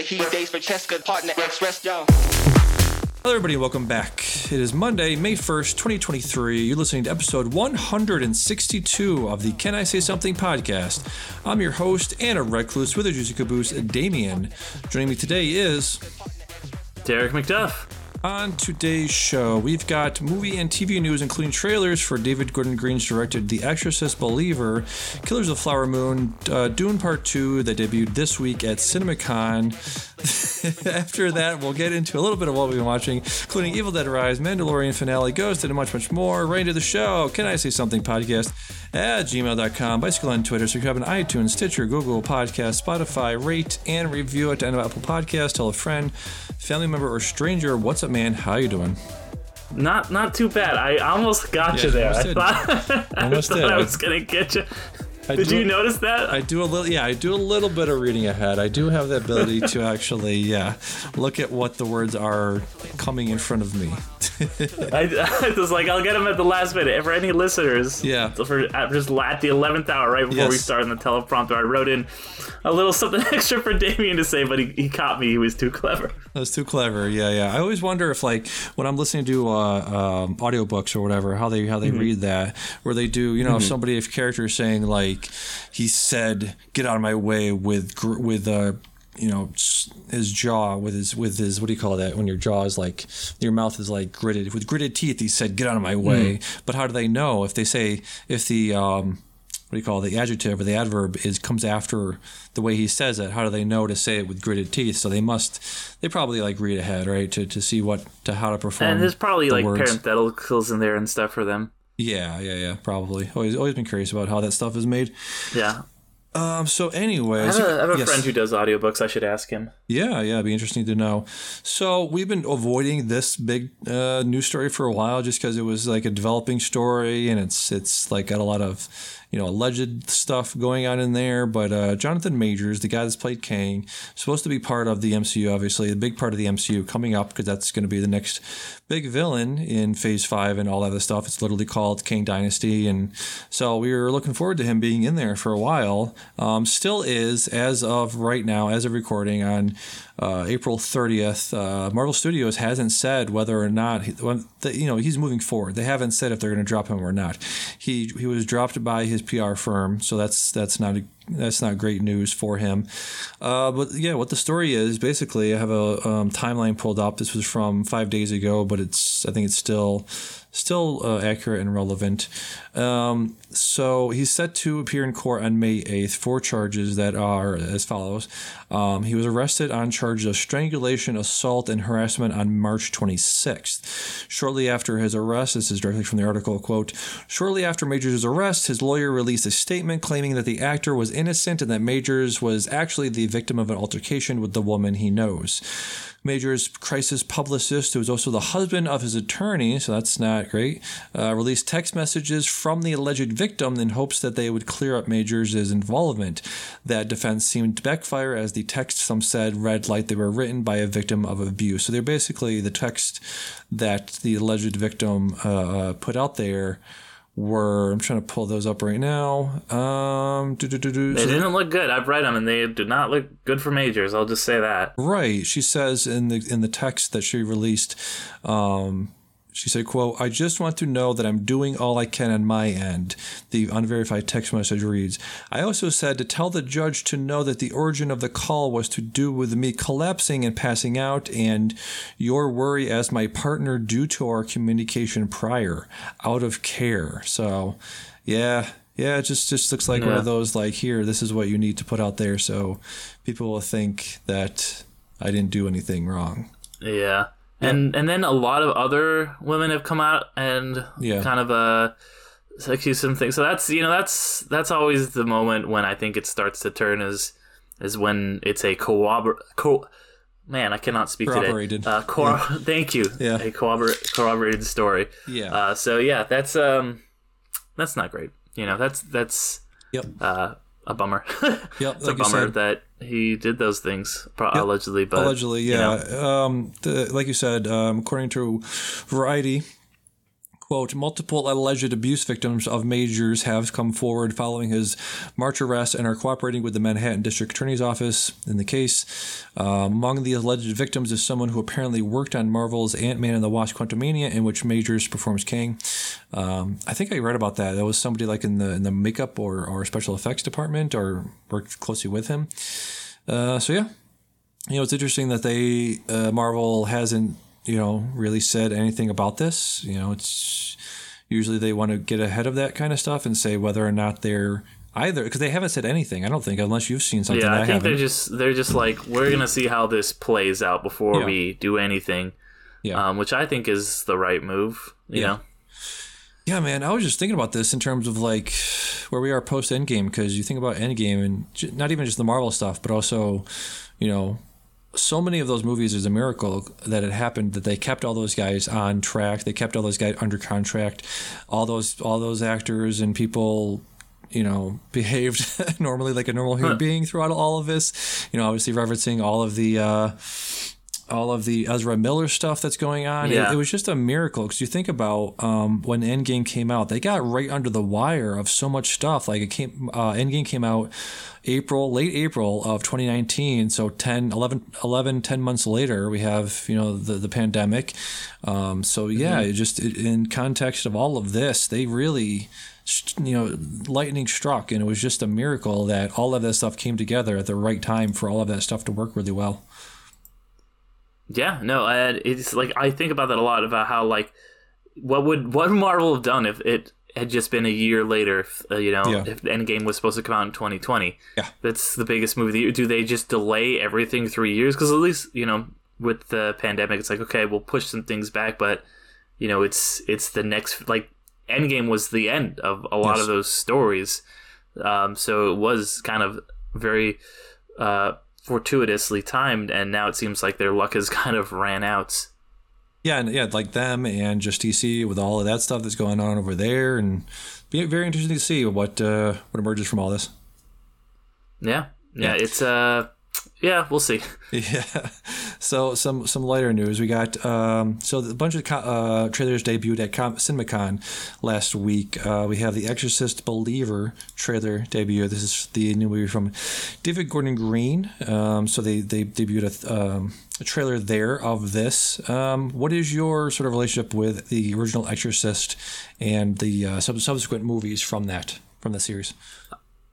ex wrestler. He days for Cheska. Partner ex wrestler. Hello, everybody, welcome back. It is Monday, May 1st, 2023. You're listening to episode 162 of the Can I Say Something podcast. I'm your host, and a Recluse, with a Juicy Caboose, Damian. Joining me today is. Derek McDuff. On today's show, we've got movie and TV news, including trailers for David Gordon Green's directed The Exorcist Believer, Killers of the Flower Moon, uh, Dune Part 2 that debuted this week at CinemaCon. After that, we'll get into a little bit of what we've been watching, including Evil Dead Rise, Mandalorian finale, Ghost, and much, much more. Right into the show. Can I say something? Podcast at gmail.com, bicycle on Twitter, subscribe on iTunes, Stitcher, Google Podcast, Spotify, rate and review it, and Apple Podcast. Tell a friend, family member, or stranger. What's up, man? How you doing? Not not too bad. I almost got Yeah, you there. I thought, I Almost thought did. I was gonna get you. I Did do- you notice that? I do a little, yeah, I do a little bit of reading ahead. I do have the ability to actually, yeah, look at what the words are coming in front of me. I, I was like, I'll get them at the last minute. For any listeners, Yeah. for just at the eleventh hour, right before we start on the teleprompter, I wrote in a little something extra for Damian to say, but he, he caught me. He was too clever. That was too clever. Yeah, yeah. I always wonder if, like, when I'm listening to uh, um, audiobooks or whatever, how they how they read that, where they do, you know, if somebody, if character is saying like, he said, "Get out of my way" with with uh, you know, his jaw with his with his what do you call that when your jaw is like your mouth is like gritted with gritted teeth. He said, "Get out of my way." But how do they know if they say if the um, what do you call it, the adjective or the adverb is comes after the way he says it how do they know to say it with gritted teeth so they must they probably like read ahead right to, to see what to how to perform And there's probably the like words. parentheticals in there and stuff for them. Yeah yeah yeah probably always always been curious about how that stuff is made Yeah. um so anyway I have a, I have a yes. friend who does audiobooks. I should ask him. Yeah, yeah, it'd be interesting to know. So we've been avoiding this big uh, news story for a while, just because it was like a developing story, and it's it's like got a lot of you know alleged stuff going on in there. But uh, Jonathan Majors, the guy that's played Kang, supposed to be part of the MCU, obviously a big part of the MCU coming up because that's going to be the next big villain in Phase Five and all that other stuff. It's literally called Kang Dynasty, and so we were looking forward to him being in there for a while. Um, still is as of right now, as of recording on uh, April 30th. Uh, Marvel Studios hasn't said whether or not he, you know he's moving forward. They haven't said if they're going to drop him or not. He he was dropped by his PR firm, so that's that's not a, that's not great news for him. Uh, but yeah, what the story is basically, I have a um, timeline pulled up. This was from five days ago, but it's I think it's still still uh, accurate and relevant. Um, so he's set to appear in court on May 8th for charges that are as follows. Um, he was arrested on charges of strangulation, assault, and harassment on March 26th. Shortly after his arrest, this is directly from the article, quote, shortly after Majors' arrest, his lawyer released a statement claiming that the actor was innocent and that Majors was actually the victim of an altercation with the woman he knows. Major's crisis publicist, who is also the husband of his attorney, so that's not great, uh, released text messages from the alleged victim in hopes that they would clear up Majors' involvement. That defense seemed to backfire as the text, some said, read like they were written by a victim of abuse. So they're basically the text that the alleged victim uh, uh, put out there were, I'm trying to pull those up right now. Um. They didn't look good. I've read them, and they do not look good for majors. I'll just say that. Right. She says in the in the text that she released, um, she said, "quote I just want to know that I'm doing all I can on my end." The unverified text message reads, "I also said to tell the judge to know that the origin of the call was to do with me collapsing and passing out, and your worry as my partner due to our communication prior, out of care." So, yeah. Yeah, it just just looks like one of those like here, this is what you need to put out there so people will think that I didn't do anything wrong. Yeah. And and then a lot of other women have come out and Yeah. kind of uh accused some things. So that's you know that's that's always the moment when I think it starts to turn is is when it's a corrobor co man I cannot speak Corroborated. today. Uh, cor- Thank you. Yeah. A corrobor- corroborated story. Yeah. Uh, so yeah, that's um that's not great. You know that's that's yep. uh, a bummer. Yep. it's like a bummer that he did those things pro- allegedly, but Allegedly, you yeah. know. Um, the, like you said, um, according to Variety, Quote, multiple alleged abuse victims of Majors have come forward following his March arrest and are cooperating with the Manhattan District Attorney's Office in the case. Uh, among the alleged victims is someone who apparently worked on Marvel's Ant Man and the Wasp Quantumania, in which Majors performs Kang. Um, I think I read about that. That was somebody like in the in the makeup or, or special effects department or worked closely with him. Uh, so, yeah. You know, it's interesting that they, uh, Marvel hasn't you know, really said anything about this. You know, it's usually they want to get ahead of that kind of stuff and say whether or not they're either because they haven't said anything. I don't think unless you've seen something. Yeah, I, think haven't. they're just they're just like we're gonna see how this plays out before Yeah. we do anything. Yeah. Um, which I think is the right move. You Yeah. know. Yeah, man. I was just thinking about this in terms of like where we are post Endgame because you think about Endgame and not even just the Marvel stuff, but also, you know, so many of those movies is a miracle that it happened that they kept all those guys on track. They kept all those guys under contract. All those all those actors and people you know, behaved normally like a normal human being throughout all of this. You know, obviously referencing all of the uh, all of the Ezra Miller stuff that's going on. It- Yeah. It, was just a miracle because you think about um, when Endgame came out, they got right under the wire of so much stuff. Like it came, uh, Endgame came out April, late April of 2019. So 10, 11, 11 10 months later, we have, you know, the, the pandemic. Um, so yeah, it just it, in context of all of this, they really, you know, lightning struck, and it was just a miracle that all of that stuff came together at the right time for all of that stuff to work really well. Yeah, no, and it's like I think about that a lot about how like what would what would Marvel have done if it had just been a year later? If, uh, you know, Yeah. if Endgame was supposed to come out in 2020. Yeah. that's the biggest movie. Do they just delay everything three years? Because at least you know with the pandemic, it's like okay, we'll push some things back, but you know, it's it's the next like Endgame was the end of a lot Yes. of those stories. Um, so it was kind of very uh, fortuitously timed, and now it seems like their luck has kind of ran out. Yeah, and yeah, like them and just DC with all of that stuff that's going on over there, and be very interesting to see what uh, what emerges from all this. Yeah, yeah, it's uh, yeah, we'll see. Yeah. So some some lighter news. We got um, so a bunch of uh, trailers debuted at Com- CinemaCon last week. Uh, we have the Exorcist Believer trailer debut. This is the new movie from David Gordon Green. Um, so they they debuted a, um, a trailer there of this. Um, what is your sort of relationship with the original Exorcist and the uh, sub- subsequent movies from that from the series?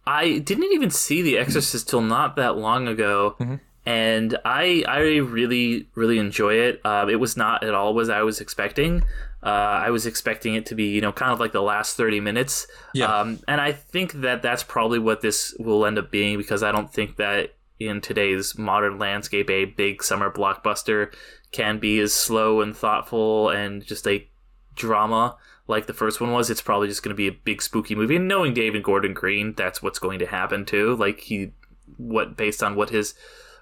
I didn't even see The Exorcist till not that long ago, Mm-hmm. and I I really really enjoy it. Uh, it was not at all what I was expecting. Uh, I was expecting it to be you know kind of like the last thirty minutes. Yeah. Um, and I think that that's probably what this will end up being because I don't think that in today's modern landscape a big summer blockbuster can be as slow and thoughtful and just a drama like the first one was, it's probably just going to be a big spooky movie. And knowing David Gordon Green, that's what's going to happen too. Like he, what based on what his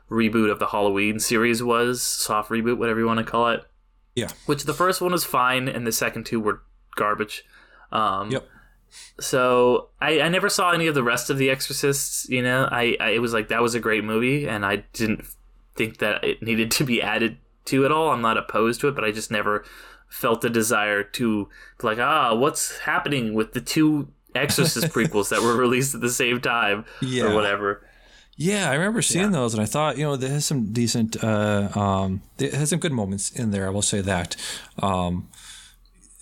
reboot of the Halloween series was, soft reboot, whatever you want to call it. Yeah. Which the first one was fine, and the second two were garbage. Um, Yep. So I, I never saw any of the rest of the Exorcists. You know, I, I it was like that was a great movie, and I didn't think that it needed to be added to at all. I'm not opposed to it, but I just never felt the desire to like, ah, what's happening with the two Exorcist prequels that were released at the same time Yeah. or whatever. Yeah, I remember seeing Yeah. those, and I thought, you know, there has some decent, uh, um, it has some good moments in there. I will say that. Um,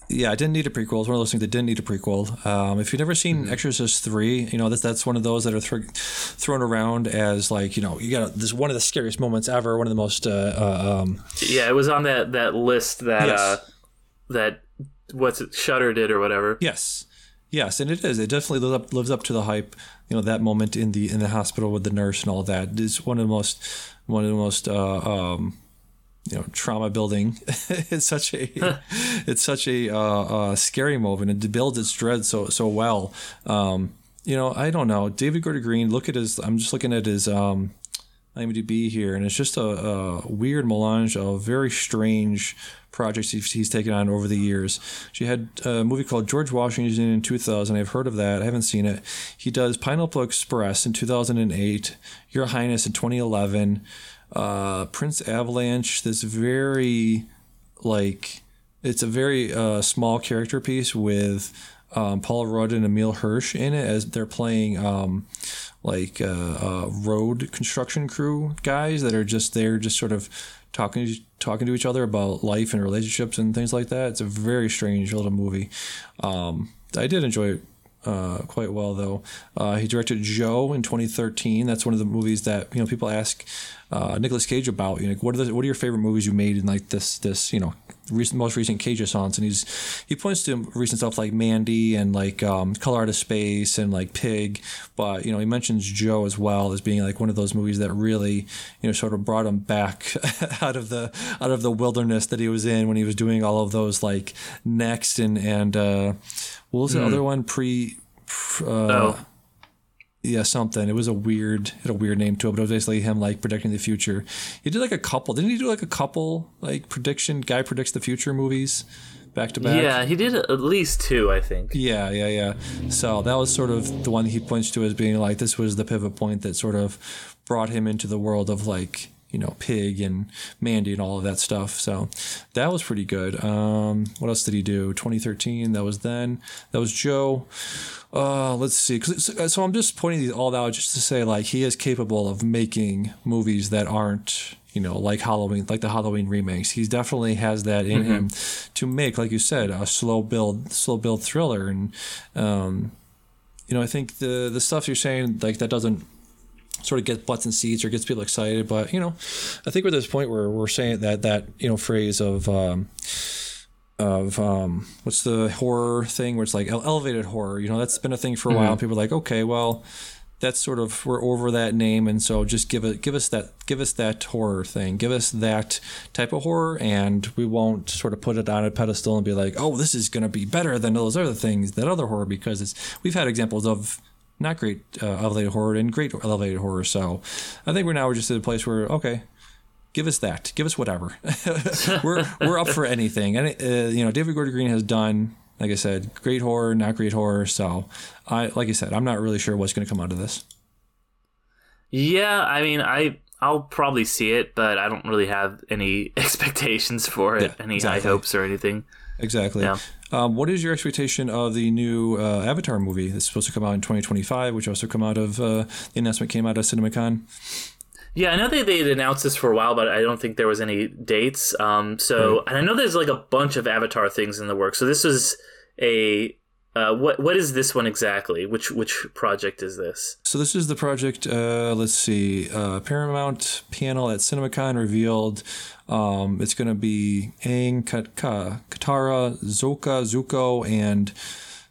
yeah, I didn't need a prequel. It's one of those things that didn't need a prequel. Um, if you've never seen Exorcist three, you know that's that's one of those that are thro- thrown around as like you know you got this one of the scariest moments ever, one of the most uh, uh, um, Yeah, it was on that that list that Yes. uh that what's it Shutter did or whatever. Yes, yes, and it is. It definitely lives up, lives up to the hype. You know that moment in the in the hospital with the nurse and all that is one of the most one of the most uh, um, you know trauma building. it's such a it's such a uh, uh, scary moment and it builds its dread so so well. Um, you know I don't know David Gordon Green. Look at his. I'm just looking at his. Um, IMDb here, and it's just a, a weird melange of very strange projects he's, taken on over the years. She had a movie called George Washington in 2000. I've heard of that. I haven't seen it. He does Pineapple Express in 2008, Your Highness in 2011, uh, Prince Avalanche, this very like it's a very uh, small character piece with um, Paul Rudd and Emile Hirsch in it as they're playing um, like uh, uh, road construction crew guys that are just there, just sort of talking talking to each other about life and relationships and things like that. It's a very strange little movie. Um, I did enjoy it uh, quite well though. Uh, he directed Joe in 2013. That's one of the movies that you know people ask uh, Nicolas Cage about. You know, what are the, what are your favorite movies you made in like this this you know recent, most recent Cage songs? And he's he points to recent stuff like Mandy and like um, Color Out of Space and like Pig. But you know he mentions Joe as well as being like one of those movies that really you know sort of brought him back out of the out of the wilderness that he was in when he was doing all of those like next and and uh, what was the Hmm. other one pre? Uh, oh, yeah, something. It was a weird, it had a weird name to it, but it was basically him like predicting the future. He did like a couple. Didn't he do like a couple like prediction? Guy predicts the future movies back to back. yeah, he did at least two, I think. Yeah, yeah, yeah. So that was sort of the one he points to as being like this was the pivot point that sort of brought him into the world of like you know Pig and Mandy and all of that stuff. So that was pretty good. Um, what else did he do? 2013. That was then. That was Joe. Uh, let's see. 'Cause it's- so I'm just pointing these all out just to say like he is capable of making movies that aren't you know like Halloween, like the Halloween remakes. He definitely has that in him to make, like you said, a slow build, slow build thriller. And um, you know, I think the the stuff you're saying like that doesn't sort of get butts and seats or gets people excited. But you know, I think we're at this point where we're saying that that you know phrase of um, of um, what's the horror thing where it's like elevated horror. You know, that's been a thing for a while. People are like, okay, well. That's sort of we're over that name, and so just give it, give us that, give us that horror thing, give us that type of horror, and we won't sort of put it on a pedestal and be like, oh, this is going to be better than those other things, that other horror, because it's we've had examples of not great uh, elevated horror and great elevated horror. So I think we're now we're just at a place where okay, give us that, give us whatever. we're we're up for anything. And uh, you know, David Gordon Green has done, like I said, great horror, not great horror. So I, like I said, I'm not really sure what's going to come out of this. Yeah, I mean, I I'll probably see it, but I don't really have any expectations for it, Yeah, any exactly. high hopes or anything. Exactly. Yeah. Um, what is your expectation of the new uh, Avatar movie that's supposed to come out in 2025, which also come out of uh, the announcement came out of CinemaCon? Yeah, I know they they had announced this for a while, but I don't think there was any dates. Um, so and I know there's like a bunch of Avatar things in the works. So this was a uh, what what is this one exactly? Which which project is this? So this is the project. Uh, let's see. Uh, Paramount panel at CinemaCon revealed um, it's going to be Aang, Kat- Ka- Katara, Zoka, Zuko, and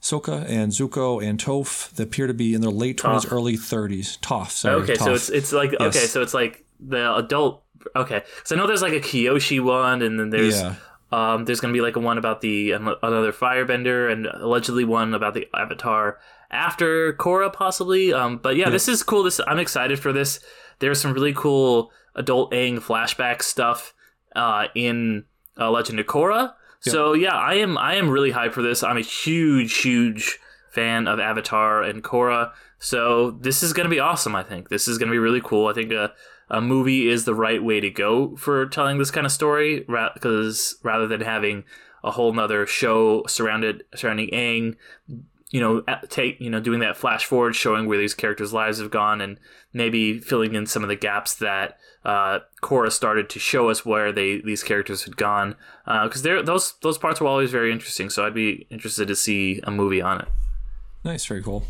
Sokka and Zuko and Toph that appear to be in their late twenties, early thirties. Toph. Sorry, okay, so it's it's like okay, so it's like the adult. Okay, so I know there's like a Kyoshi one, and then there's yeah. um there's gonna be like a one about the another firebender, and allegedly one about the Avatar after Korra possibly. Um, but yeah, this is cool. This I'm excited for this. There's some really cool adult Aang flashback stuff uh, in uh, Legend of Korra. So yeah, I am I am really hyped for this. I'm a huge huge fan of Avatar and Korra. So this is going to be awesome. I think this is going to be really cool. I think a, a movie is the right way to go for telling this kind of story, because rather than having a whole nother show surrounded surrounding Aang, you know, take you know doing that flash forward, showing where these characters' lives have gone, and maybe filling in some of the gaps that uh, Korra started to show us where they these characters had gone, because they're those those parts were always very interesting. So I'd be interested to see a movie on it. Nice, very cool.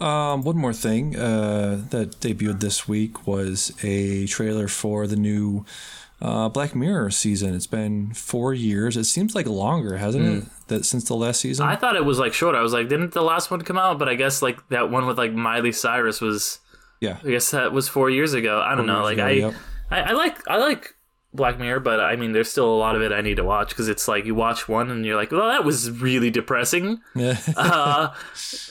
Um, one more thing uh, that debuted this week was a trailer for the new uh, Black Mirror season. It's been four years. It seems like longer, hasn't it? That since the last season. I thought it was like short. I was like, didn't the last one come out? But I guess like that one with like Miley Cyrus was. Yeah. I guess that was four years ago. I don't know. Like ago, I, yep. I, I like I like Black Mirror, but I mean, there's still a lot of it I need to watch because it's like you watch one and you're like, well, that was really depressing. Yeah. Uh,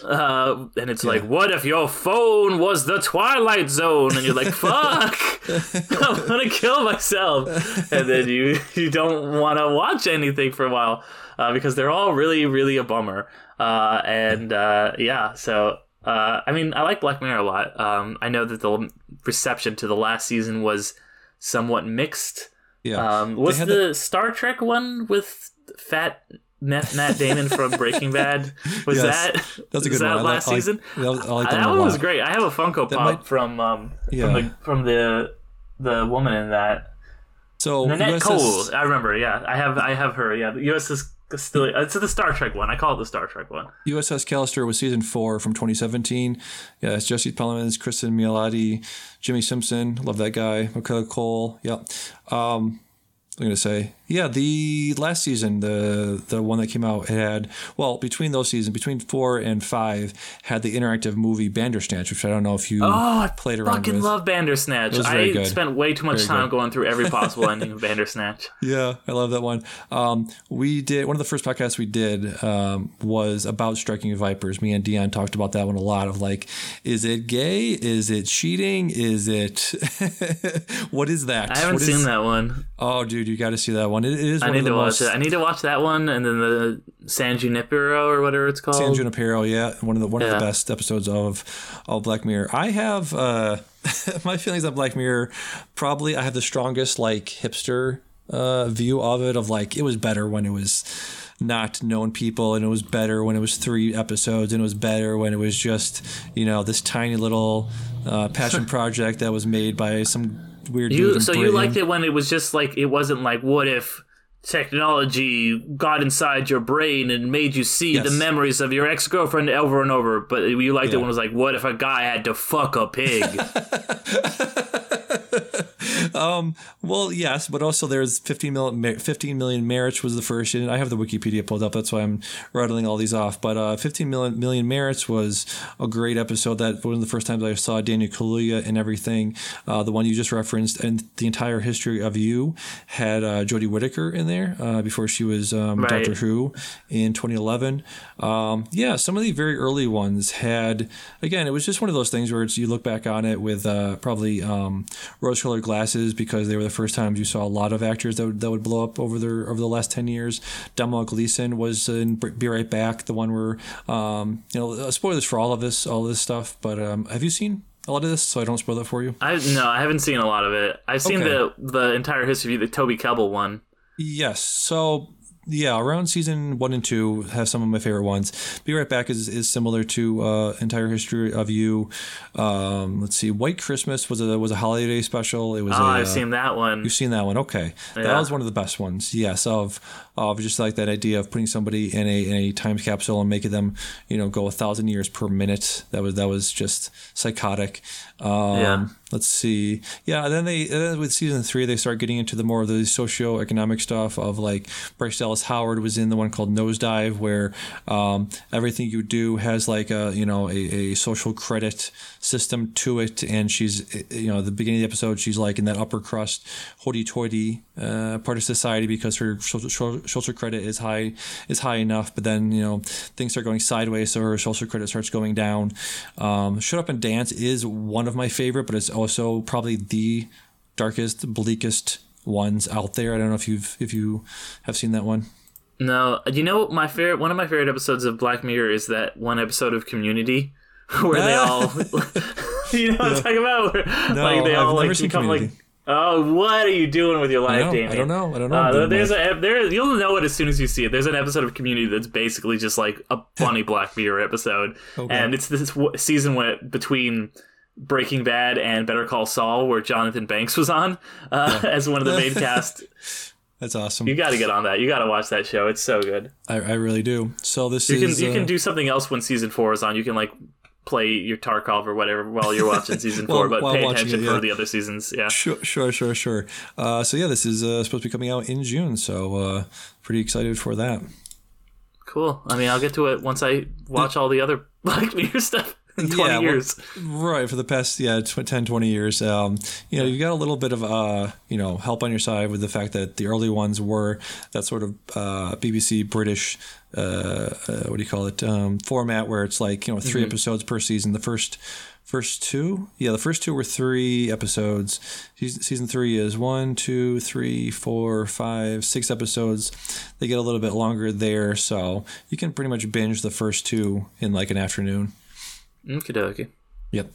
uh, and it's like, what if your phone was the Twilight Zone? And you're like, fuck, I'm gonna kill myself. And then you you don't want to watch anything for a while uh, because they're all really really a bummer. Uh, and uh, yeah, so. Uh, I mean, I like Black Mirror a lot. Um, I know that the reception to the last season was somewhat mixed. yeah. Um, was had the Star Trek one with fat Matt Damon from Breaking Bad? Was Yes. that That's a good that one. Last like- season? I like- I like that that one was great. I have a Funko Pop might- from um Yeah. from the from the the woman in that So Nanette USS Cole. I remember. Yeah, I have I have her. Yeah, the USS still. It's the Star Trek one. I call it the Star Trek one. USS Callister was season four from 2017. Yeah, it's Jesse Plemons, Cristin Milioti, Jimmy Simpson. Love that guy. Michaela Coel. Yep. Um, I'm gonna say, yeah, the last season, the the one that came out, it had well between those seasons, between four and five, had the interactive movie Bandersnatch, which I don't know if you Oh, I played around fucking with. love Bandersnatch. I good. spent way too much Very time good. going through every possible ending of Bandersnatch. Yeah, I love that one. Um, we did one of the first podcasts we did um, was about striking vipers. Me and Dion talked about that one a lot. Of like, is it gay? Is it cheating? Is it what is that? I haven't What seen is- that one. Oh, dude, you got to see that one. It, it is I one need to most. watch it. I need to watch that one and then the San Junipero or whatever it's called. San Junipero, yeah, one of the one of the best episodes of of Black Mirror. I have uh, my feelings on Black Mirror. Probably, I have the strongest like hipster uh, view of it. Of like, it was better when it was not known people, and it was better when it was three episodes, and it was better when it was just you know this tiny little uh, passion project that was made by some weird. You so you liked it when it was just like it wasn't like what if technology got inside your brain and made you see Yes. the memories of your ex girlfriend over and over, but you liked it Yeah. when it was like what if a guy had to fuck a pig? Well, yes, but also there's 15 million, 15 million merits was the first, and I have the Wikipedia pulled up. That's why I'm rattling all these off. But uh, 15 million, million merits was a great episode. That one of the first times I saw Daniel Kaluuya and everything. Uh, the one you just referenced, and the entire history of you had uh, Jodie Whittaker in there uh, before she was um, Right. Doctor Who in 2011. Um, yeah, some of the very early ones had again. It was just one of those things where it's, you look back on it with uh, probably um, rose-colored glasses because they were the first times you saw a lot of actors that would, that would blow up over the over the last 10 years. Domhnall Gleeson was in Be Right Back, the one where um, you know uh, spoilers for all of this all this stuff. But um, have you seen a lot of this? So I don't spoil it for you. I no, I haven't seen a lot of it. I've seen Okay. the the entire history of the Toby Kebbell one. Yes. So yeah, around season one and two have some of my favorite ones. Be Right Back is, is similar to uh, entire history of you. Um, let's see, White Christmas was a was a holiday special. It was. Oh, a, I've uh, seen that one. You've seen that one, okay? That was one of the best ones. Yes, of of just like that idea of putting somebody in a in a time capsule and making them, you know, go a thousand years per minute. That was that was just psychotic. Um, Yeah. Let's see. Yeah, and then they and then with season three they start getting into the more of the socio-economic stuff of like Bryce Dallas Howard was in the one called Nosedive where um, everything you do has like a you know a, a social credit system to it, and she's you know the beginning of the episode she's like in that upper crust hoity-toity uh, part of society because her social, social credit is high is high enough, but then you know things start going sideways, so her social credit starts going down. Um, Shut Up and Dance is one of my favorite, but it's also probably the darkest, bleakest ones out there. I don't know if you've if you have seen that one. No, you know my favorite. One of my favorite episodes of Black Mirror is that one episode of Community where they all, you know, what I'm talking about. Where, No, like they I've all like become like. Oh, what are you doing with your life, Damian? I don't know. I don't know. Uh, there's a there you'll know it as soon as you see it. There's an episode of Community that's basically just like a funny Black Mirror episode, Okay. and it's this w- season where between Breaking Bad and Better Call Saul, where Jonathan Banks was on uh, as one of the main cast. That's awesome. You got to get on that. You got to watch that show. It's so good. I, I really do. So this You can is you uh, can do something else when season four is on. You can like play your Tarkov or whatever while you're watching season four, but pay attention it, yeah. for the other seasons. Yeah. Sure, sure, sure, sure. Uh, so yeah, this is uh, supposed to be coming out in June. So uh, pretty excited for that. Cool. I mean, I'll get to it once I watch all the other Black Mirror stuff in 20 well, years. Right, for the past yeah tw- 10, 20 years, um, you know, you got a little bit of uh, you know help on your side with the fact that the early ones were that sort of uh, BBC British uh, uh, what do you call it um, format where it's like you know 3 episodes per season. The first first two, yeah, the first two were three episodes. Season, season three is one, two, three, four, five, six episodes. They get a little bit longer there, so you can pretty much binge the first two in like an afternoon. Okie dokie. Yep.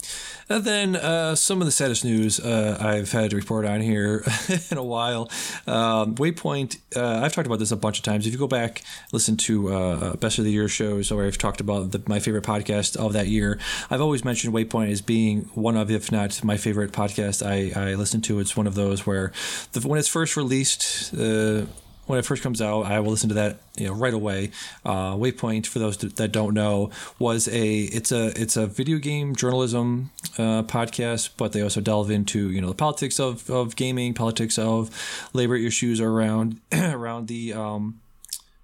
And then uh, some of the saddest news uh, I've had to report on here in a while. Um, Waypoint, uh, I've talked about this a bunch of times. If you go back, listen to uh, Best of the Year shows, where I've talked about the, my favorite podcast of that year, I've always mentioned Waypoint as being one of, if not my favorite podcast I, I listen to. It's one of those where the, when it's first released, uh, when it first comes out, I will listen to that you know right away. Uh, Waypoint, for those that don't know, was a it's a it's a video game journalism uh, podcast, but they also delve into you know the politics of, of gaming, politics of labor issues around around the um,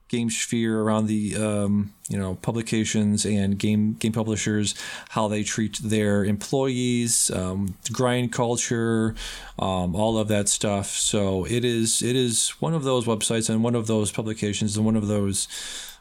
game sphere around the um, you know publications and game game publishers how they treat their employees um, grind culture um, all of that stuff. So it is it is one of those websites and one of those publications and one of those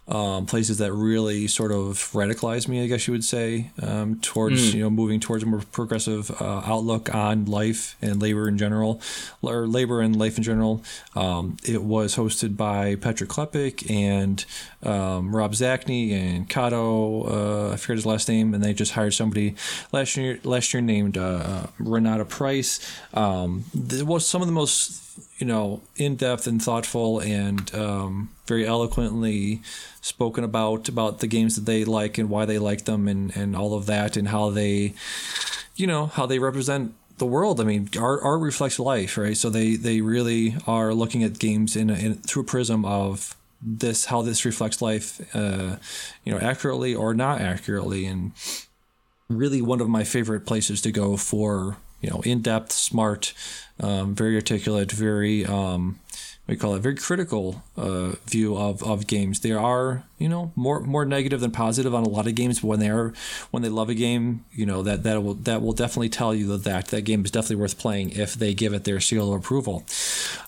um, places that really sort of radicalized me, I guess you would say, um, towards mm. you know moving towards a more progressive uh, outlook on life and labor in general, or labor and life in general. Um, it was hosted by Patrick Klepek and um, Rob Zacny and Cado. Uh, I forget his last name, and they just hired somebody last year. Last year named uh, Renata Price. Um, it was some of the most you know in depth and thoughtful and um, very eloquently spoken about about the games that they like and why they like them and and all of that and how they you know how they represent the world. I mean, art, art reflects life, right? So they they really are looking at games in, a, in through a prism of this how this reflects life, uh, you know, accurately or not accurately, and really one of my favorite places to go for you know in depth, smart, um, very articulate, very um, we call it very critical uh, view of, of games. There are you know more more negative than positive on a lot of games, but when they are when they love a game, you know that that will that will definitely tell you that that, that game is definitely worth playing if they give it their seal of approval.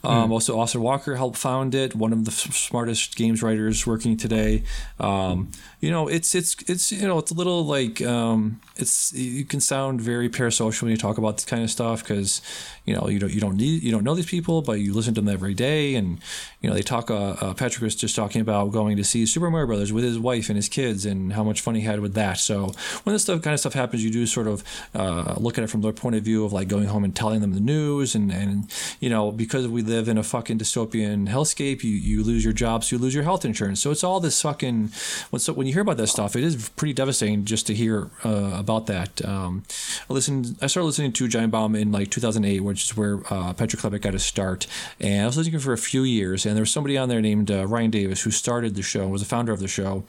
Mm. Um, also, Austin Walker helped found it, one of the f- smartest games writers working today. Um, you know, it's it's it's you know it's a little like um, it's you can sound very parasocial when you talk about this kind of stuff because you know you don't you don't need you don't know these people, but you listen to them every day, and you know they talk. Uh, uh, Patrick was just talking about going to see Super Mario Brothers with his wife and his kids, and how much fun he had with that. So when this stuff kind of stuff happens, you do sort of uh, look at it from their point of view of like going home and telling them the news, and and you know because we live in a fucking dystopian hellscape, you you lose your jobs, you lose your health insurance. So it's all this fucking when so when you hear about that stuff, it is pretty devastating just to hear uh, about that. Um, I listened, I started listening to Giant Bomb in like 2008, which is where uh, Patrick Klepek got his start, and I was listening for a few years, and there was somebody on there named uh, Ryan Davis who started the show, was the founder of the show.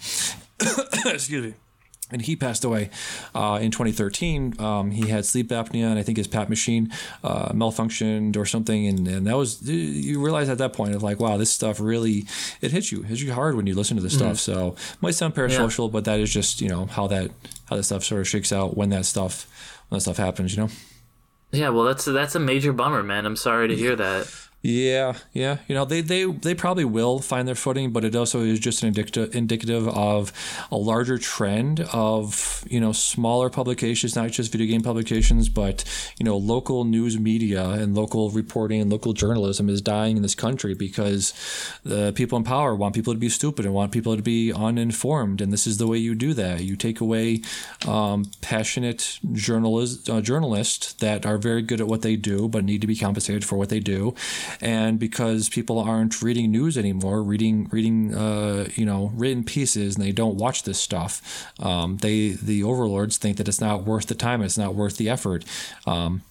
Excuse me and he passed away uh, in 2013. Um, he had sleep apnea, and I think his PAP machine uh, malfunctioned or something. And, and that was you realize at that point of like, wow, this stuff really it hits you, it hits you hard when you listen to this mm-hmm. stuff. So it might sound parasocial, yeah. but that is just you know how that how that stuff sort of shakes out when that stuff when that stuff happens. You know. Yeah, well, that's that's a major bummer, man. I'm sorry to hear that. Yeah, yeah. You know, they, they, they probably will find their footing, but it also is just an indicative, indicative of a larger trend of, you know, smaller publications, not just video game publications, but, you know, local news media and local reporting and local journalism is dying in this country because the people in power want people to be stupid and want people to be uninformed. And this is the way you do that. You take away um, passionate journalists, uh, journalists that are very good at what they do, but need to be compensated for what they do and because people aren't reading news anymore, reading reading uh, you know written pieces, and they don't watch this stuff, um, they the overlords think that it's not worth the time, it's not worth the effort. Um,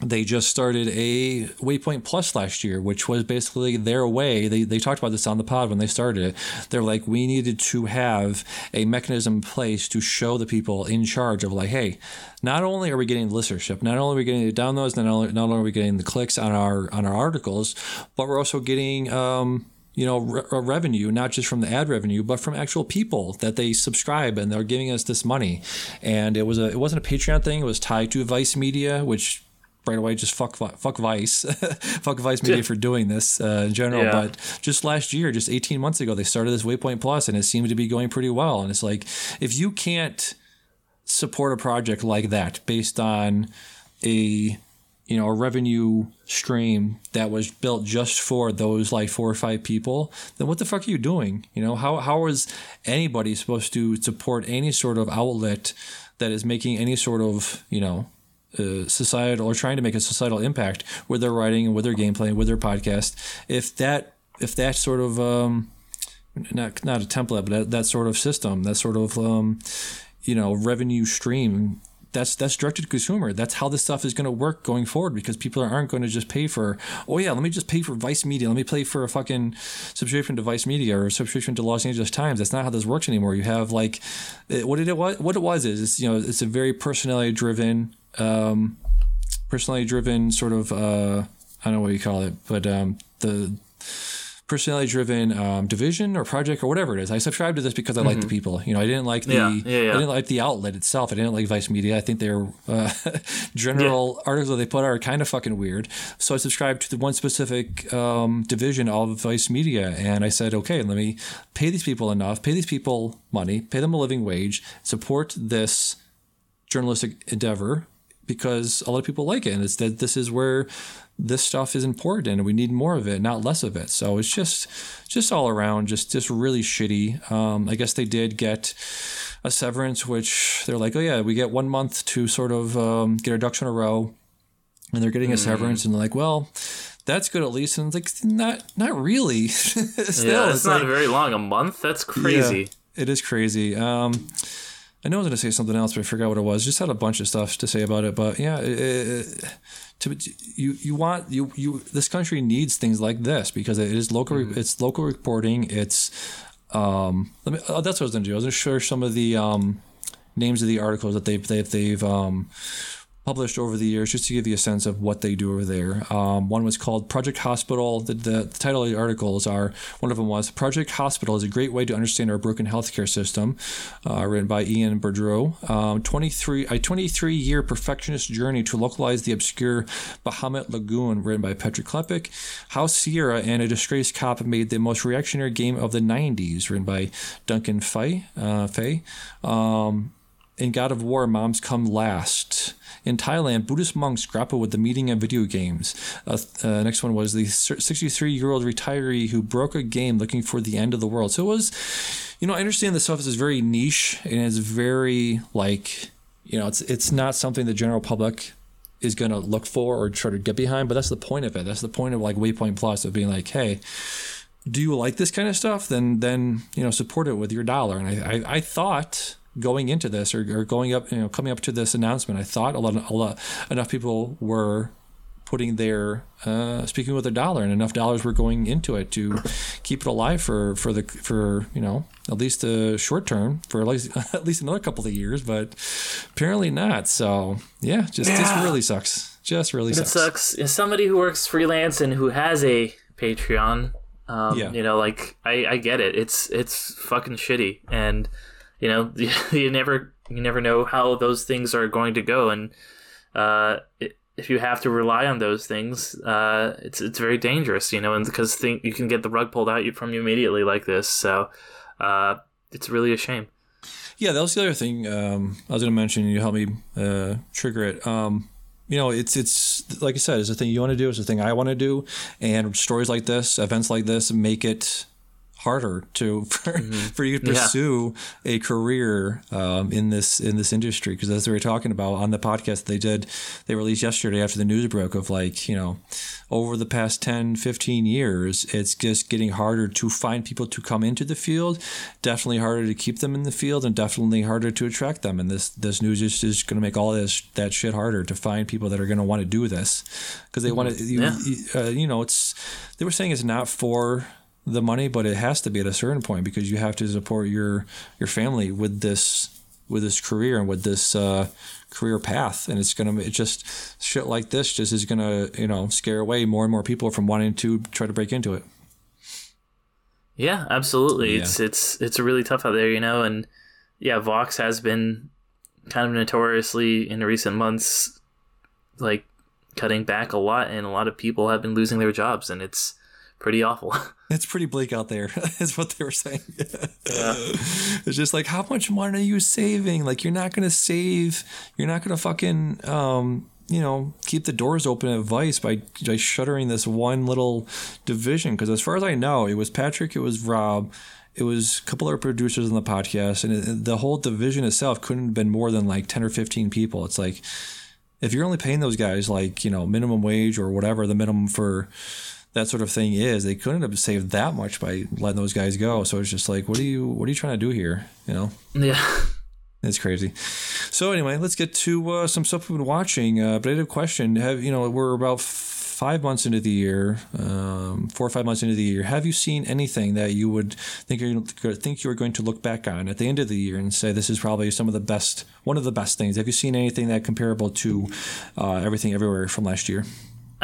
they just started a Waypoint Plus last year, which was basically their way. They, they talked about this on the pod when they started it. They're like, we needed to have a mechanism in place to show the people in charge of, like, hey, not only are we getting listenership, not only are we getting the downloads, not only, not only are we getting the clicks on our on our articles, but we're also getting um, you know re- revenue not just from the ad revenue but from actual people that they subscribe and they're giving us this money and it was a it wasn't a patreon thing it was tied to vice media which right away just fuck fuck Vice, fuck Vice Media for doing this uh, in general. Yeah. But just last year, just 18 months ago, they started this Waypoint Plus, and it seemed to be going pretty well. And it's like if you can't support a project like that based on a you know a revenue stream that was built just for those like four or five people then what the fuck are you doing you know how how is anybody supposed to support any sort of outlet that is making any sort of you know societal or trying to make a societal impact with their writing with their gameplay with their podcast, if that if that sort of um, not not a template, but that, that sort of system, that sort of um, you know revenue stream that's that's direct to consumer. That's how this stuff is going to work going forward because people aren't going to just pay for. Oh yeah, let me just pay for Vice Media. Let me pay for a fucking subscription to Vice Media or a subscription to Los Angeles Times. That's not how this works anymore. You have like what it what what it was is it's, you know it's a very personality driven, um, personality driven sort of uh, I don't know what you call it, but um, the personality driven um, division or project or whatever it is. I subscribe to this because I like the people. You know, I didn't like the Yeah, yeah, yeah. I didn't like the outlet itself. I didn't like Vice Media. I think their uh, general articles that they put out are kind of fucking weird. So I subscribed to the one specific um, division of Vice Media, and I said, okay, let me pay these people enough, pay these people money, pay them a living wage, support this journalistic endeavor because a lot of people like it, and it's that this is where this stuff is important, and we need more of it, not less of it. So it's just, just all around, just just really shitty. Um, I guess they did get a severance, which they're like, oh yeah, we get one month to sort of um, get our ducks in a row, and they're getting a severance, and they're like, well. That's good at least, and it's like not not really. Still, yeah, it's, it's not like- very long. A month? That's crazy. yeah, it is crazy. Um, I know I was going to say something else, but I forgot what it was. Just had a bunch of stuff to say about it, but yeah, it, it, to, you you want you you this country needs things like this because it is local. It's local reporting. It's um. Let me. Oh, that's what I was going to do. I was going to share some of the um names of the articles that they've they've, they've um published over the years just to give you a sense of what they do over there. Um, one was called Project Hospital. The, the, the title of the articles are one of them was Project Hospital is a great way to understand our broken healthcare system, uh, written by Ian Boudreau. Um, 23 a 23 year perfectionist journey to localize the obscure Bahamut Lagoon, written by Patrick Klepek. How Sierra and a disgraced cop made the most reactionary game of the 90s, written by Duncan Fay. Uh, Fay. Um, in God of War, moms come last. In Thailand, Buddhist monks grapple with the meaning of video games. Uh, uh, next one was the 63 year old retiree who broke a game looking for the end of the world. So it was, you know, I understand this stuff is very niche and it's very like, you know, it's it's not something the general public is going to look for or try to get behind. But that's the point of it. That's the point of like Waypoint Plus of being like, hey, do you like this kind of stuff? Then then you know support it with your dollar. And I I, I thought going into this or, or going up you know coming up to this announcement, I thought a lot a lot enough people were putting their uh, speaking with their dollar and enough dollars were going into it to keep it alive for for the for you know at least the short term for at least at least another couple of years but apparently not so yeah just just Yeah. really sucks just really It sucks It sucks. As somebody who works freelance and who has a Patreon, um, Yeah. you know, like I, I get it. It's it's fucking shitty, and you know, you never you never know how those things are going to go, and uh, it, if you have to rely on those things, uh, it's it's very dangerous, you know, and because think you can get the rug pulled out from you immediately like this. So uh, it's really a shame. Yeah, that was the other thing um, I was going to mention. You helped me uh, trigger it. Um, you know, it's it's like I said, it's a thing you want to do. It's a thing I want to do, and stories like this, events like this, make it harder to for, for you to Yeah. pursue a career um, in this in this industry. Because as we were talking about on the podcast they did they released yesterday after the news broke of like you know over the past 10 15 years it's just getting harder to find people to come into the field definitely harder to keep them in the field and definitely harder to attract them. And this this news is just going to make all this that shit harder to find people that are going to want to do this. Because they want to you, Yeah. you- uh, you know it's they were saying it's not for the money but it has to be at a certain point because you have to support your your family with this with this career and with this uh, career path and it's gonna it just shit like this just is gonna you know scare away more and more people from wanting to try to break into it Yeah, absolutely. Yeah. It's it's it's really tough out there, you know, and yeah, Vox has been kind of notoriously in the recent months like cutting back a lot and a lot of people have been losing their jobs and it's pretty awful. it's pretty bleak out there is what they were saying it's just like how much money are you saving like you're not gonna save you're not gonna fucking um you know keep the doors open at vice by by shuttering this one little division because as far as i know it was patrick it was rob it was a couple of producers on the podcast, and it, the whole division itself couldn't have been more than like ten or fifteen people. It's like if you're only paying those guys like you know minimum wage or whatever the minimum for that sort of thing is, they couldn't have saved that much by letting those guys go. So it's just like, what are you what are you trying to do here? You know? Yeah. It's crazy. So anyway, let's get to uh, some stuff we've been watching. Uh, but I had a question. Have you know we're about five months into the year, um, four or five months into the year. Have you seen anything that you would think you think you are going to look back on at the end of the year and say this is probably some of the best, one of the best things? Have you seen anything that comparable to uh, everything everywhere from last year?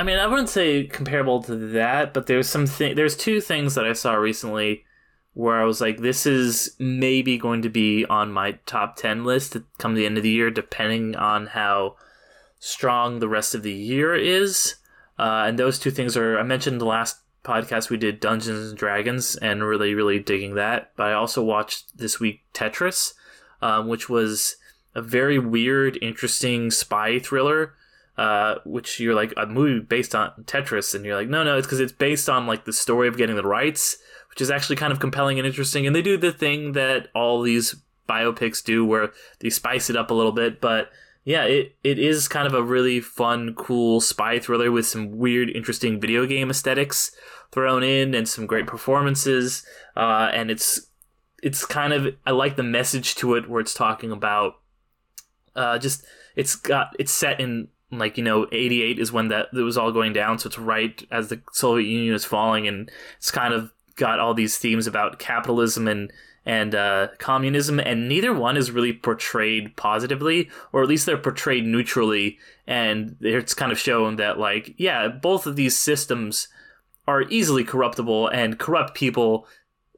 I mean, I wouldn't say comparable to that, but there's some th- there's two things that I saw recently where I was like, this is maybe going to be on my top 10 list come the end of the year, depending on how strong the rest of the year is. Uh, and those two things are, I mentioned the last podcast we did Dungeons and Dragons and really, really digging that. But I also watched this week Tetris, um, which was a very weird, interesting spy thriller. Uh, which you're like a movie based on Tetris, and you're like, no, no, it's because it's based on like the story of getting the rights which is actually kind of compelling and interesting. And they do the thing that all these biopics do, where they spice it up a little bit. But yeah, it, it is kind of a really fun, cool spy thriller with some weird, interesting video game aesthetics thrown in and some great performances. Uh, and it's it's kind of I like the message to it where it's talking about uh, just it's got it's set in like you know 88 is when that it was all going down so it's right as the soviet union is falling and it's kind of got all these themes about capitalism and and uh, communism, and neither one is really portrayed positively, or at least they're portrayed neutrally. And it's kind of shown that, like, yeah, both of these systems are easily corruptible, and corrupt people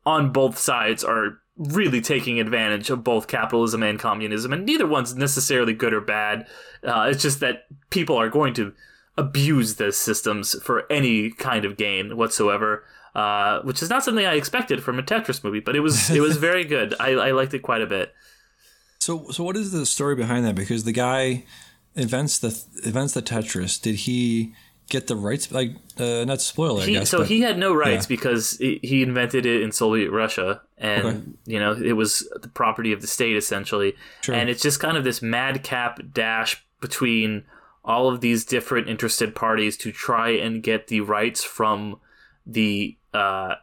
on both sides are really taking advantage of both capitalism and communism, and neither one's necessarily good or bad. Uh, it's just that people are going to abuse those systems for any kind of gain whatsoever uh, which is not something I expected from a Tetris movie, but it was it was very good. I, I liked it quite a bit. So so what is the story behind that? Because the guy invents the invents the Tetris. Did he get the rights? Like uh, not spoil it. He, guess, so but, he had no rights yeah. because he invented it in Soviet Russia, and okay. you know it was the property of the state essentially. Sure. And it's just kind of this madcap dash between all of these different interested parties to try and get the rights from the uh,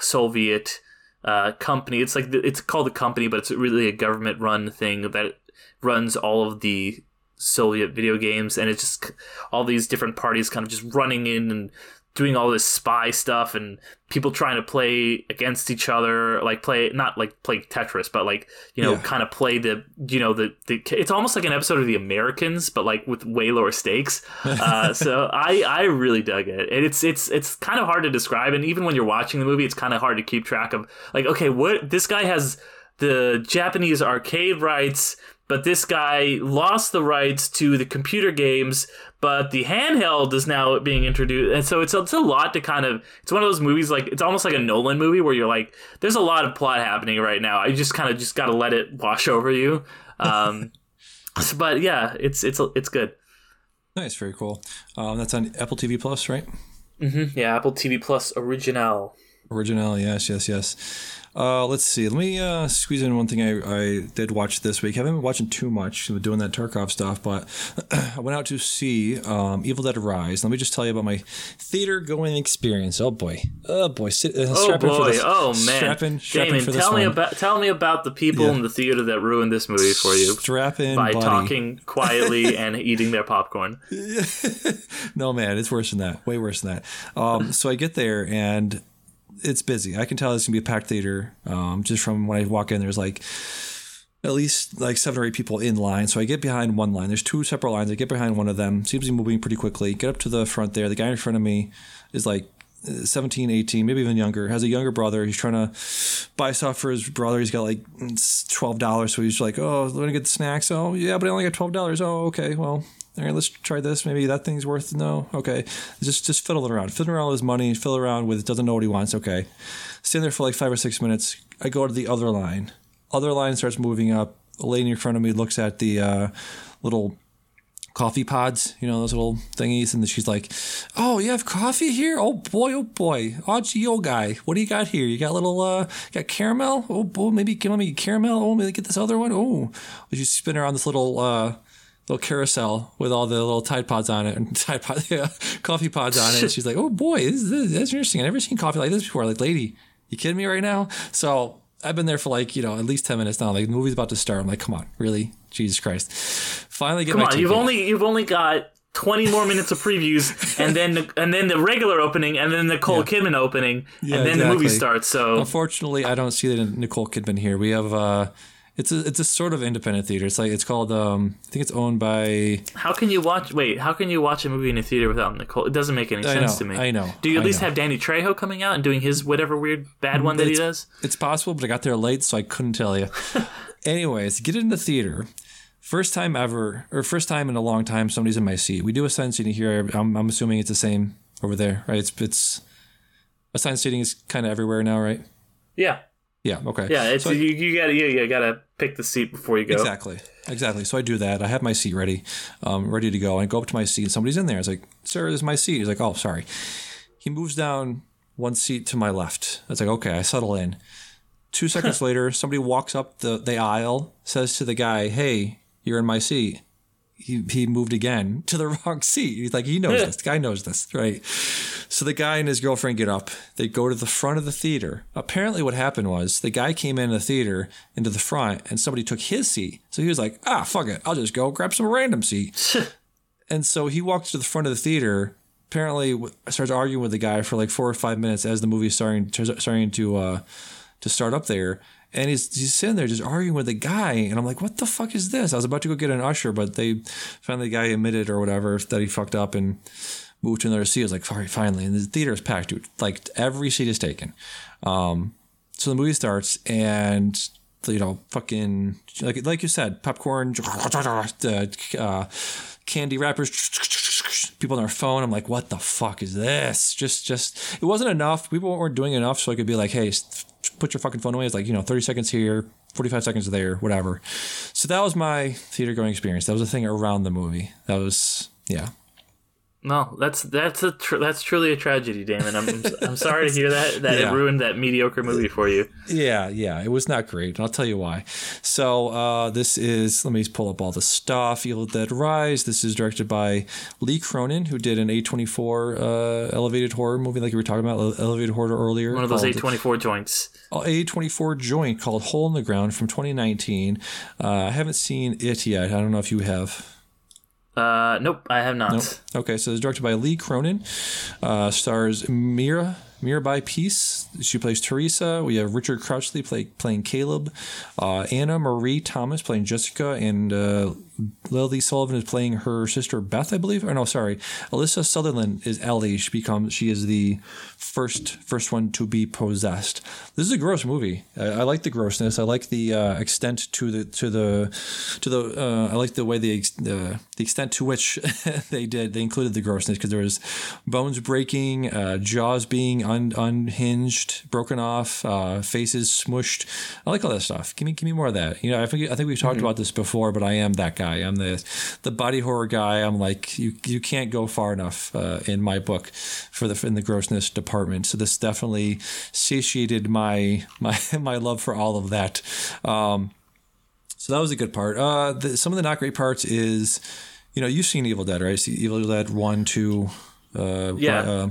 Soviet uh, company. It's like it's called a company, but it's really a government run thing that runs all of the Soviet video games, and it's just all these different parties kind of just running in and doing all this spy stuff and people trying to play against each other like play not like play tetris but like you know yeah. kind of play the you know the, the it's almost like an episode of the americans but like with way lower stakes. Uh, so i i really dug it. And it's it's it's kind of hard to describe. And even when you're watching the movie it's kind of hard to keep track of like okay what this guy has the japanese arcade rights but this guy lost the rights to the computer games but the handheld is now being introduced and so it's, it's a lot to kind of it's one of those movies like it's almost like a nolan movie where you're like there's a lot of plot happening right now. I just kind of just got to let it wash over you. Um, but yeah it's it's it's good. Nice very cool. Um, that's on apple tv plus right? Mm-hmm. yeah apple tv plus original. Original yes yes yes uh, let's see. Let me uh, squeeze in one thing I, I did watch this week. I haven't been watching too much doing that Tarkov stuff, but I went out to see um, Evil Dead Rise. Let me just tell you about my theater going experience. Oh boy, oh boy, Sit, uh, oh boy, oh man, strap in, strap Damian, tell me one. about tell me about the people yeah. in the theater that ruined this movie for you. Strap in by buddy. talking quietly and eating their popcorn. no man, it's worse than that. Way worse than that. Um, so I get there and it's busy. I can tell it's gonna be a packed theater. Um, just from when I walk in, there's like at least like seven or eight people in line. So I get behind one line. There's two separate lines. I get behind one of them. Seems to be moving pretty quickly. Get up to the front there. The guy in front of me is like 17, 18, maybe even younger. Has a younger brother. He's trying to buy stuff for his brother. He's got like twelve dollars. So he's like, "Oh, let me get the snacks." Oh, yeah, but I only got twelve dollars. Oh, okay. Well, all right, let's try this. Maybe that thing's worth no. Okay, just just fiddle around, fiddle around with his money, fiddle around with doesn't know what he wants. Okay, stand there for like five or six minutes. I go to the other line. Other line starts moving up. A lady in front of me looks at the uh, little coffee pods, you know, those little thingies. And she's like, Oh, you have coffee here? Oh boy, oh boy. Oh gee, oh guy. What do you got here? You got little uh got caramel? Oh boy, maybe give me caramel. Oh, maybe get this other one. Oh you spin around this little uh little carousel with all the little Tide Pods on it and Tide Pod, yeah, coffee pods on it. And she's like, "Oh boy, this, this, that's interesting. I've never seen coffee like this before." Like, lady, you kidding me right now? So I've been there for like you know at least ten minutes now. Like the movie's about to start. I'm like, come on, really? Jesus Christ! Finally, get Come my on, ticket. you've only you've only got 20 more minutes of previews, and then the, and then the regular opening, and then the Nicole Kidman opening, Yeah, and then the movie starts. So Unfortunately, I don't see the Nicole Kidman here. We have uh, it's a it's a sort of independent theater. It's like it's called um, I think it's owned by how can you watch? Wait, how can you watch a movie in a theater without Nicole? It doesn't make any I sense know, to me. I know, Do you at I least know. have Danny Trejo coming out and doing his whatever weird bad one that he does? It's possible, but I got there late, so I couldn't tell you. Anyways, get in the theater. First time ever, or first time in a long time, somebody's in my seat. We do assigned seating here. I'm, I'm assuming it's the same over there, right? It's it's assigned seating is kind of everywhere now, right? Yeah, Yeah. Okay. yeah. It's So- you, you gotta you, you gotta pick the seat before you go. Exactly. Exactly. So I do that. I have my seat ready, um, ready to go. I go up to my seat. and Somebody's in there. I was like, "Sir, this is my seat." He's like, "Oh, sorry." He moves down one seat to my left. I was like, "Okay." I settle in. Two seconds later, somebody walks up the, the aisle, says to the guy, "Hey, you're in my seat." He, he moved again to the wrong seat. He's like, he knows this. The guy knows this, right? So the guy and his girlfriend get up. They go to the front of the theater. Apparently, what happened was the guy came in the theater into the front, and somebody took his seat. So he was like, "Ah, fuck it, I'll just go grab some random seat." and so he walks to the front of the theater. Apparently, starts arguing with the guy for like four or five minutes as the movie's starting starting to uh, to start up there. And he's, he's sitting there just arguing with the guy. And I'm like, what the fuck is this? I was about to go get an usher, but they finally the guy admitted or whatever that he fucked up and moved to another seat. I was like, sorry, finally. And the theater is packed, dude. Like every seat is taken. Um, so the movie starts and you know, fucking like like you said, popcorn, uh, candy wrappers, people on their phone. I'm like, what the fuck is this? Just just it wasn't enough. People weren't doing enough, so I could be like, hey, put your fucking phone away. It's like you know, 30 seconds here, 45 seconds there, whatever. So that was my theater going experience. That was the thing around the movie. That was yeah. No, that's that's a tr- that's truly a tragedy, Damian. I'm I'm sorry to hear that that Yeah. it ruined that mediocre movie for you. Yeah, yeah, it was not great. and I'll tell you why. So uh, this is let me pull up all the stuff. Evil Dead Rise. This is directed by Lee Cronin, who did an A24 uh, elevated horror movie, like you were talking about elevated horror earlier. One of those A24 joints. A24 joint called Hole in the Ground from 2019. Uh, I haven't seen it yet. I don't know if you have. Uh, nope, I have not. Nope. Okay, so it's directed by Lee Cronin. Uh, stars Mira Mirabai Pease. She plays Teresa. We have Richard Crouchley play, playing Caleb. Uh, Anna-Maree Thomas playing Jessica, and uh, Lily Sullivan is playing her sister Beth, I believe. Or no, sorry, Alyssa Sutherland is Ellie. She becomes she is the first first one to be possessed. This is a gross movie. I, I like the grossness. I like the uh, extent to the to the to the. Uh, I like the way the the extent to which they did. They included the grossness because there was bones breaking, uh, jaws being un- unhinged, broken off, uh, faces smushed. I like all that stuff. Give me give me more of that. You know, I think I think we've talked about this before, but I am that guy. I'm the the body horror guy. I'm like you you can't go far enough uh, in my book for the in the grossness department. So this definitely satiated my my my love for all of that. Um, so that was a good part. Uh, the, some of the not great parts is, you know, you've seen Evil Dead, right? See Evil Dead one, two. Uh, Yeah. Uh,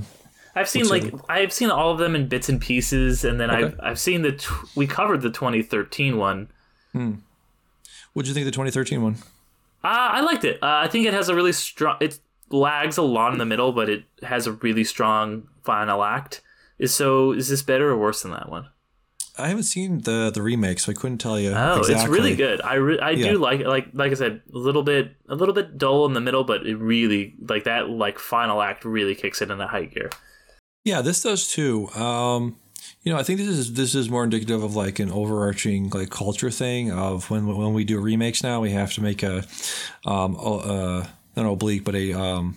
I've seen What's like I've seen all of them in bits and pieces, and then I've I've seen the tw- we covered the 2013 one. what do you think of the 2013 one? Uh, I liked it. Uh, I think it has a really strong. It lags a lot in the middle, but it has a really strong final act. Is so? Is this better or worse than that one? I haven't seen the the remake, so I couldn't tell you. Oh, it's really good. I re- I Yeah. do like it. like like I said, a little bit a little bit dull in the middle, but it really like that like final act really kicks it into high gear. Yeah, this does too. Um, you know, I think this is this is more indicative of like an overarching like culture thing of when when we do remakes now, we have to make a um a, a an oblique, but a um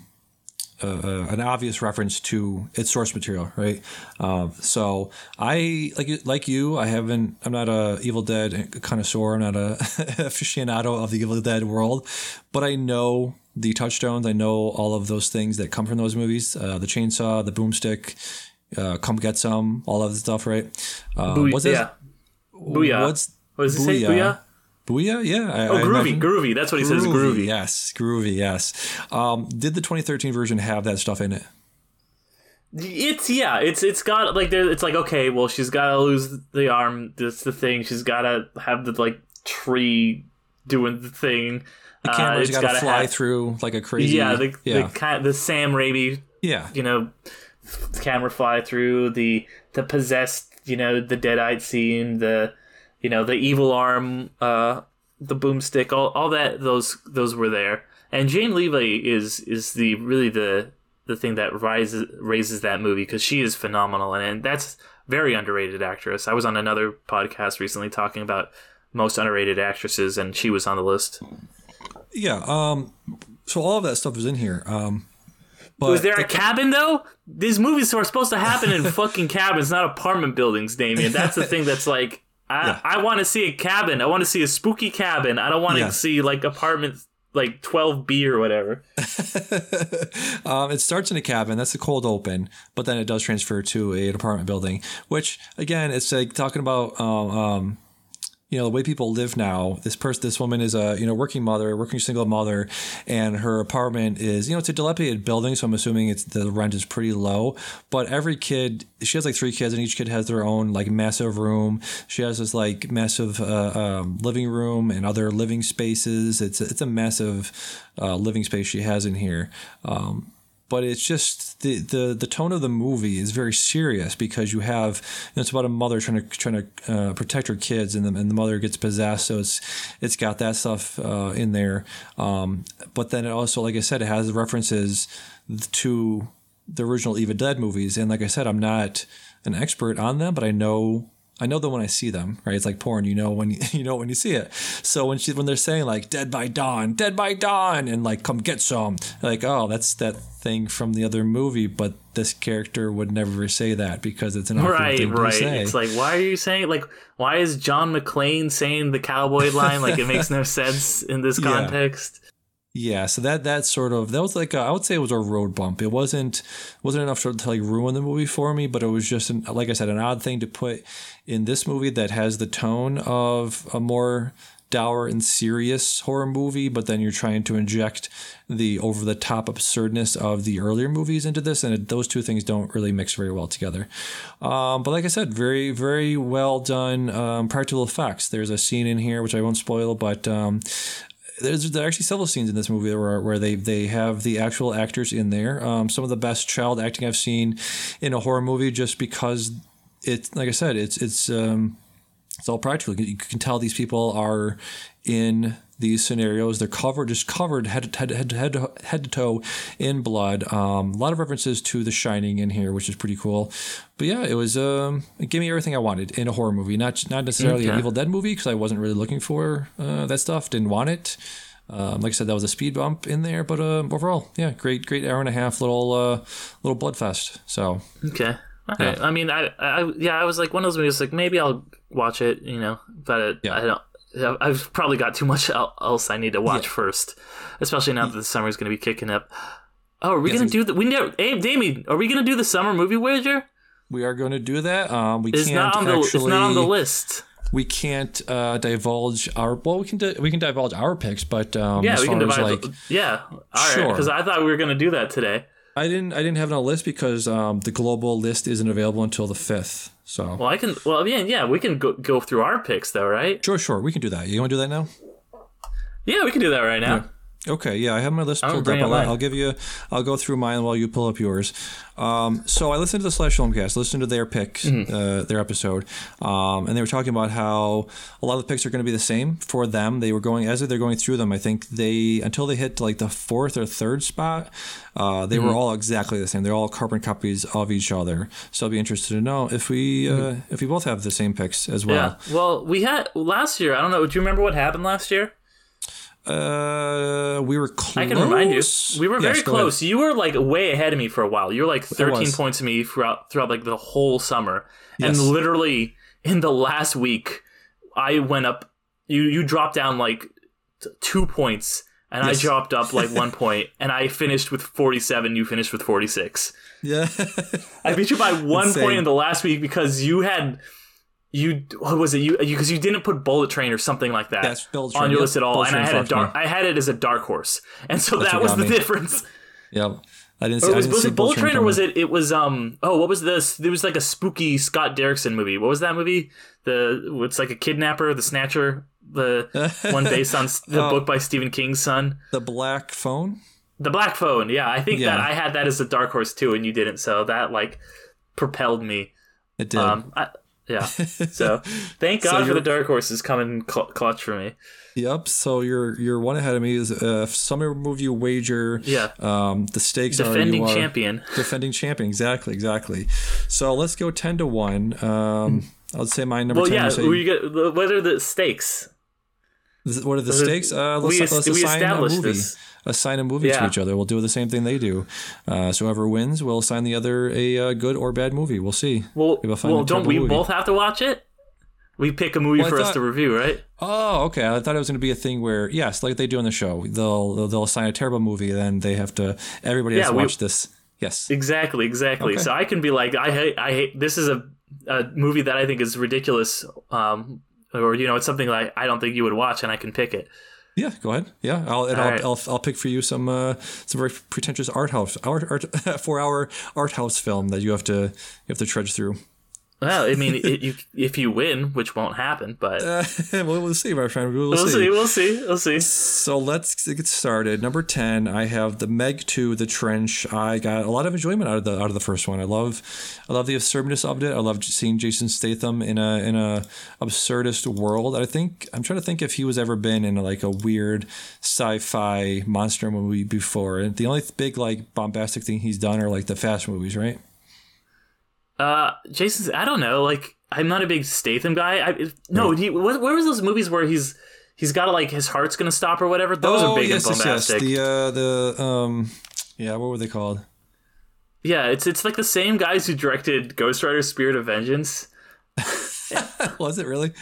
a, a, an obvious reference to its source material, right? Um, so I like like you, I haven't. I'm not a Evil Dead connoisseur. I'm not a aficionado of the Evil Dead world, but I know the touchstones. I know all of those things that come from those movies. Uh, the chainsaw, the boomstick, uh, come get some, all of the stuff, right? Uh, Booy- what's this? yeah. Booyah. What's What does he say? Booyah? Booyah? Yeah. I, Oh, groovy, imagine- groovy. That's what he says. Groovy. Yes, groovy. Yes. Um, did the 2013 version have that stuff in it? It's yeah, it's it's got like there. It's like okay, well, she's got to lose the arm. That's the thing. She's got to have the like tree doing the thing. The Uh, camera's it's got to fly have- through like a crazy. Yeah, the yeah, the kind the Sam Raimi, yeah. you know, camera fly through the the possessed, you know, the deadite scene, the you know the evil arm, uh, the boomstick, all all that those those were there. And Jane Levy is is the really the the thing that rises raises that movie because she is phenomenal and, and that's very underrated actress. I was on another podcast recently talking about most underrated actresses and she was on the list. Yeah. Um, so all of that stuff is in here. Um, but Was there a cabin though? These movies are supposed to happen in fucking cabins, not apartment buildings, Damian. That's the thing that's like I Yeah. I want to see a cabin. I want to see a spooky cabin. I don't want to Yeah. see like apartment like 12B or whatever. um, it starts in a cabin. That's the cold open, but then it does transfer to a, an apartment building. Which again, it's like talking about um, um, you know the way people live now. This person, this woman is a you know working mother, working single mother, and her apartment is you know it's a dilapidated building, so I'm assuming it's the rent is pretty low. But every kid, she has like three kids, and each kid has their own like massive room. She has this like massive uh, um, living room and other living spaces. It's it's a massive uh, living space she has in here. Um, but it's just the, the the tone of the movie is very serious because you have you know, it's about a mother trying to trying to uh, protect her kids and the, and the mother gets possessed. So it's it's got that stuff uh, in there. Um, but then it also like I said it has references to the original Evil Dead movies. And like I said I'm not an expert on them but I know I know them when I see them, right? It's like porn. You know when you, you know when you see it. So when she when they're saying like "Dead by Dawn," "Dead by Dawn," and like "Come get some," like oh, that's that thing from the other movie. But this character would never say that because it's an Right, thing to right. say. It's like why are you saying like why is John McClane saying the cowboy line like it makes no sense in this Yeah. context? Yeah, so that that sort of that was like a, I would say it was a road bump. It wasn't wasn't enough to, to like ruin the movie for me, but it was just an, like I said, an odd thing to put in this movie that has the tone of a more dour and serious horror movie, but then you're trying to inject the over the top absurdness of the earlier movies into this, and it, those two things don't really mix very well together. Um, but like I said, very very well done um, practical effects. There's a scene in here which I won't spoil, but um, there's there are actually several scenes in this movie where, where they they have the actual actors in there. Um, some of the best child acting I've seen in a horror movie, just because it's like I said, it's it's um, it's all practical. You can tell these people are in these scenarios. They're covered, just covered head to head, head, head, to, head to toe in blood. Um, a lot of references to The Shining in here, which is pretty cool. But yeah, it was um, it gave me everything I wanted in a horror movie. Not not necessarily an Evil Dead movie because I wasn't really looking for uh, that stuff. Didn't want it. Um, like I said, that was a speed bump in there, but uh, overall, yeah, great, great hour and a half little uh, little blood fest. So Okay. Okay. I mean, I, I, yeah, I was like one of those movies. Like maybe I'll watch it, you know, but it, Yeah. I don't. I've probably got too much else I need to watch first, especially now that the summer is going to be kicking up. Oh, are we Yes, gonna do the? We never. Hey, Damian, are we gonna do the summer movie wager? we are going to do that. Um, we It's can't not on the. actually. It's not on the list. we can't uh, divulge our well we can di- we can divulge our picks but um Yeah, we can divide. like yeah, all right. Sure. Because I thought we were gonna do that today. I didn't I didn't have it on a list because um the global list isn't available until the 5th so Well, I can. Well, yeah, yeah, we can go go through our picks though, right? sure sure we can do that you want to do that now Yeah, we can do that right now. Okay, yeah, I have my list pulled up. I'll. I'll give you, I'll go through mine while you pull up yours. Um, so I listened to the Slash Filmcast, listened to their picks, Mm-hmm. uh, their episode, um, and they were talking about how a lot of the picks are going to be the same for them. They were going as they're going through them. I think they until they hit like the fourth or third spot, uh, they Mm-hmm. were all exactly the same. They're all carbon copies of each other. So I'll be interested to know if we uh, if we both have the same picks as well. Mm-hmm. Yeah. Well, we had last year. I don't know. Do you remember what happened last year? Uh, we were close. I can remind you. We were very Yes, close. You were like way ahead of me for a while. You were like 13 points of me throughout throughout like the whole summer. And Yes. literally in the last week, I went up. You you dropped down like t- two points, and Yes. I dropped up like one point, and I finished with 47. You finished with 46. Yeah. I beat you by one Insane. point in the last week because you had. You what was it? You because you, didn't put Bullet Train or something like that Yes, Bullet on your list at all, Bullet and I had a dark. I had it as a dark horse, and so That's that was the me. difference. yep. I didn't see. Or I was, didn't was see it Bullet Train or was it? It was um. Oh, what was this? There was like a spooky Scott Derrickson movie. What was that movie? The it's like a kidnapper, the Snatcher, the one based on the Oh. book by Stephen King's son, the Black Phone? The Black Phone. Yeah, I think that I had that as a dark horse too, and you didn't. So that like propelled me. It did. Um, I, yeah. So thank So God for the dark horses coming cl- clutch for me. Yep. So you're you're one ahead of me. Is uh, summer movie wager? Yeah. Um, the stakes are Defending you are champion. defending champion. Exactly. Exactly. So let's go ten to one. Um, I'll say my number Well, ten. yeah. you say- We get, what are the stakes? what are the are- stakes? Uh, let's, we let's we established this. Assign a movie to each other. We'll do the same thing they do. Uh, so whoever wins we'll assign the other a uh, good or bad movie. We'll see. Well, Maybe I'll find well, don't we movie. both have to watch it? We pick a movie Well, for us to review, right? Oh, okay. I thought it was going to be a thing where, yes, like they do on the show, they'll they'll, they'll assign a terrible movie, then they have to. Everybody has Yeah, to we- watch this. Yes. Exactly, exactly. Okay. So I can be like, I hate, I hate. This is a, a movie that I think is ridiculous, um, or you know, it's something like I don't think you would watch, and I can pick it. Yeah. Go ahead. Yeah. I'll and I'll, right. I'll I'll pick for you some uh, some very pretentious art house art, art four hour art house film that you have to you have to trudge through. Well, I mean, it, you, if you win, which won't happen, but uh, well, we'll see, my friend. We'll, we'll see. see, we'll see, we'll see. So let's get started. Number ten, I have the Meg Two, The Trench. I got a lot of enjoyment out of the out of the first one. I love, I love the absurdness of it. I love seeing Jason Statham in a in a absurdist world. I think I'm trying to think if he was ever been in like a weird sci-fi monster movie before. And the only big like bombastic thing he's done are like the Fast movies, right? Uh, Jason's. I don't know. Like, I'm not a big Statham guy. I no. He, what, where was those movies where he's he's got to like his heart's gonna stop or whatever? Those are big Oh, yes, and yes, yes. bombastic. The uh, the um, yeah, what were they called? Yeah, it's it's like the same guys who directed Ghost Rider: Spirit of Vengeance. was it really?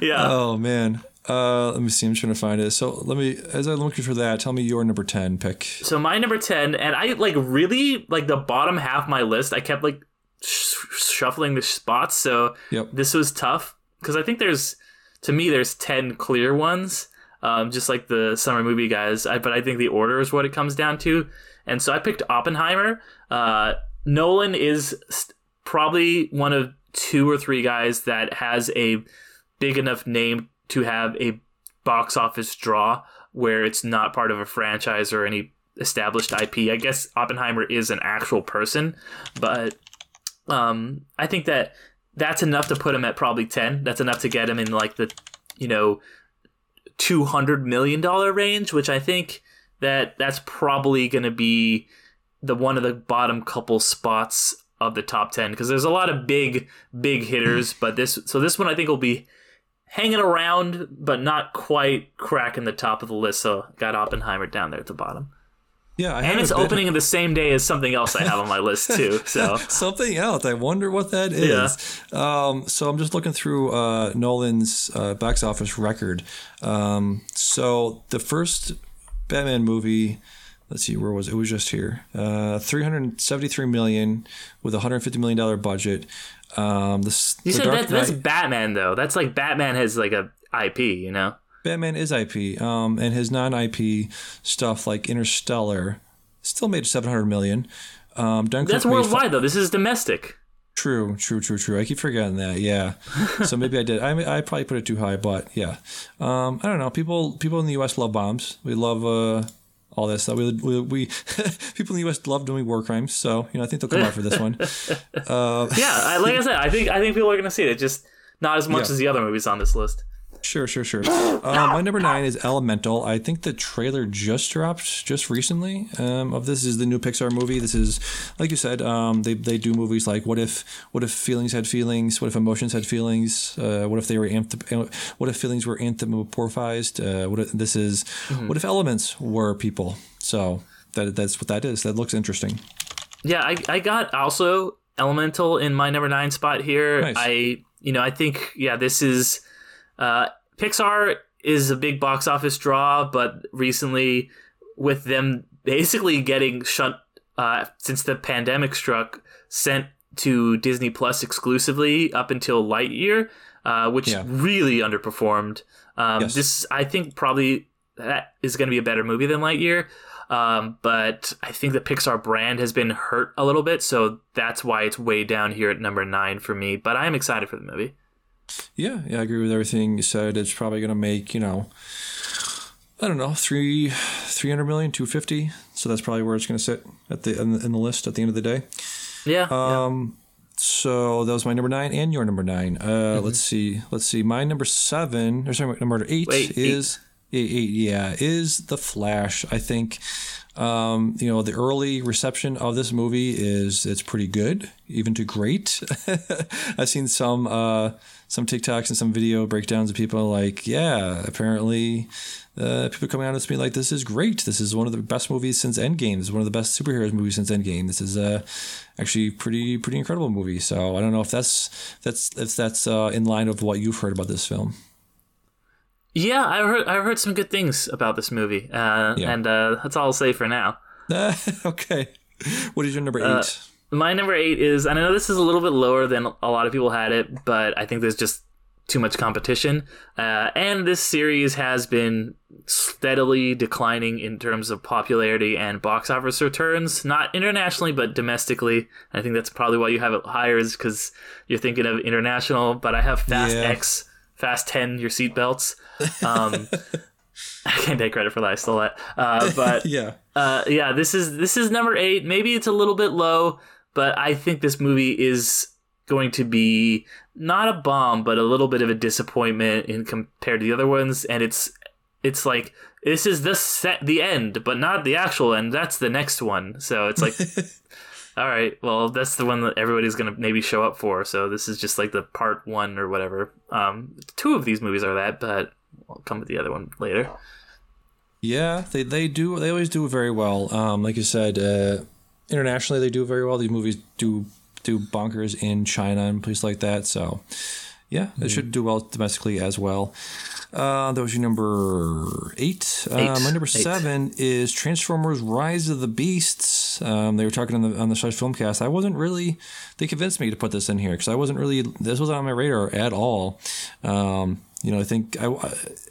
Yeah. Oh man. Uh, let me see. I'm trying to find it. So let me, as I'm looking for that, tell me your number ten pick. So my number 10 and I like really like the bottom half of my list I kept like sh- shuffling the spots so Yep. this was tough because I think there's to me there's 10 clear ones um, just like the summer movie guys I, but I think the order is what it comes down to and so I picked Oppenheimer uh, Nolan is st- probably one of two or three guys that has a big enough name to have a box office draw where it's not part of a franchise or any established IP. I guess Oppenheimer is an actual person, but um, I think that that's enough to put him at probably 10. That's enough to get him in like the, you know, 200 million dollar range, which I think that that's probably going to be the one of the bottom couple spots of the top 10 because there's a lot of big big hitters, but this so this one I think will be hanging around, but not quite cracking the top of the list. So got Oppenheimer down there at the bottom, Yeah, I and it's opening the same day as something else I have on my list too. So something else. I wonder what that is. Um, so I'm just looking through uh, Nolan's uh, box office record. Um, so the first Batman movie, let's see, where was it? It was just here. Uh, 373 million with a 150 million dollar budget. Um, this, you said that, that's Batman though. That's like Batman has like a IP, you know. Batman is IP, um, and his non-IP stuff like Interstellar still made 700 million. Um, Dunkirk That's worldwide though. This is domestic. True, true, true, true. I keep forgetting that. Yeah. so maybe I did. I, I probably put it too high, but yeah. Um, I don't know. People people in the U.S. love bombs. We love uh, all this stuff. We, we, we people in the U.S. love doing war crimes. So you know, I think they'll come out for this one. Yeah, like I said, I think I think people are gonna see it. Just not as much Yeah. as the other movies on this list. Sure, sure, sure. Uh, my number nine is Elemental. I think the trailer just dropped just recently. Um, of this is the new Pixar movie. This is, like you said, um, they they do movies like what if what if feelings had feelings? What if emotions had feelings? Uh, what if they were anthrop- What if feelings were anthropomorphized? Uh, what if, this is what if elements were people? So that that's what that is. That looks interesting. Yeah, I, I got also Elemental in my number nine spot here. Nice. I you know I think yeah this is uh, Pixar is a big box office draw, but recently with them basically getting shut uh, since the pandemic struck, sent to Disney Plus exclusively up until Lightyear, uh, which Yeah. really underperformed. Um, Yes. This I think probably that is going to be a better movie than Lightyear. Um, but I think the Pixar brand has been hurt a little bit, so that's why it's way down here at number nine for me. But I am excited for the movie. Yeah, yeah, I agree with everything you said. It's probably going to make, you know, I don't know, three, 300 million, 250. So that's probably where it's going to sit at the in, the in the list at the end of the day. Yeah. yeah. Um, so that was my number nine and your number nine. Uh, Mm-hmm. let's see, let's see. My number seven, or sorry, number eight Wait, eight. is eight, eight, yeah, is the Flash. I think, um, you know, the early reception of this movie is it's pretty good, even to great. I've seen some uh, some TikToks and some video breakdowns of people like, yeah, apparently. Uh, people coming out and being like, "This is great. This is one of the best movies since Endgame. This is one of the best superheroes movies since Endgame. This is uh, actually pretty pretty incredible movie." So I don't know if that's that's if that's uh, in line with what you've heard about this film. Yeah, I heard I heard some good things about this movie, uh, Yeah. and uh, that's all I'll say for now. okay, what is your number eight? Uh, My number eight is, and I know this is a little bit lower than a lot of people had it, but I think there's just too much competition. Uh, and this series has been steadily declining in terms of popularity and box office returns, not internationally, but domestically. I think that's probably why you have it higher, is because you're thinking of international, but I have Fast Yeah. X, Fast 10, your seatbelts. Um, I can't take credit for that. I stole that. Uh, but yeah, uh, yeah, this is this is number eight. Maybe it's a little bit low, but I think this movie is going to be not a bomb, but a little bit of a disappointment in compared to the other ones. And it's it's like this is the set the end, but not the actual end. That's the next one. So it's like. All right, well, that's the one that everybody's gonna maybe show up for. So this is just like the part one or whatever. Um, two of these movies are that, but I'll come with the other one later. yeah. They they do they always do very well. Um, like you said, uh, internationally they do very well. These movies do do bonkers in China and places like that. So yeah, it should do well domestically as well. Uh, that was your number eight. Uh, my number Eight. seven is Transformers: Rise of the Beasts. Um, they were talking on the on the Slash Filmcast. I wasn't really. They convinced me to put this in here because I wasn't really. This wasn't on my radar at all. Um, you know, I think I,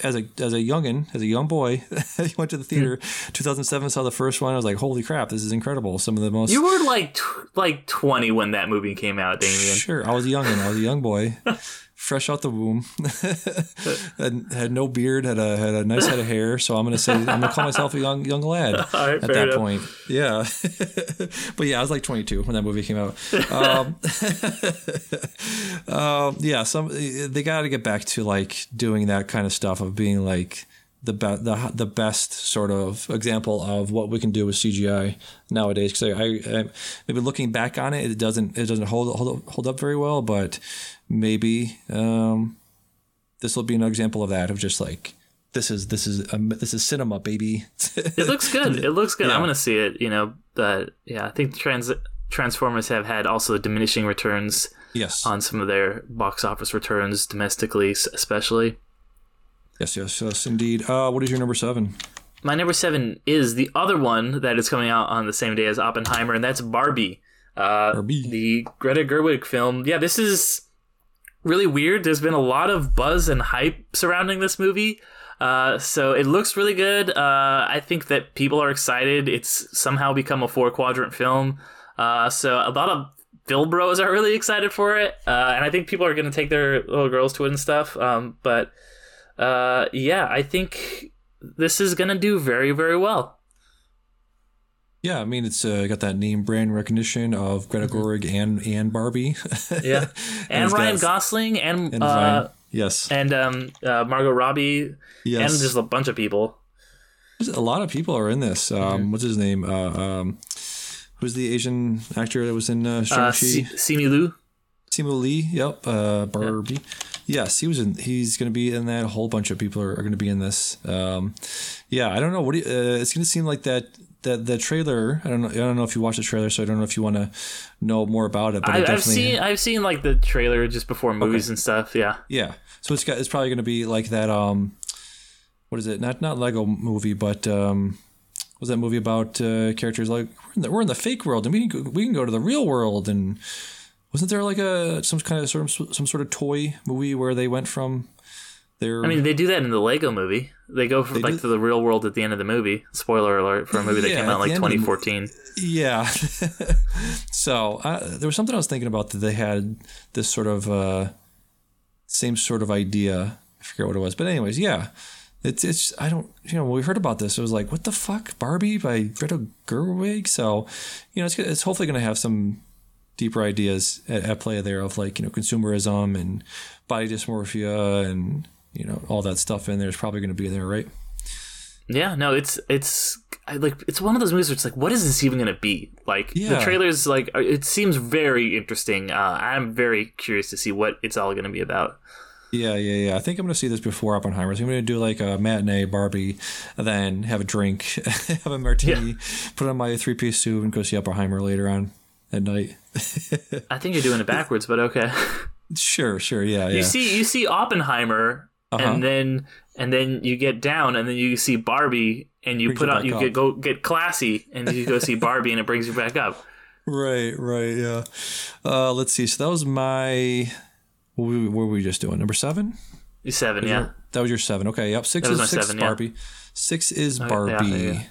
as a as a youngin, as a young boy, I went to the theater. 2007 saw the first one. I was like, "Holy crap, this is incredible!" Some of the most You were like like twenty when that movie came out, Damian. Sure, I was a youngin. I was a young boy, fresh out the womb. had, had no beard, had a had a nice head of hair. So I'm gonna say I'm gonna call myself a young young lad right, at that enough. point. Yeah, but yeah, I was like 22 when that movie came out. Um, um, yeah, some they got to get back to like doing that kind of stuff of being like the be- the the best sort of example of what we can do with CGI nowadays. Because I, I, I maybe looking back on it, it doesn't it doesn't hold hold up, hold up very well. But maybe um, this will be an example of that of just like this is this is um, this is cinema, baby. It looks good. It looks good. Yeah. I'm gonna see it. You know, but yeah, I think trans Transformers have had also diminishing returns yes, on some of their box office returns domestically, especially. yes, yes, yes, indeed. Uh, what is your number seven? My number seven is the other one that is coming out on the same day as Oppenheimer, and that's Barbie. Uh, Barbie. The Greta Gerwig film. Yeah, this is really weird. There's been a lot of buzz and hype surrounding this movie. Uh, so it looks really good. Uh, I think that people are excited. It's somehow become a four quadrant film. Uh, so a lot of film bros are really excited for it. Uh, and I think people are going to take their little girls to it and stuff. Um, but uh, yeah, I think this is going to do very, very well. Yeah, I mean it's uh, got that name brand recognition of Greta Gerwig and and Barbie. Mm-hmm. Yeah. and it's Ryan got- Gosling and, and uh, Ryan- Yes. and um, uh, Margot Robbie, Yes. and just a bunch of people. There's a lot of people are in this. Um, Mm-hmm. What's his name? Uh, um, who's the Asian actor that was in uh, Uh, Shang-Chi? Si- Simu Liu. Simu Lee. Yep. Uh, Barbie. Yes, he was in. He's going to be in that. A whole bunch of people are, are going to be in this. Um, yeah, I don't know. What do you, uh, it's going to seem like that. That the trailer. I don't know. I don't know if you watched the trailer, so I don't know if you want to know more about it. But I, it I've seen I've seen like the trailer just before movies and stuff. Yeah. Yeah. So it's got. It's probably going to be like that. Um, what is it? Not not Lego movie, but um, what was that movie about uh, characters like we're in, the, we're in the fake world and we can go, we can go to the real world and wasn't there like a some kind of sort of some sort of toy movie where they went from their I mean, they do that in the Lego movie. They go from like do- to the real world at the end of the movie. Spoiler alert for a movie that Yeah, came out in like end of the 2014. Yeah. so uh, there was something I was thinking about that they had this sort of uh, same sort of idea. I forget what it was, but anyways, yeah. It's it's I don't you know when we heard about this it was like what the fuck Barbie by Greta Gerwig so you know it's it's hopefully going to have some deeper ideas at, at play there of like you know consumerism and body dysmorphia and you know all that stuff in there is probably going to be there right Yeah, no, it's it's I, like it's one of those movies where it's like, what is this even going to be? Like the Yeah. trailers, like it seems very interesting. Uh, I'm very curious to see what it's all going to be about. Yeah, yeah, yeah. I think I'm going to see this before Oppenheimer. So I'm going to do like a matinee Barbie, then have a drink, have a martini, put on my three piece suit, and go see Oppenheimer later on at night. I think you're doing it backwards, but okay. Sure, sure, yeah, yeah. You see, you see Oppenheimer, Uh-huh. and then and then you get down, and then you see Barbie, and you Brings put on you up. get go get classy, and you go see Barbie, and it brings you back up. right, right, yeah. Uh, let's see. So that was my. What were we, what were we just doing? Number seven. Seven, yeah. That was your seven. Okay, yep. Six is six seven, is yeah. Barbie. Six is Barbie. yeah, yeah.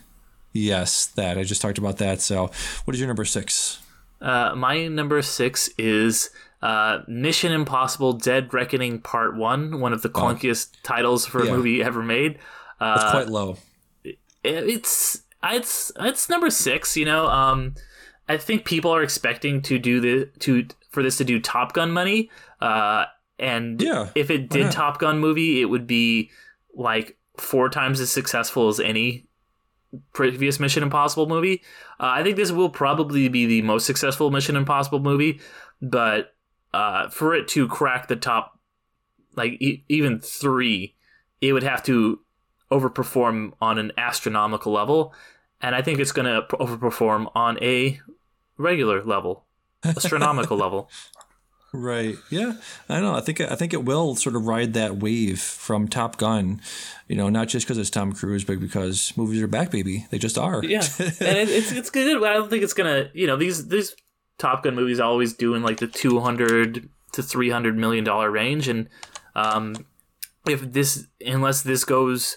Yes, that I just talked about that. So, what is your number six? Uh, my number six is uh, Mission Impossible: Dead Reckoning Part One, one of the clunkiest titles for Yeah. a movie ever made. Uh, quite low. it's it's it's number six. You know, um, I think people are expecting to do the to for this to do Top Gun money. Uh, and Yeah, if it did? Top Gun movie, it would be like four times as successful as any previous Mission Impossible movie. Uh, I think this will probably be the most successful Mission Impossible movie, but uh, for it to crack the top, like e- even three, it would have to overperform on an astronomical level, and I think it's going to overperform on a regular level, astronomical level. Right. Yeah. I know. I think I think it will sort of ride that wave from Top Gun. You know, not just because it's Tom Cruise, but because movies are back, baby. They just are. Yeah, and it, it's it's good, I don't think it's gonna. You know, these these Top Gun movies always do in like the two hundred to three hundred million dollar range, and um, if this unless this goes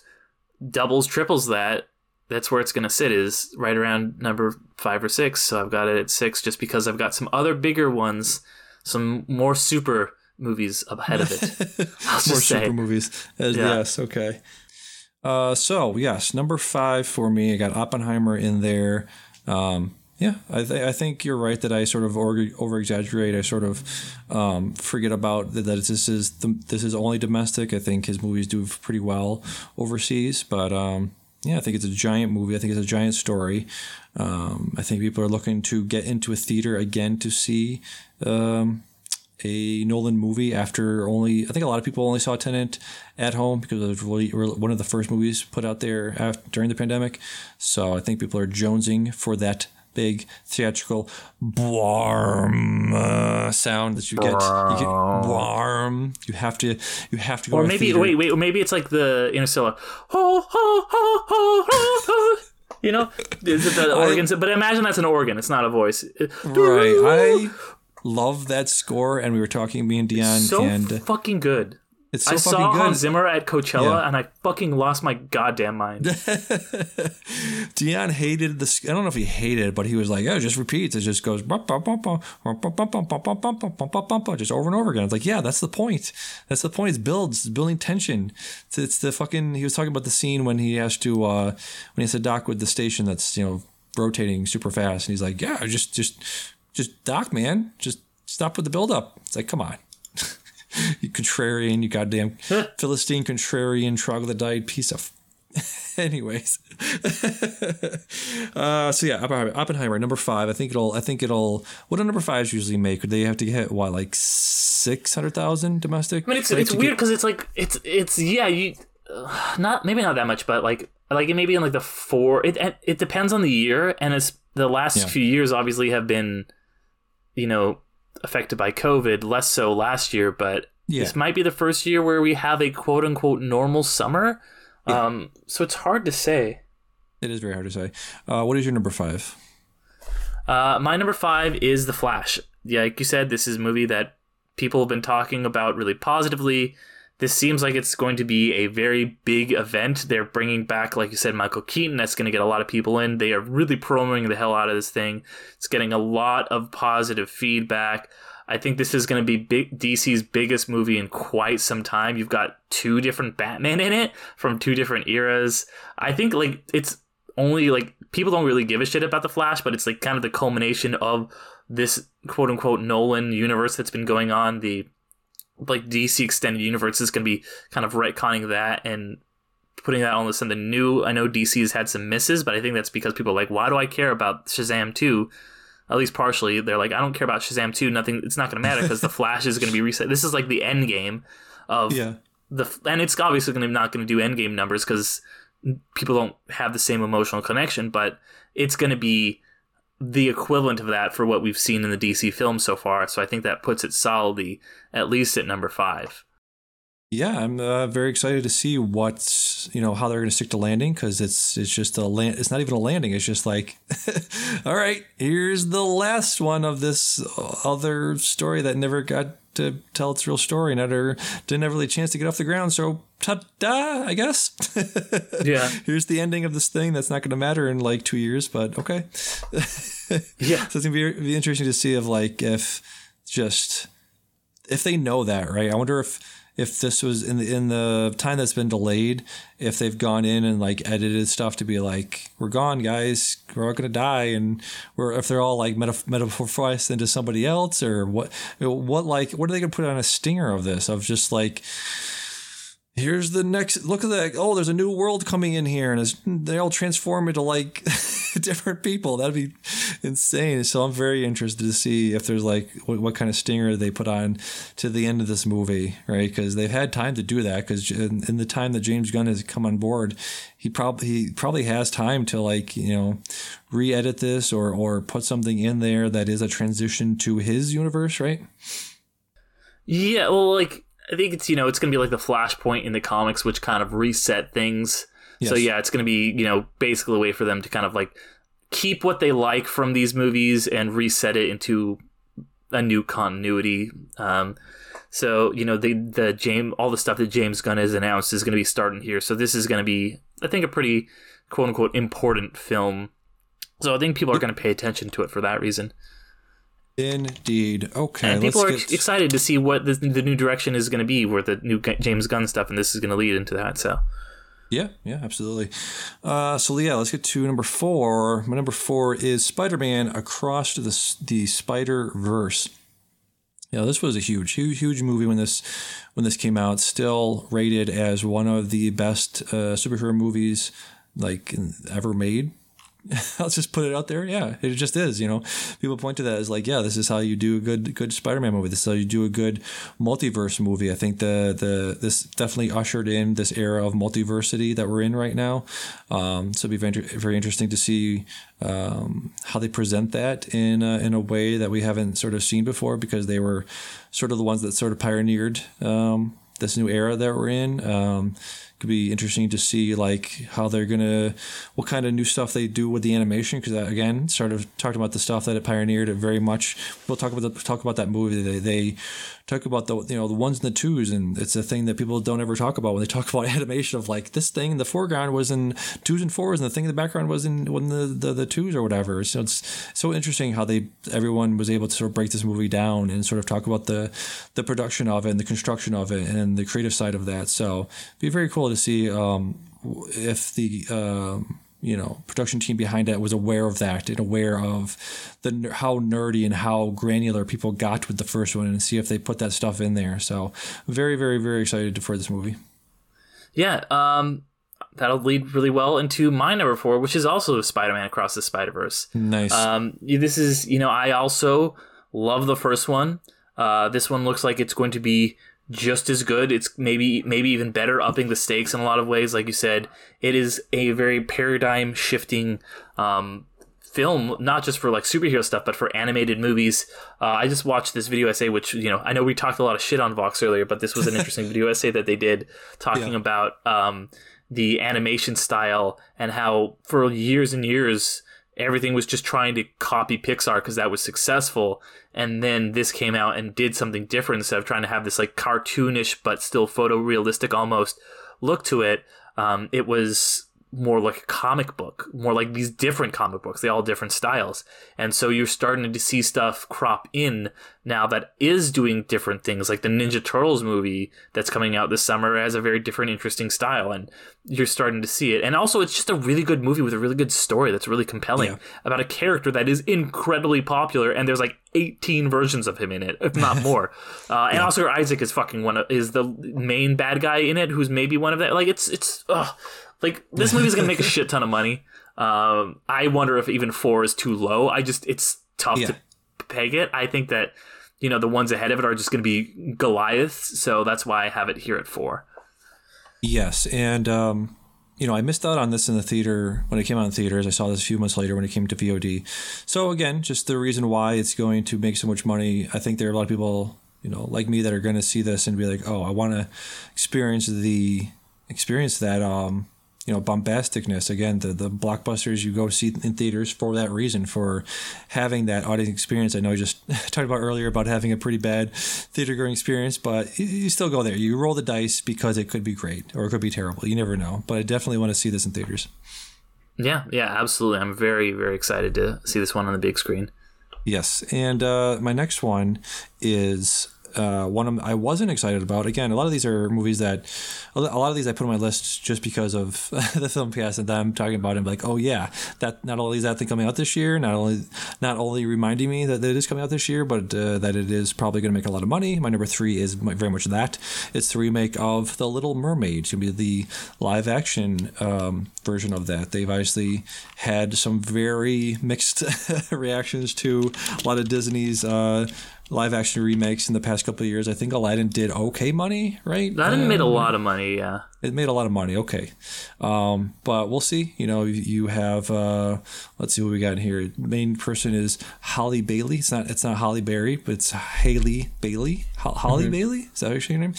doubles triples that, that's where it's gonna sit is right around number five or six. So I've got it at six just because I've got some other bigger ones, some more super movies ahead of it. I'll More say. super movies. As, Yeah. Yes. Okay. Uh, so yes, number five for me. I got Oppenheimer in there. Um, yeah, I, th- I think you're right that I sort of over exaggerate. I sort of um, forget about that, that this is the, this is only domestic. I think his movies do pretty well overseas, but um, yeah, I think it's a giant movie. I think it's a giant story. Um, I think people are looking to get into a theater again to see um, a Nolan movie after only I think a lot of people only saw Tenet at home because it was really, really one of the first movies put out there after, during the pandemic. So I think people are jonesing for that big theatrical warm uh, sound that you get. You get warm. You have to. You have to go. Or maybe theater. wait, wait, or maybe it's like the Interstellar. Ho ho ho ho ho ho. You know, is it the organs? But imagine that's an organ. It's not a voice. Right. I love that score, and we were talking me and Dion, so and fucking good. It's so I fucking saw good. Hans Zimmer at Coachella, yeah. and I fucking lost my goddamn mind. Dion hated this. I don't know if he hated it, but he was like, "Oh, just repeats. It just goes just over and over again." It's like, yeah, that's the point. That's the point. It builds, it's building tension. It's, it's the fucking. He was talking about the scene when he has to uh, when he has to dock with the station that's you know rotating super fast, and he's like, "Yeah, just just just dock, man. Just stop with the buildup." It's like, come on. you contrarian, you goddamn Philistine contrarian troglodyte piece of. Anyways, uh, so yeah, Oppenheimer, Oppenheimer, number five. I think it'll. I think it'll. What do number fives usually make? They have to get what, like six hundred thousand domestic? I mean, it's it's weird because it's like it's it's yeah you uh, not maybe not that much, but like like it maybe in like the four. It it- it depends on the year, and it's the last Yeah. few years obviously have been, you know, affected by COVID. Less so last year, but Yeah. this might be the first year where we have a quote unquote normal summer. Um, so it's hard to say. It is very hard to say. Uh, what is your number five? Uh, my number five is The Flash. Yeah, like you said, this is a movie that people have been talking about really positively. This seems like it's going to be a very big event. They're bringing back, like you said, Michael Keaton. That's going to get a lot of people in. They are really promoting the hell out of this thing. It's getting a lot of positive feedback. I think this is going to be big, DC's biggest movie in quite some time. You've got two different Batman in it from two different eras. I think like it's only like people don't really give a shit about the Flash, but it's like kind of the culmination of this quote unquote Nolan universe that's been going on. The like DC extended universe is going to be kind of retconning that and putting that on the something new. I know DC has had some misses, but I think that's because people are like, why do I care about Shazam 2? At least partially, they're like, I don't care about Shazam 2. Nothing, it's not going to matter because the Flash is going to be reset. This is like the end game of Yeah. the and it's obviously to not going to do end game numbers because people don't have the same emotional connection, but it's going to be the equivalent of that for what we've seen in the DC film so far. So I think that puts it solidly at least at number five. Yeah, I'm uh, very excited to see what's you know how they're going to stick to landing because it's it's just a land. It's not even a landing. It's just like, all right, here's the last one of this other story that never got to tell its real story, never didn't have really a chance to get off the ground. So ta-da, I guess. Yeah. here's the ending of this thing that's not going to matter in like two years, but okay. Yeah. So it's gonna be, be interesting to see if like if just if they know that right. I wonder if if this was in the in the time that's been delayed, if they've gone in and like edited stuff to be like, we're gone, guys, we're all gonna die, and we're if they're all like metaf- into somebody else or what what like what are they gonna put on a stinger of this? Of just like here's the next look at that oh there's a new world coming in here and they all transform into like different people. That'd be insane. So i'm very interested to see if there's like what, what kind of stinger they put on to the end of this movie right? Because they've had time to do that because in, in the time that james gunn has come on board he probably he probably has time to like you know re-edit this or or put something in there that is a transition to his universe right? Yeah, well, like I think it's you know it's gonna be like the flashpoint in the comics, which kind of reset things. So yeah, it's gonna be you know basically a way for them to kind of like keep what they like from these movies and reset it into a new continuity. Um, so you know the the James all the stuff that James Gunn has announced is gonna be starting here. So this is gonna be I think a pretty quote unquote important film. So I think people are gonna pay attention to it for that reason. Indeed okay And people are get- excited to see what the, the new direction is going to be, where the new James Gunn stuff, and this is going to lead into that. So, Yeah, yeah, absolutely. Uh, so yeah, let's get to number four. My number four is Spider-Man Across the the Spider Verse. Yeah, this was a huge, huge, huge movie when this when this came out. Still rated as one of the best uh, superhero movies like ever made. I'll just put it out there. Yeah, it just is. You know, people point to that as like, yeah, this is how you do a good, good Spider-Man movie. This is how you do a good multiverse movie. I think the the this definitely ushered in this era of multiversity that we're in right now. Um, so it'd be very, very interesting to see um, how they present that in a, in a way that we haven't sort of seen before because they were sort of the ones that sort of pioneered um, this new era that we're in. Could be interesting to see like how they're gonna what kind of new stuff they do with the animation because again sort of talked about the stuff that it pioneered it very much we'll talk about the, talk about that movie they, they talk about the you know the ones and the twos and it's a thing that people don't ever talk about when they talk about animation of like this thing in the foreground was in twos and fours and the thing in the background was in when the, the the twos or whatever. So it's so interesting how they everyone was able to sort of break this movie down and sort of talk about the the production of it and the construction of it and the creative side of that. So it'd be very cool to see um, if the um, you know production team behind it was aware of that and aware of the how nerdy and how granular people got with the first one and see if they put that stuff in there so very very very excited for this movie Yeah, um, that'll lead really well into my number four, which is also Spider-Man Across the Spider-Verse. nice Um, this is, you know, I also love the first one. Uh, this one looks like it's going to be just as good. It's maybe maybe even better, upping the stakes in a lot of ways. Like you said, it is a very paradigm shifting um, film, not just for like superhero stuff, but for animated movies. Uh, I just watched this video essay, which you know I know we talked a lot of shit on Vox earlier, but this was an interesting video essay that they did talking Yeah. about um, the animation style and how for years and years everything was just trying to copy Pixar because that was successful. And then this came out and did something different instead of trying to have this like cartoonish but still photorealistic almost look to it. Um, it was more like a comic book, more like these different comic books. They all different styles. And so you're starting to see stuff crop in now that is doing different things. Like the Ninja Turtles movie that's coming out this summer has a very different, interesting style. And you're starting to see it. And also, it's just a really good movie with a really good story that's really compelling Yeah. about a character that is incredibly popular. And there's like 18 versions of him in it, if not more. Uh, and Oscar Isaac is fucking one of, is the main bad guy in it, who's maybe one of that. Like, it's, it's, ugh. Like, this movie's gonna make a shit ton of money. Um, I wonder if even four is too low. I just, it's tough Yeah. to peg it. I think that, you know, the ones ahead of it are just gonna be Goliaths. So that's why I have it here at four. Yes, and um, you know, I missed out on this in the theater when it came out in theaters. I saw this a few months later when it came to VOD. So again, just the reason why it's going to make so much money. I think there are a lot of people, you know, like me that are going to see this and be like, "Oh, I want to experience the experience that um, you know, bombasticness. Again, the the blockbusters you go see in theaters for that reason, for having that audience experience. I know you just talked about earlier about having a pretty bad theater going experience, but you, you still go there. You roll the dice because it could be great or it could be terrible. You never know. But I definitely want to see this in theaters. Yeah, yeah, absolutely. I'm very, very excited to see this one on the big screen. Yes, and uh, my next one is uh, one of, I wasn't excited about. Again, a lot of these are movies that a lot of these I put on my list just because of the film cast and them talking about it. Like, oh yeah, that not only is that thing coming out this year, not only not only reminding me that it is coming out this year, but uh, that it is probably going to make a lot of money. My number three is very much that. It's the remake of The Little Mermaid. It's going to be the live action um, version of that. They've obviously had some very mixed reactions to a lot of Disney's. Uh, live action remakes in the past couple of years. I think Aladdin did okay money, right? Aladdin Uh, made a lot of money, yeah. It made a lot of money. Okay, um, but we'll see. You know, you- you have uh, let's see what we got in here. Main person is Holly Bailey. It's not it's not Holly Berry, but it's Haley Bailey. Ho- Holly Bailey is that actually her name?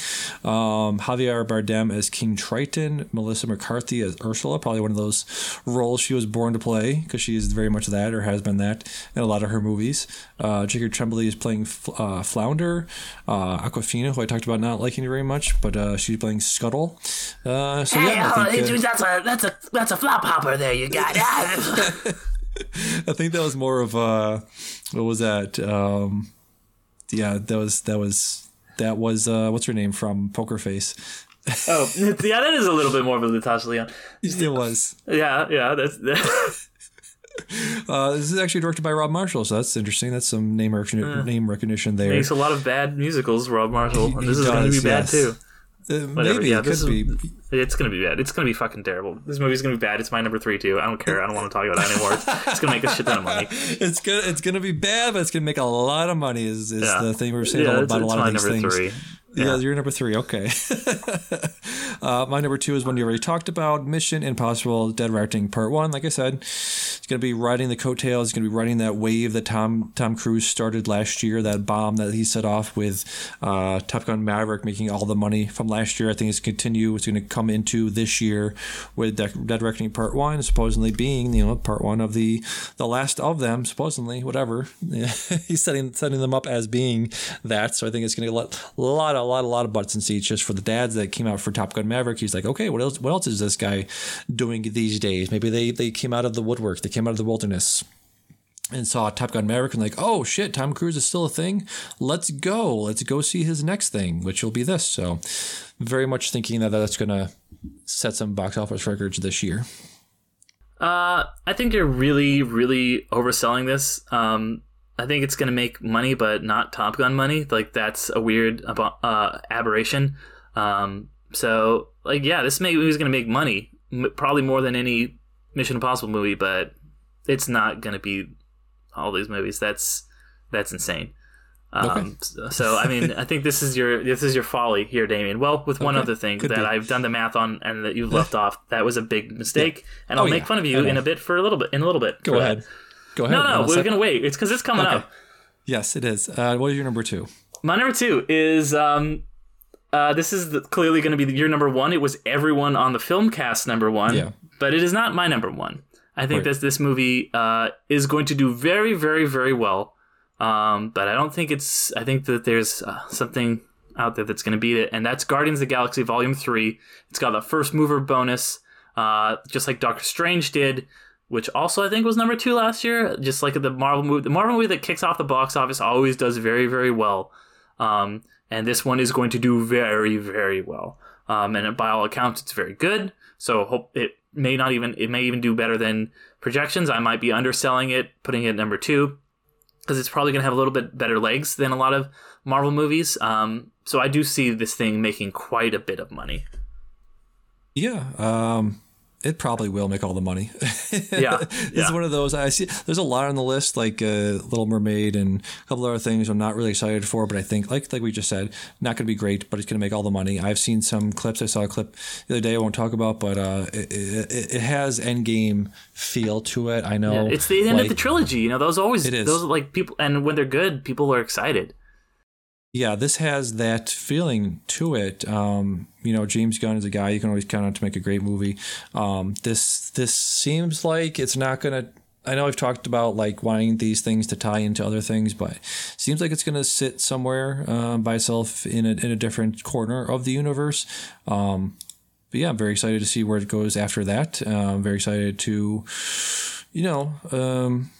Um, Javier Bardem as King Triton. Melissa McCarthy as Ursula. Probably one of those roles she was born to play because she is very much that or has been that in a lot of her movies. Uh, Jacob Tremblay is playing uh, Flounder. Uh, Awkwafina, who I talked about not liking very much, but uh, she's playing Scuttle. Uh, so yeah, I think, uh, that's a that's a that's a flop hopper there. You got it. I think that was more of a what was that? Um, yeah, that was that was that was uh, what's her name from Poker Face? oh, yeah, that is a little bit more of a Natasha Lyonne. It was. Yeah, yeah, that's. Uh, this is actually directed by Rob Marshall, so that's interesting. That's some name recognition, name recognition there. makes a lot of bad musicals, Rob Marshall, and this He is going to be does, bad too. Uh, Whatever, maybe yeah, it this could is- be. It's going to be bad. It's going to be fucking terrible. This movie's going to be bad. It's my number three too. I don't care. I don't want to talk about it anymore. It's, to make a shit ton of money. It's gonna it's gonna be bad, but it's gonna make a lot of money. Is, is Yeah. the thing we're saying Yeah, about a it's lot my of these number things. three. Yeah, Yeah. you're number three. Okay. uh, my number two is one you already talked about Mission Impossible Dead Reckoning Part One. Like I said, it's going to be riding the coattails. It's going to be riding that wave that Tom Tom Cruise started last year, that bomb that he set off with uh, Top Gun Maverick, making all the money from last year. I think it's continue. It's going to come into this year with Dead Dead Reckoning Part One, supposedly being you know part one of the the last of them, supposedly whatever. He's setting setting them up as being that. So I think it's going to get a lot, a lot, a lot of butts and seats just for the dads that came out for Top Gun Maverick. He's like, okay, what else? What else is this guy doing these days? Maybe they they came out of the woodwork. They came out of the wilderness and saw Top Gun Maverick and like, oh shit, Tom Cruise is still a thing. Let's go. Let's go see his next thing, which will be this. So, very much thinking that that's going to set some box office records this year. Uh, I think you're really, really overselling this. Um, I think it's going to make money, but not Top Gun money. Like that's a weird uh, aberration. Um, so, like, yeah, this movie is going to make money, m- probably more than any Mission Impossible movie, but it's not going to be all these movies. That's that's insane. Um, okay. so I mean, I think this is your this is your folly here, Damien. Well, with one okay. other thing Could that be. I've done the math on and that you've left off, that was a big mistake, yeah. and I'll oh, make yeah. fun of you in a bit for a little bit in a little bit. Go ahead. That. Go ahead. No, no, we're gonna wait. It's because it's coming okay. up. Yes, it is. Uh, what is your number two? My number two is um, uh, this is the, clearly going to be your number one. It was everyone on the film cast number one, yeah. but it is not my number one. I think right. that this movie uh, is going to do very, very, very well. Um, but I don't think it's. I think that there's uh, something out there that's going to beat it, and that's Guardians of the Galaxy Volume Three. It's got the first mover bonus, uh, just like Doctor Strange did, which also I think was number two last year. Just like the Marvel movie, the Marvel movie that kicks off the box office always does very, very well. Um, and this one is going to do very, very well. Um, and by all accounts, it's very good. So hope it may not even it may even do better than projections. I might be underselling it, putting it number two, because it's probably going to have a little bit better legs than a lot of Marvel movies. Um, so I do see this thing making quite a bit of money. Yeah. Um, it probably will make all the money. yeah, it's yeah. one of those. I see. There's a lot on the list, like uh, Little Mermaid and a couple other things. I'm not really excited for, but I think, like like we just said, not going to be great, but it's going to make all the money. I've seen some clips. I saw a clip the other day. I won't talk about, but uh, it, it, it, has Endgame feel to it. I know yeah, it's the end like, of the trilogy. You know, those always it is. those like people, and when they're good, people are excited yeah, this has that feeling to it. Um, you know, James Gunn is a guy you can always count on to make a great movie. Um, this this seems like it's not gonna. I know I've talked about like wanting these things to tie into other things, but seems like it's gonna sit somewhere uh, by itself in a in a different corner of the universe. Um, but yeah, I'm very excited to see where it goes after that. Uh, I'm very excited to, you know um,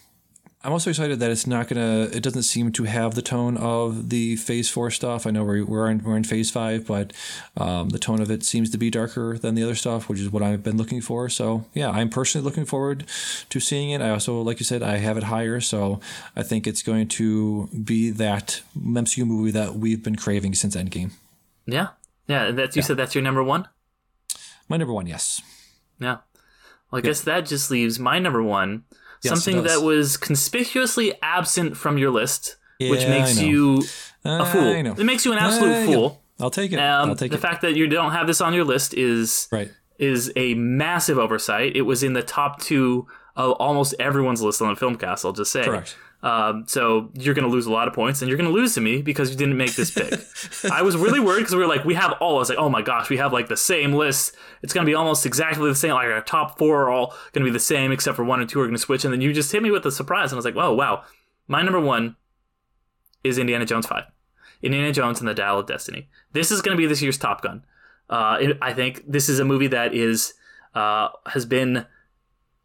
I'm also excited that it's not gonna. It doesn't seem to have the tone of the Phase Four stuff. I know we're we're in, we're in Phase Five, but um, the tone of it seems to be darker than the other stuff, which is what I've been looking for. So yeah, I'm personally looking forward to seeing it. I also, like you said, I have it higher, so I think it's going to be that MCU movie that we've been craving since Endgame. Yeah, yeah. That's you yeah. said that's your number one. My number one, yes. Yeah. Well, I yeah. guess that just leaves my number one Yes, something that was conspicuously absent from your list, yeah, which makes you a fool. It makes you an absolute fool. I'll take it. Um, I'll take the it. fact that you don't have this on your list is right. is a massive oversight. It was in the top two of almost everyone's list on the Filmcast. I'll just say. Correct. Um, so you're going to lose a lot of points, and you're going to lose to me because you didn't make this pick. I was really worried because we were like, we have all. I was like, oh my gosh, we have like the same list. It's going to be almost exactly the same. Like our top four are all going to be the same, except for one and two are going to switch. And then you just hit me with a surprise, and I was like, oh wow, my number one is Indiana Jones Five, Indiana Jones and the Dial of Destiny. This is going to be this year's Top Gun. Uh, it, I think this is a movie that is uh, has been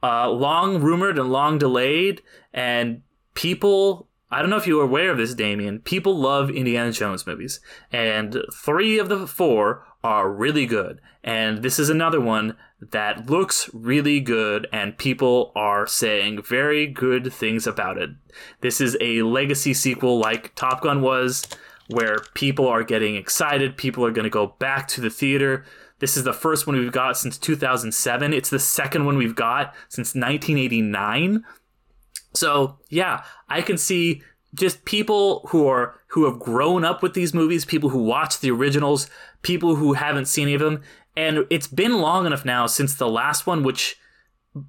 uh, long rumored and long delayed, and people I don't know if you are aware of this, Damien. People love Indiana Jones movies, and three of the four are really good. And this is another one that looks really good, and people are saying very good things about it. This is a legacy sequel like Top Gun was, where people are getting excited. People are going to go back to the theater. This is the first one we've got since 2007. It's the second one we've got since 1989. So yeah, I can see just people who are who have grown up with these movies, people who watch the originals, people who haven't seen any of them, and it's been long enough now since the last one, which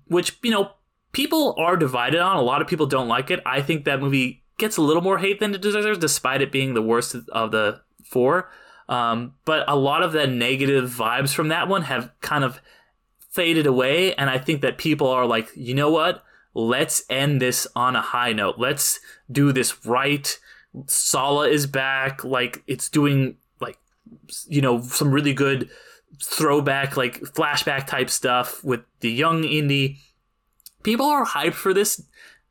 which you know people are divided on. A lot of people don't like it. I think that movie gets a little more hate than it deserves, despite it being the worst of the four. Um, but a lot of the negative vibes from that one have kind of faded away, and I think that people are like, you know what? Let's end this on a high note. Let's do this right. Sallah is back. Like it's doing like you know some really good throwback like flashback type stuff with the young Indy. People are hyped for this,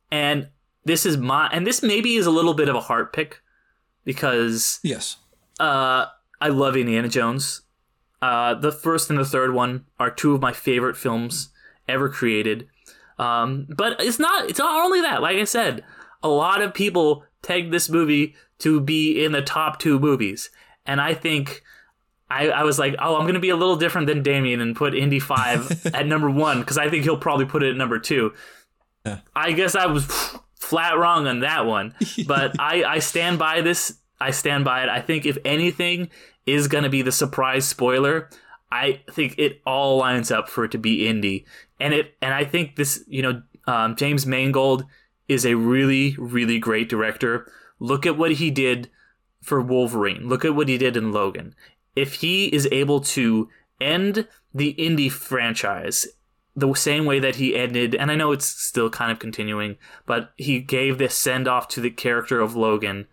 and this is my and this maybe is a little bit of a heart pick because yes, uh, I love Indiana Jones. Uh, the first and the third one are two of my favorite films ever created. Um, but it's not. It's not only that. Like I said, a lot of people pegged this movie to be in the top two movies, and I think. I, I was like, oh, I'm going to be a little different than Damien and put Indy 5 at number one because I think he'll probably put it at number two. I guess I was flat wrong on that one, but I, I stand by this. I stand by it. I think if anything is going to be the surprise spoiler, I think it all lines up for it to be Indy, and it and I think this, you know, um, James Mangold is a really really great director. Look at what he did for Wolverine. Look at what he did in Logan. If he is able to end the Indy franchise the same way that he ended, and I know it's still kind of continuing, but he gave this send off to the character of Logan.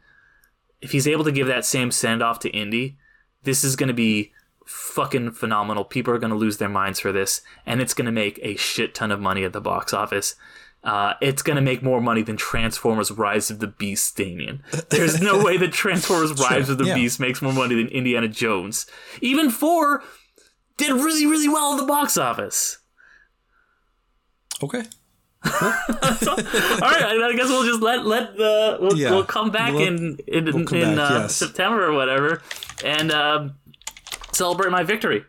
If he's able to give that same send off to Indy, this is going to be fucking phenomenal. People are going to lose their minds for this, and it's going to make a shit ton of money at the box office. Uh, it's going to make more money than Transformers Rise of the Beast, Damien. There's no way that Transformers Rise of the yeah. Beast makes more money than Indiana Jones. Even 4 did really, really well at the box office. Okay. All right, I guess we'll just let let the we'll, Yeah. we'll come back We'll- in in, we'll come in back, uh, yes. September or whatever, and um, celebrate my victory.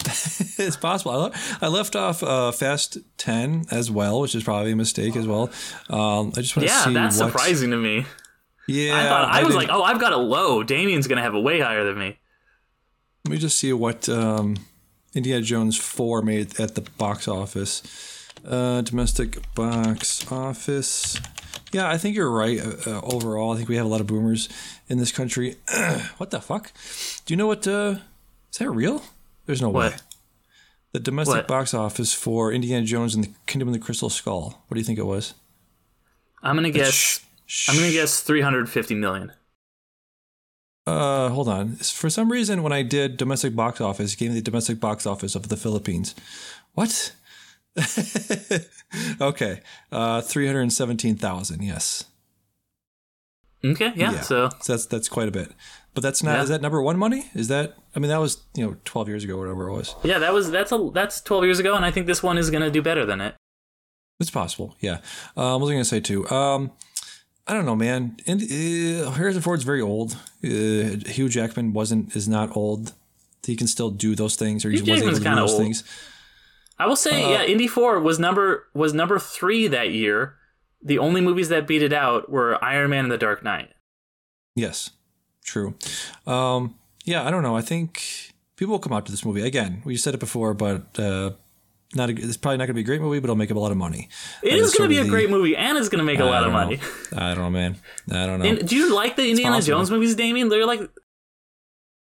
it's possible. I, le- I left off uh, Fast 10 as well, which is probably a mistake as well. Um, I just want to Yeah, see Yeah, that's what, surprising to me. Yeah, I thought I, was didn't- like, oh, I've got it low. Damien's gonna have it way higher than me. Let me just see what um, Indiana Jones 4 made at the box office. Uh, domestic box office. Yeah, I think you're right. Uh, uh, overall, I think we have a lot of boomers in this country. what the fuck? Do you know what? Uh, is that real? There's no way. The domestic What? box office for Indiana Jones and the Kingdom of the Crystal Skull. What do you think it was? I'm gonna guess. I'm gonna guess 350 million. Uh, hold on. For some reason, when I did domestic box office, it gave me the domestic box office of the Philippines. What? okay. Uh, three hundred seventeen thousand. Yes. Okay, yeah. Yeah. So So that's that's quite a bit. But that's not. Yeah. Is that number one money? Is that? I mean, that was you know twelve years ago, whatever it was. yeah, that was that's a that's 12 years ago, and I think this one is gonna do better than it. It's possible. Yeah. Um, what was I going to say too? Um, I don't know, man. And uh, Harrison Ford's very old. Uh, Hugh Jackman wasn't is not old. He can still do those things, or he was able to do those old. things. I will say, yeah, Indy Four was number was number three that year. The only movies that beat it out were Iron Man and The Dark Knight. Yes, true. Um, yeah, I don't know. I think people will come out to this movie again. We said it before, but uh, not. A, it's probably not going to be a great movie, but it'll make up a lot of money. It is going to be a the- great movie, and it's going to make a I lot of know. money. I don't know, man. I don't know. And do you like the Indiana possible. Jones movies, Damien? They're like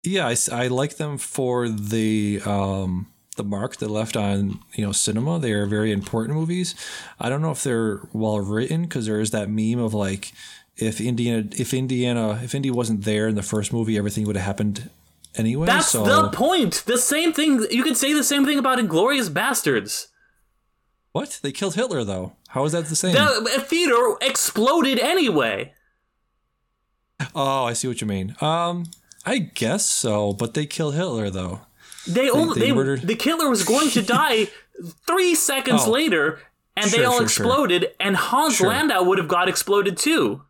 yeah, I like them for the um, the mark they left on you know cinema. They are very important movies. I don't know if they're well written because there is that meme of like if Indiana if Indiana if Indy wasn't there in the first movie, everything would have happened anyway. that's so the point. The same thing. You could say the same thing about Inglourious Basterds. what they killed Hitler though. How is that the same? The theater exploded anyway. oh, I see what you mean. Um, I guess so, but they killed Hitler though. They only they they, murdered- the killer was going to die three seconds Oh. later, and they all sure, sure. exploded. And Hans Sure. Landa would have got exploded too.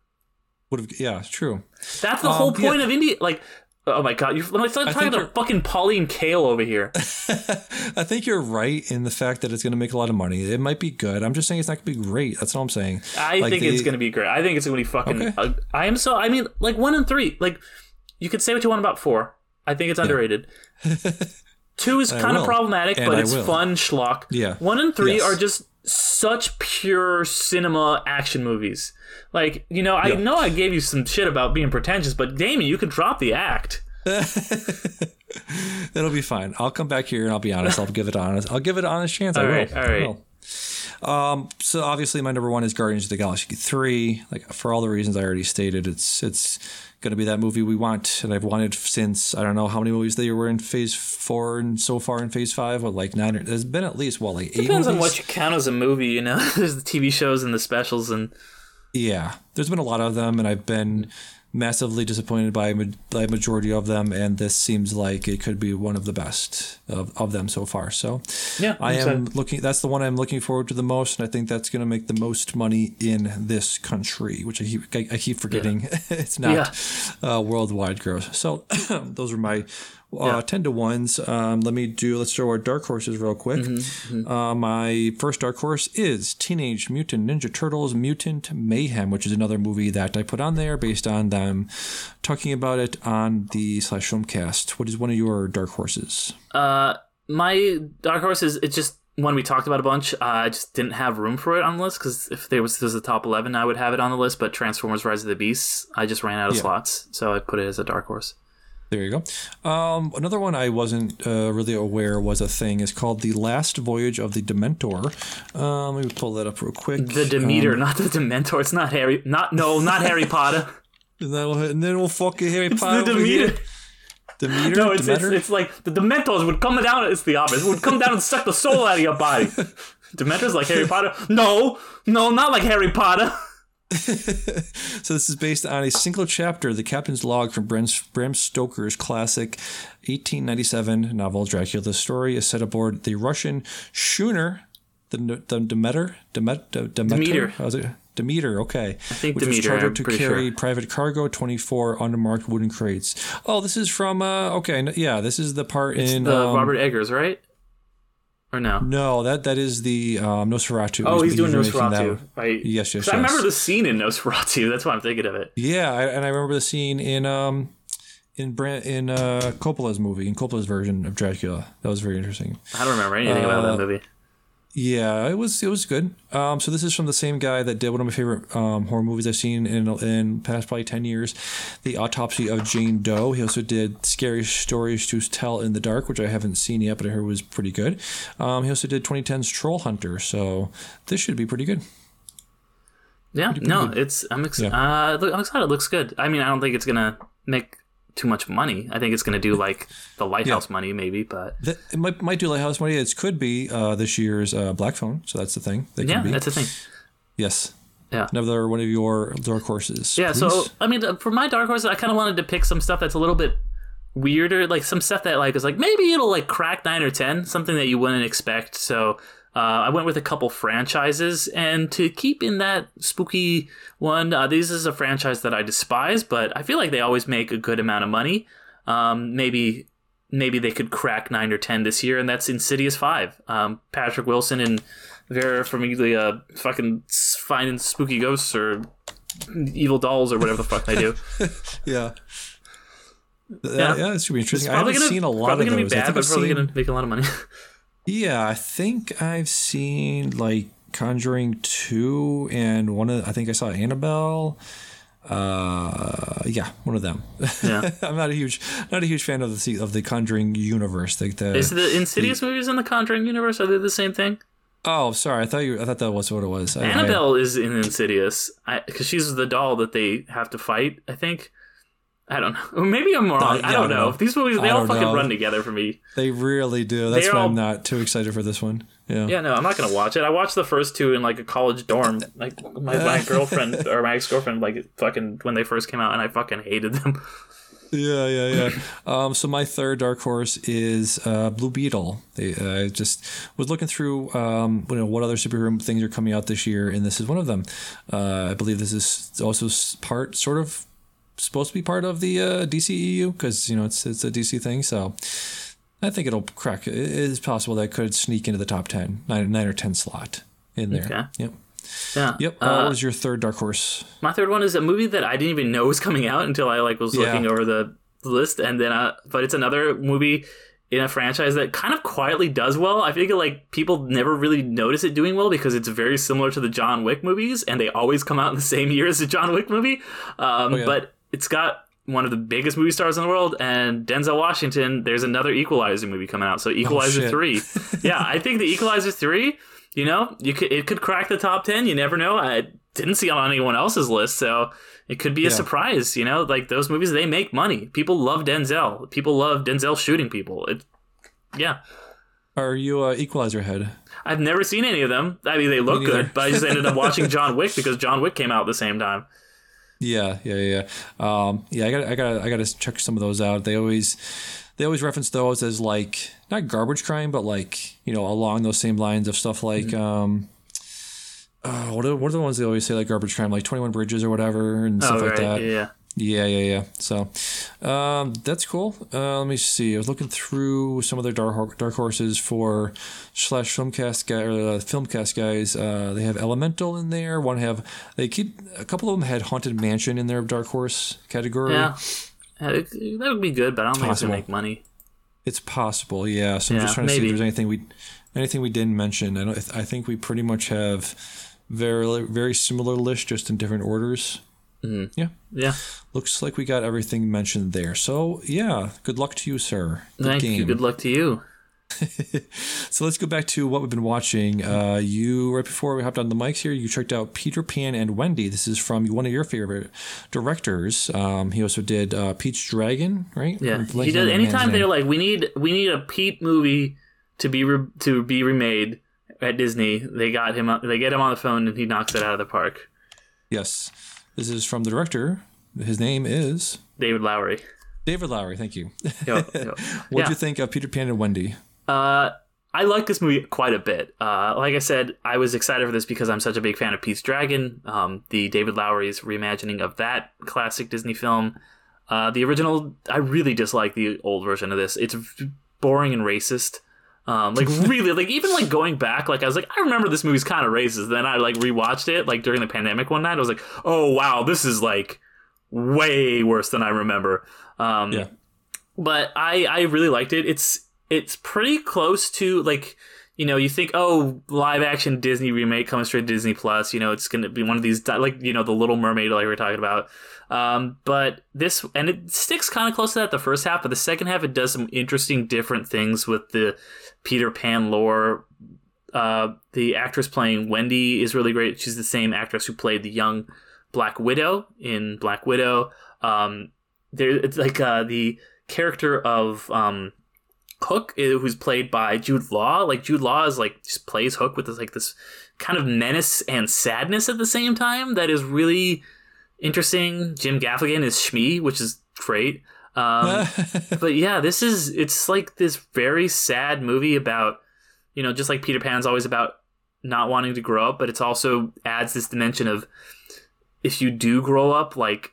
Would have yeah, it's true. That's the Um, whole yeah. point of India. Like, oh my god, you're like talking about fucking Pauline Kael over here. I think you're right in the fact that it's going to make a lot of money. It might be good. I'm just saying it's not going to be great. That's all I'm saying. I Like, think they- it's gonna be great. I think it's gonna be fucking. Okay. uh, I am so. I mean, like one and three. Like, you could say what you want about four. I think it's underrated. Two is kind of problematic, And but I it's will. fun schlock. Yeah. One and three Yes. are just such pure cinema action movies. Like, you know, I Yeah. know I gave you some shit about being pretentious, but Damien, you could drop the act. It'll be fine. I'll come back here and I'll be honest. I'll give it honest. I'll give it an honest chance. I All will. right, all I right. Um, so obviously my number one is Guardians of the Galaxy three. Like for all the reasons I already stated, it's it's going to be that movie we want, and I've wanted since I don't know how many movies they were in Phase four and so far in Phase five. What like nine? Or, there's been at least what like eight. Depends on what you count as a movie, you know. There's the TV shows and the specials, and Yeah, there's been a lot of them, and I've been massively disappointed by by majority of them, and this seems like it could be one of the best of, of them so far. So Yeah, I am looking. That's the one I'm looking forward to the most, and I think that's going to make the most money in this country, which I keep I, I keep forgetting. it's not uh, worldwide gross. So those are my. Uh, 10 to 1s. Um, let me do, let's throw our dark horses real quick. Mm-hmm, Uh, my first dark horse is Teenage Mutant Ninja Turtles Mutant Mayhem, which is another movie that I put on there based on them talking about it on the slash filmcast. What is one of your dark horses? Uh, my dark horse is it's just one we talked about a bunch. Uh, I just didn't have room for it on the list because if there was this was the top eleven, I would have it on the list. But Transformers: Rise of the Beasts, I just ran out of Yeah. slots, so I put it as a dark horse. There you go. Um, another one I wasn't uh, really aware was a thing is called The Last Voyage of the Dementor. Um, let me pull that up real quick. The Demeter, Um, not the Dementor. It's not Harry. Not no, not Harry Potter. and, then we'll, and then we'll fuck Harry It's Potter. the. Demeter. Demeter? No, it's, it's it's like the Dementors would come down. It's the opposite. Would come down and suck the soul out of your body. Dementors like Harry Potter? No, no, not like Harry Potter. So this is based on a single chapter, The Captain's Log from Bram, Bram Stoker's classic 1897 novel Dracula. The story is set aboard the Russian schooner, the, the Demeter, Demet, Demeter, Demeter. How's it? Demeter, okay. I think which was Demeter, chartered I'm to carry sure. private cargo, 24 unmarked wooden crates. Oh, this is from, uh, okay, yeah, this is the part in. The um, Robert Eggers, right? Or no? No, that that is the um, Nosferatu. Oh, he's doing remaking Nosferatu, that. right? Yes, yes, 'Cause I remember the scene in Nosferatu. That's why I'm thinking of it. Yeah, I, and I remember the scene in um in Brand, in uh Coppola's movie, in Coppola's version of Dracula. That was very interesting. I don't remember anything about Uh, that movie. Yeah, it was it was good. Um, so this is from the same guy that did one of my favorite um, horror movies I've seen in in past probably ten years, The Autopsy of Jane Doe. He also did Scary Stories to Tell in the Dark, which I haven't seen yet, but I heard was pretty good. Um, he also did 2010's Troll Hunter, so this should be pretty good. Yeah, no, it's I'm ex- Yeah. uh, look, I'm excited. It looks good. I mean, I don't think it's gonna make too much money. I think it's gonna do like the Lighthouse money, maybe. But That, it might, might do Lighthouse Money. It could be uh, this year's uh, Black Phone, so that's the thing. That yeah, be. that's the thing. yes. Yeah. Another one of your dark horses. Yeah, so. I mean, uh, for my dark horse, I kind of wanted to pick some stuff that's a little bit weirder, like some stuff that like is like maybe it'll like crack nine or ten, something that you wouldn't expect. So uh, I went with a couple franchises, and to keep in that spooky one, uh, this is a franchise that I despise, but I feel like they always make a good amount of money. Um, maybe maybe they could crack nine or ten this year, and that's Insidious Five. Um, Patrick Wilson and Vera Farmiga fucking finding spooky ghosts or evil dolls or whatever the fuck they do. yeah. Yeah. Yeah. yeah, it should be interesting. I haven't gonna, seen a lot probably of those. be I bad, think but I've probably seen, gonna make a lot of money. Yeah, I think I've seen like Conjuring two and one of. I think I saw Annabelle. Uh, yeah, one of them. Yeah. I'm not a huge, not a huge fan of the of the Conjuring universe. Like the, Is the Insidious movies in the Conjuring universe are they the same thing? oh, sorry, I thought you. I thought that was what it was. I- I- Annabelle is in Insidious because she's the doll that they have to fight. I think. I don't know. Maybe I'm wrong. I yeah, don't I don't know. know. These movies they I all fucking know. run together for me. They really do. That's They're why all- I'm not too excited for this one. Yeah. Yeah, no, I'm not gonna watch it. I watched the first two in like a college dorm. Like my, my girlfriend or my ex girlfriend, like fucking when they first came out, and I fucking hated them. Yeah, yeah, yeah. um, so my third dark horse is uh, Blue Beetle. They, uh, I just was looking through, um, you know, what other superhero things are coming out this year, and this is one of them. Uh, I believe this is also part, sort of, supposed to be part of the uh, DCEU because you know it's it's a DC thing. So I think it'll crack. It is possible that it could sneak into the top 10, nine, nine or ten slot in there. Okay. Yep. Yeah. Yep. Uh, what was your third dark horse? My third one is a movie that I didn't even know was coming out until I like was Yeah. looking over the list, and then uh, but it's another movie in a franchise that kind of quietly does well. I think like people never really notice it doing well because it's very similar to the John Wick movies, and they always come out in the same year as the John Wick movie. Um, Oh, yeah. But it's got one of the biggest movie stars in the world, and Denzel Washington. There's another Equalizer movie coming out, so Equalizer Oh, three. yeah, I think the Equalizer three. You know, you could it could crack the top ten. You never know. I didn't see it on anyone else's list, so it could be a Yeah. surprise. You know, like those movies, they make money. People love Denzel. People love Denzel shooting people. It, yeah. Are you uh, Equalizer head? I've never seen any of them. I mean, they look neither. good, but I just ended up watching John Wick because John Wick came out at the same time. Yeah, yeah, yeah. Um, yeah, I got, I got, I got to check some of those out. They always, they always reference those as like not garbage crime, but like you know along those same lines of stuff like. Mm-hmm. Um, uh, what are, what are the ones they always say like garbage crime like 21 bridges or whatever and stuff oh, like that Yeah. Yeah, yeah, yeah. So um, that's cool. Uh, let me see. I was looking through some of their dark, dark horses for slash filmcast guy or uh, filmcast guys. Uh, they have Elemental in there. One have they keep a couple of them had Haunted Mansion in their dark horse category. Yeah. That would be good, but I don't think it's gonna make money. It's possible. Yeah. So I'm Yeah, just trying to see if there's anything we anything we didn't mention. I don't. I think we pretty much have very very similar list, just in different orders. Mhm. Yeah. Yeah. Looks like we got everything mentioned there. So yeah, good luck to you, sir. Good Thank game. you. Good luck to you. So let's go back to what we've been watching. Uh, you right before we hopped on the mics here, you checked out Peter Pan and Wendy. This is from one of your favorite directors. Um, he also did uh, Pete's Dragon, right? Yeah. He does. Anytime they're like, we need we need a Pete movie to be re- to be remade at Disney, they got him. They get him on the phone and he knocks it out of the park. yes, this is from the director. His name is David Lowery. David Lowery. Thank you. Yo, yo. what do Yeah. you think of Peter Pan and Wendy? Uh, I like this movie quite a bit. Uh, like I said, I was excited for this because I'm such a big fan of Pete's Dragon, um, the David Lowery's reimagining of that classic Disney film. Uh, the original, I really dislike the old version of this. It's boring and racist. Um, like really, like even like going back, like I was like, I remember this movie's kind of racist. Then I like rewatched it like during the pandemic one night. I was like, oh wow, this is like way worse than I remember. Um, Yeah. but I I really liked it. It's it's pretty close to like you know you think oh live action Disney remake coming straight to Disney Plus. You know it's gonna be one of these like you know the Little Mermaid like we are talking about. Um, but this and it sticks kind of close to that the first half, but the second half it does some interesting different things with the Peter Pan lore. Uh, the actress playing Wendy is really great. She's the same actress who played the young Black Widow in Black Widow. Um, there, it's like uh, the character of um, Hook, uh, who's played by Jude Law. Like Jude Law is like just plays Hook with this like this kind of menace and sadness at the same time. That is really interesting. Jim Gaffigan is Smee, which is great. Um, but yeah, this is it's like this very sad movie about you know just like Peter Pan's always about not wanting to grow up, but it's also adds this dimension of if you do grow up, like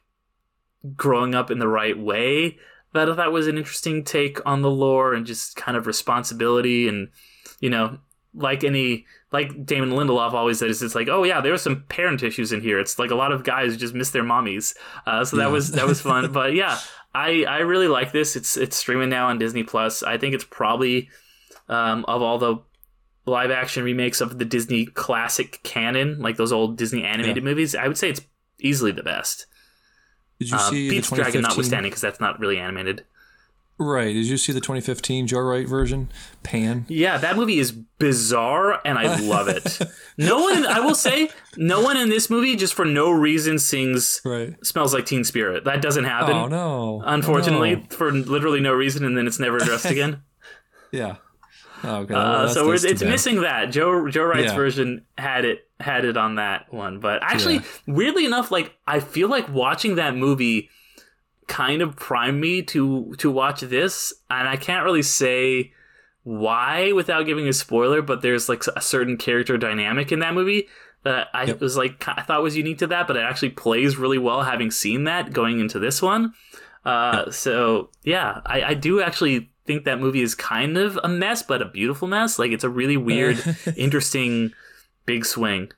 growing up in the right way. That I thought was an interesting take on the lore and just kind of responsibility and you know like any like Damon Lindelof always says, it's like, oh yeah, there was some parent issues in here. It's like a lot of guys just miss their mommies. Uh, so that Yeah. was that was fun. but yeah, I I really like this. It's it's streaming now on Disney Plus. I think it's probably um, of all the live action remakes of the Disney classic canon, like those old Disney animated movies, I would say it's easily the best. Did you Uh, see the Dragon 2015? notwithstanding, because that's not really animated. Right. Did you see the 2015 Joe Wright version? Pan. Yeah, that movie is bizarre, and I love it. no one, I will say, no one in this movie just for no reason sings Right. "Smells Like Teen Spirit." That doesn't happen. Oh no. Unfortunately, Oh, for literally no reason, and then it's never addressed again. Yeah. Oh, okay. Uh, Well, so we're, it's bad. missing that. Joe Joe Wright's Yeah. version had it had it on that one, but actually, Yeah. weirdly enough, like I feel like watching that movie kind of primed me to to watch this, and I can't really say why without giving a spoiler. But there's like a certain character dynamic in that movie that I Yep. was like I thought was unique to that, but it actually plays really well having seen that going into this one. Uh, so yeah, I, I do actually think that movie is kind of a mess, but a beautiful mess. Like it's a really weird, interesting, big swing.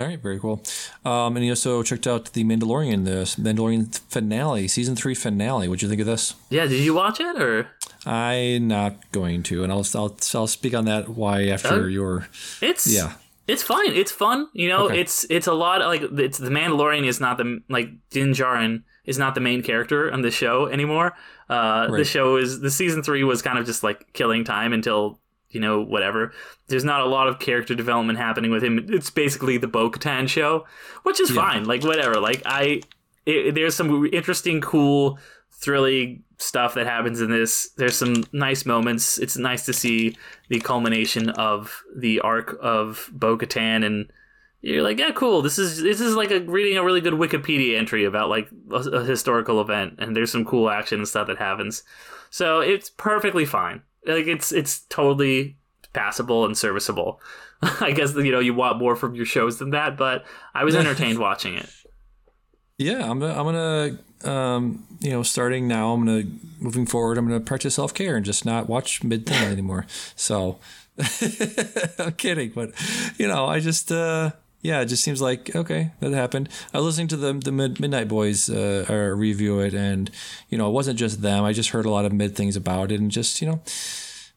All right, very cool. Um, and you also checked out the Mandalorian, the Mandalorian finale, season three finale. What'd you think of this? Yeah, did you watch it or? I'm not going to, and I'll I'll, I'll speak on that why after Oh. your It's yeah it's fine. It's fun. You know, Okay. it's it's a lot like it's the Mandalorian is not the like Din Djarin is not the main character on the show anymore. Uh, The show is the season three was kind of just like killing time until you know whatever. There's not a lot of character development happening with him. It's basically the Bo Katan show, which is Yeah. fine. Like whatever. Like I, it, there's some interesting, cool, thrilling stuff that happens in this. There's some nice moments. It's nice to see the culmination of the arc of Bo Katan and you're like, yeah, cool. This is this is like a reading a really good Wikipedia entry about like a, a historical event, and there's some cool action and stuff that happens. So it's perfectly fine. Like it's it's totally passable and serviceable. I guess you know you want more from your shows than that, but I was entertained watching it. Yeah, I'm gonna, I'm gonna um, you know, starting now, I'm gonna moving forward, I'm gonna practice self care and just not watch mid thing anymore. So I'm kidding, but you know, I just uh, yeah, it just seems like okay, that happened. I was listening to the the Mid- Midnight Boys uh, review it, and you know, it wasn't just them. I just heard a lot of mid things about it, and just you know.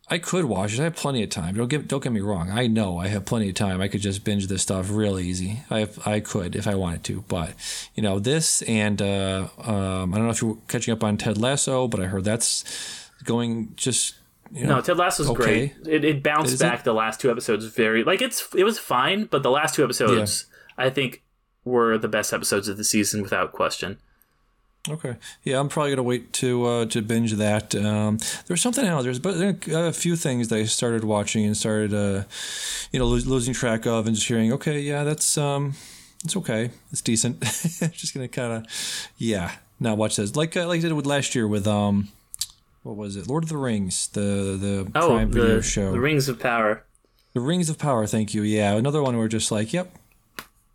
I could watch it. I have plenty of time. Don't get don't get me wrong. I know I have plenty of time. I could just binge this stuff real easy. I I could if I wanted to. But you know this and uh, um, I don't know if you're catching up on Ted Lasso, but I heard that's going just. You know, No, Ted Lasso's okay. great. It, it bounced Is it? back the last two episodes very like it's it was fine, but the last two episodes I think were the best episodes of the season without question. Okay. Yeah, I'm probably gonna wait to uh, to binge that. Um, there's something else. There's but there a few things that I started watching and started, uh, you know, lo- losing track of and just hearing. Okay, yeah, that's um, it's okay. It's decent. just gonna kind of, yeah, not watch this like uh, like I did with last year with um, what was it? Lord of the Rings, the the Oh, Prime Video the, show, the Rings of Power. The Rings of Power. Thank you. Yeah, another one where just like, yep,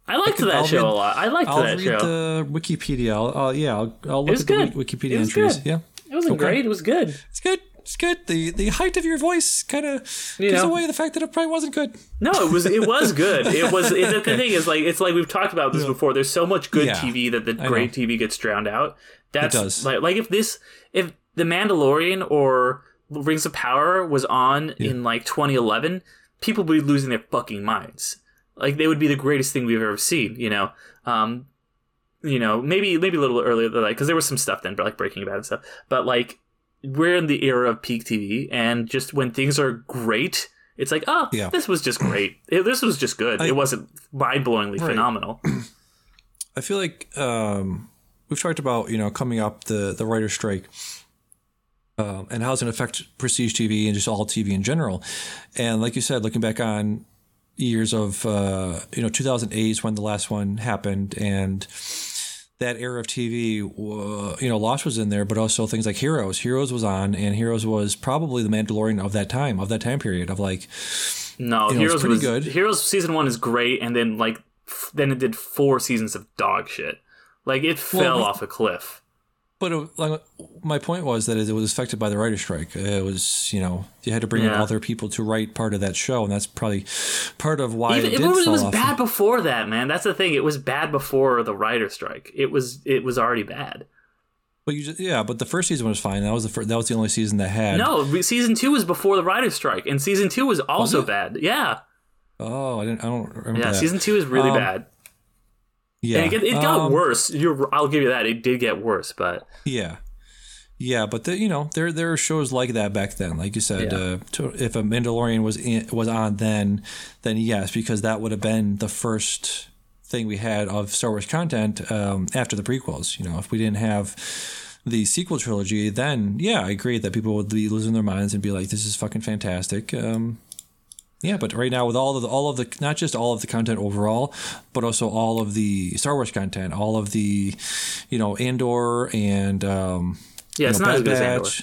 I liked could- that I'll show read- a lot. I liked I'll that read show. the Wikipedia. I'll, I'll yeah, I'll, I'll look at the good. Wiki- Wikipedia It entries. good. Yeah. it wasn't Okay. great. It was good. It's good. It's good. The the height of your voice kind of gives know. away the fact that it probably wasn't good. No, it was it was good. It was it, the thing is like it's like we've talked about this before. There's so much good Yeah. TV that the great TV gets drowned out. That's does. like like if this if The Mandalorian or Rings of Power was on in like 2011, people would be losing their fucking minds. Like they would be the greatest thing we've ever seen. You know, um, you know maybe maybe a little earlier than like because there was some stuff then, but like Breaking Bad and stuff. But like we're in the era of peak TV, and just when things are great, it's like, oh, Yeah. this was just great. It- this was just good. I- it wasn't mind blowingly Right. phenomenal. I feel like um, we've talked about you know coming up the the writer strike. Um, and how it's going to affect prestige TV and just all TV in general, and like you said, looking back on years of uh, you know 2008 is when the last one happened, and that era of TV, uh, you know, Lost was in there, but also things like Heroes. Heroes was on, and Heroes was probably the Mandalorian of that time, of that time period, of like No, You know, Heroes pretty was good. Heroes season one is great, and then like f- then it did four seasons of dog shit. Like it fell we- off a cliff. But it, like my point was that it was affected by the writer strike. It was you know you had to bring in other people to write part of that show, and that's probably part of why Even, it it, was, it was bad before that, man. That's the thing. It was bad before the writer strike. It was it was already bad. But you just, yeah, but the first season was fine. That was the first, that was the only season that had. No, season two was before the writer strike, and season two was also it? bad. Yeah, Oh, I didn't. I don't remember yeah. that. Season two is really Um, bad. Yeah, And it, it got um, worse. You're, I'll give you that. It did get worse, but Yeah, yeah, but the, you know there there are shows like that back then. Like you said, Yeah. uh, to, if a Mandalorian was in, was on then, then yes, because that would have been the first thing we had of Star Wars content um, after the prequels. You know, if we didn't have the sequel trilogy, then yeah, I agree that people would be losing their minds and be like, "This is fucking fantastic." Um, yeah, but right now with all of the, all of the not just all of the content overall, but also all of the Star Wars content, all of the, you know, Andor and um, yeah, it's know, not as Bad good as Andor. Batch.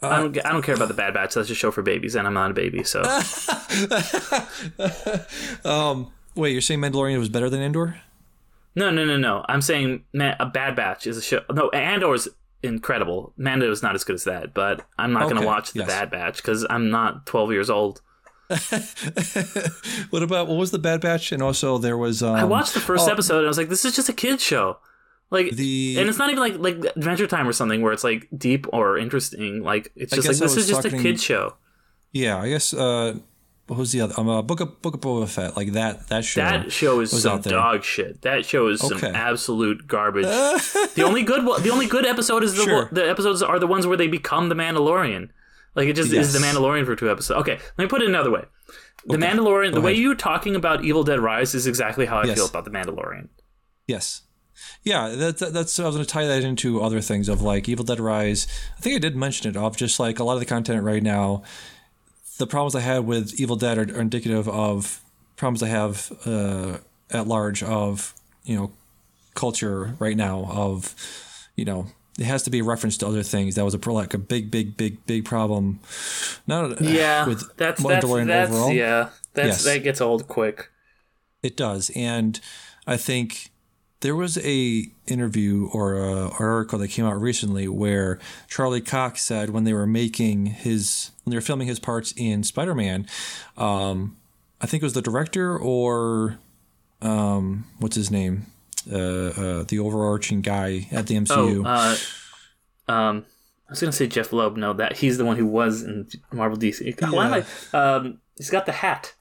I don't. I don't care about the Bad Batch. That's a show for babies, and I'm not a baby, so Wait, you're saying Mandalorian was better than Andor? no, no, no, no. I'm saying man, a Bad Batch is a show. No, Andor's incredible. Mando is not as good as that, but I'm not going to watch the yes. Bad Batch because I'm not 12 years old. What about what was the Bad Batch? And also there was um, I watched the first oh, episode and I was like, this is just a kids show. Like The- and it's not even like like Adventure Time or something where it's like deep or interesting. Like it's I just like this is just a talking- kid show. Yeah, I guess. Uh, what was the other? Um, uh, Book of Book of Boba Fett. Like that. That show. That show is some dog shit. That show is some absolute garbage. the only good the only good episode is the Sure. the episodes are the ones where they become the Mandalorian. Like it just is the Mandalorian for two episodes. Okay, let me put it another way. The Mandalorian, the way you're talking about Evil Dead Rise is exactly how I Yes. feel about the Mandalorian. Yes. Yeah, that, that, that's I was going to tie that into other things of like Evil Dead Rise. I think I did mention it of just like a lot of the content right now. The problems I had with Evil Dead are, are indicative of problems I have uh, at large of you know culture right now of you know it has to be a reference to other things. That was a like a big, big, big, big problem. Not Yeah, with that's that's, Mandalorian that's overall. yeah. That's Yes. that gets old quick. It does, and I think there was a interview or a article that came out recently where Charlie Cox said when they were making his when they were filming his parts in Spider Man, um, I think it was the director or um, what's his name, uh, uh, the overarching guy at the MCU. Oh, uh, um, I was gonna say Jeph Loeb. No, that he's the one who was in Marvel DC. Why am I? Um, he's got the hat.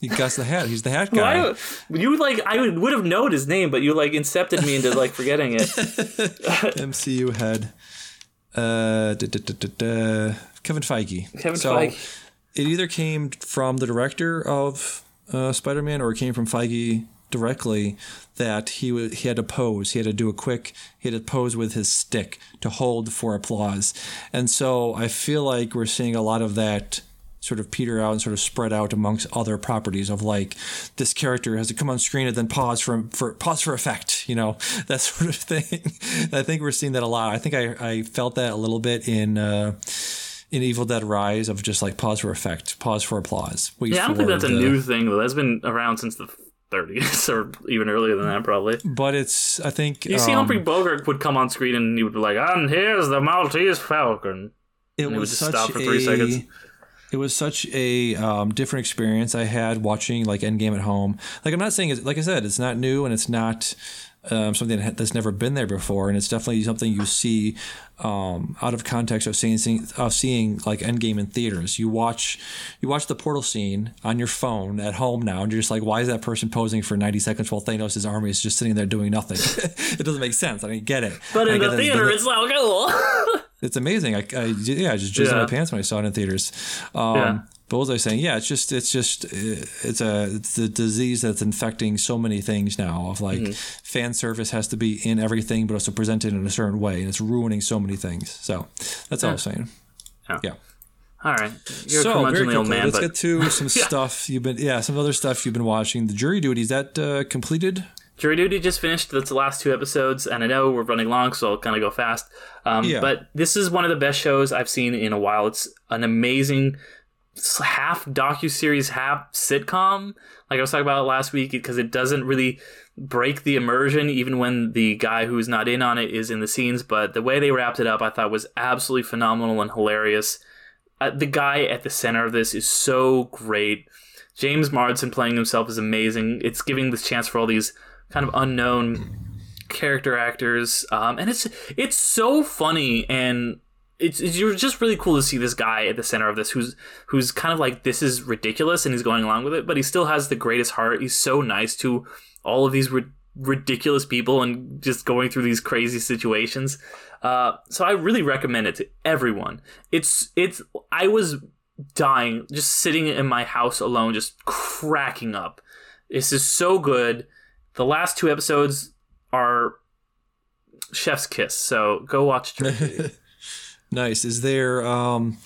he got the hat. He's the hat guy. Why? You like I would, would have known his name, but you like incepted me into like forgetting it. MCU head. Uh, da, da, da, Kevin Feige. Kevin So, Feige. It either came from the director of uh, Spider-Man or it came from Feige directly that he w- he had to pose. He had to do a quick. He had to pose with his stick to hold for applause. And so I feel like we're seeing a lot of that sort of peter out and sort of spread out amongst other properties of like this character has to come on screen and then pause for for pause for effect, you know, that sort of thing. I think we're seeing that a lot. I think I, I felt that a little bit in uh, in Evil Dead Rise of just like pause for effect, pause for applause. Yeah, I don't think that's a the- new thing though. That's been around since the 30s or even earlier than that, probably. But it's I think You see, um, Humphrey Bogart would come on screen and he would be like, "And here's the Maltese Falcon." it and was just such stop for three a- seconds. It was such a um, different experience I had watching like Endgame at home. Like I'm not saying, it's, like I said, it's not new and it's not um, something that's never been there before, and it's definitely something you see um, out of context of seeing, seeing of seeing like Endgame in theaters. You watch you watch the portal scene on your phone at home now, and you're just like, why is that person posing for 90 seconds while Thanos' army is just sitting there doing nothing? it doesn't make sense. I mean, get it. But in the theater, it's so cool. it's amazing. I, I yeah, I just jizzed in Yeah. my pants when I saw it in theaters. Um, Yeah. But what was I saying? Yeah, it's just it's just uh, it's a it's a disease that's infecting so many things now. Of like Mm-hmm. fan service has to be in everything, but also presented in a certain way, and it's ruining so many things. So that's all I'm saying. Yeah. Yeah. All right, you're so a very quickly, man, let's but get to some stuff you've been yeah some other stuff you've been watching. The jury duty is that uh, completed? Jury Duty just finished. That's the last two episodes, and I know we're running long, so I'll kind of go fast. Um, Yeah. But this is one of the best shows I've seen in a while. It's an amazing half docu series, half sitcom. Like I was talking about last week, because it doesn't really break the immersion, even when the guy who's not in on it is in the scenes. But the way they wrapped it up, I thought was absolutely phenomenal and hilarious. Uh, the guy at the center of this is so great. James Marsden playing himself is amazing. It's giving this chance for all these kind of unknown character actors, um, and it's it's so funny and it's, it's you're just really cool to see this guy at the center of this who's who's kind of like this is ridiculous and he's going along with it, but he still has the greatest heart. He's so nice to all of these ri- ridiculous people and just going through these crazy situations. Uh, so I really recommend it to everyone. It's it's I was dying just sitting in my house alone, just cracking up. This is so good. The last two episodes are chef's kiss. So go watch. Nice. Is there um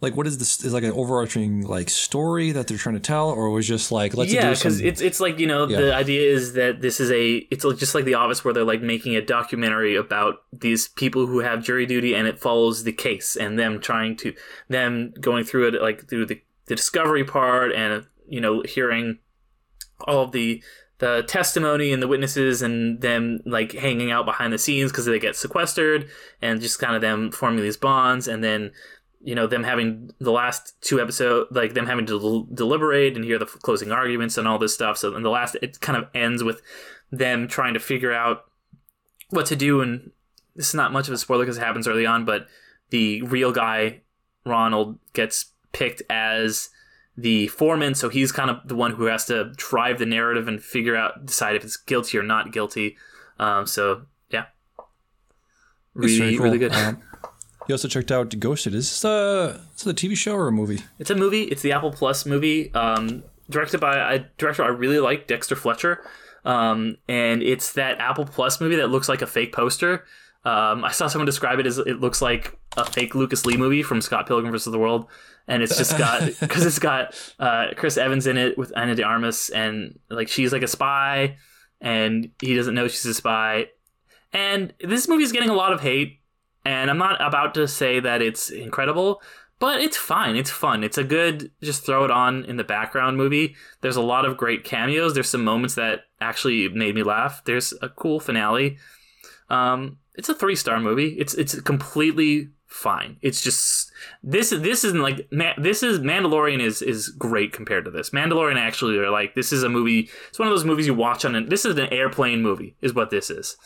like what is this is like an overarching like story that they're trying to tell or was just like let's yeah, do because some it's it's like you know Yeah. the idea is that this is a it's just like The Office where they're like making a documentary about these people who have jury duty and it follows the case and them trying to them going through it like through the, the discovery part and you know hearing all of the the testimony and the witnesses and them like hanging out behind the scenes because they get sequestered and just kind of them forming these bonds and then you know them having the last two episodes like them having to del- deliberate and hear the f- closing arguments and all this stuff. So in the last it kind of ends with them trying to figure out what to do. And this is not much of a spoiler because it happens early on but the real guy ronald gets picked as the foreman so he's kind of the one who has to drive the narrative and figure out decide if it's guilty or not guilty um, so yeah It's really cool. really good Um, you also checked out Ghosted. Is this a, is a TV show or a movie? It's a movie. It's the Apple Plus movie, um, directed by a director I really like, Dexter Fletcher. Um, and it's that Apple Plus movie that looks like a fake poster. Um, I saw someone describe it as it looks like a fake Lucas Lee movie from Scott Pilgrim vs. the World, and it's just got because it's got uh, Chris Evans in it with Ana de Armas, and like she's like a spy, and he doesn't know she's a spy, and this movie is getting a lot of hate, and I'm not about to say that it's incredible, but it's fine. It's fun. It's a good just throw it on in the background movie. There's a lot of great cameos. There's some moments that actually made me laugh. There's a cool finale. Um, it's a three star movie. It's it's completely fine. It's just this is this isn't like this is Mandalorian is is great compared to this. Mandalorian actually are like this is a movie. It's one of those movies you watch on. An, this is an airplane movie. Is what this is.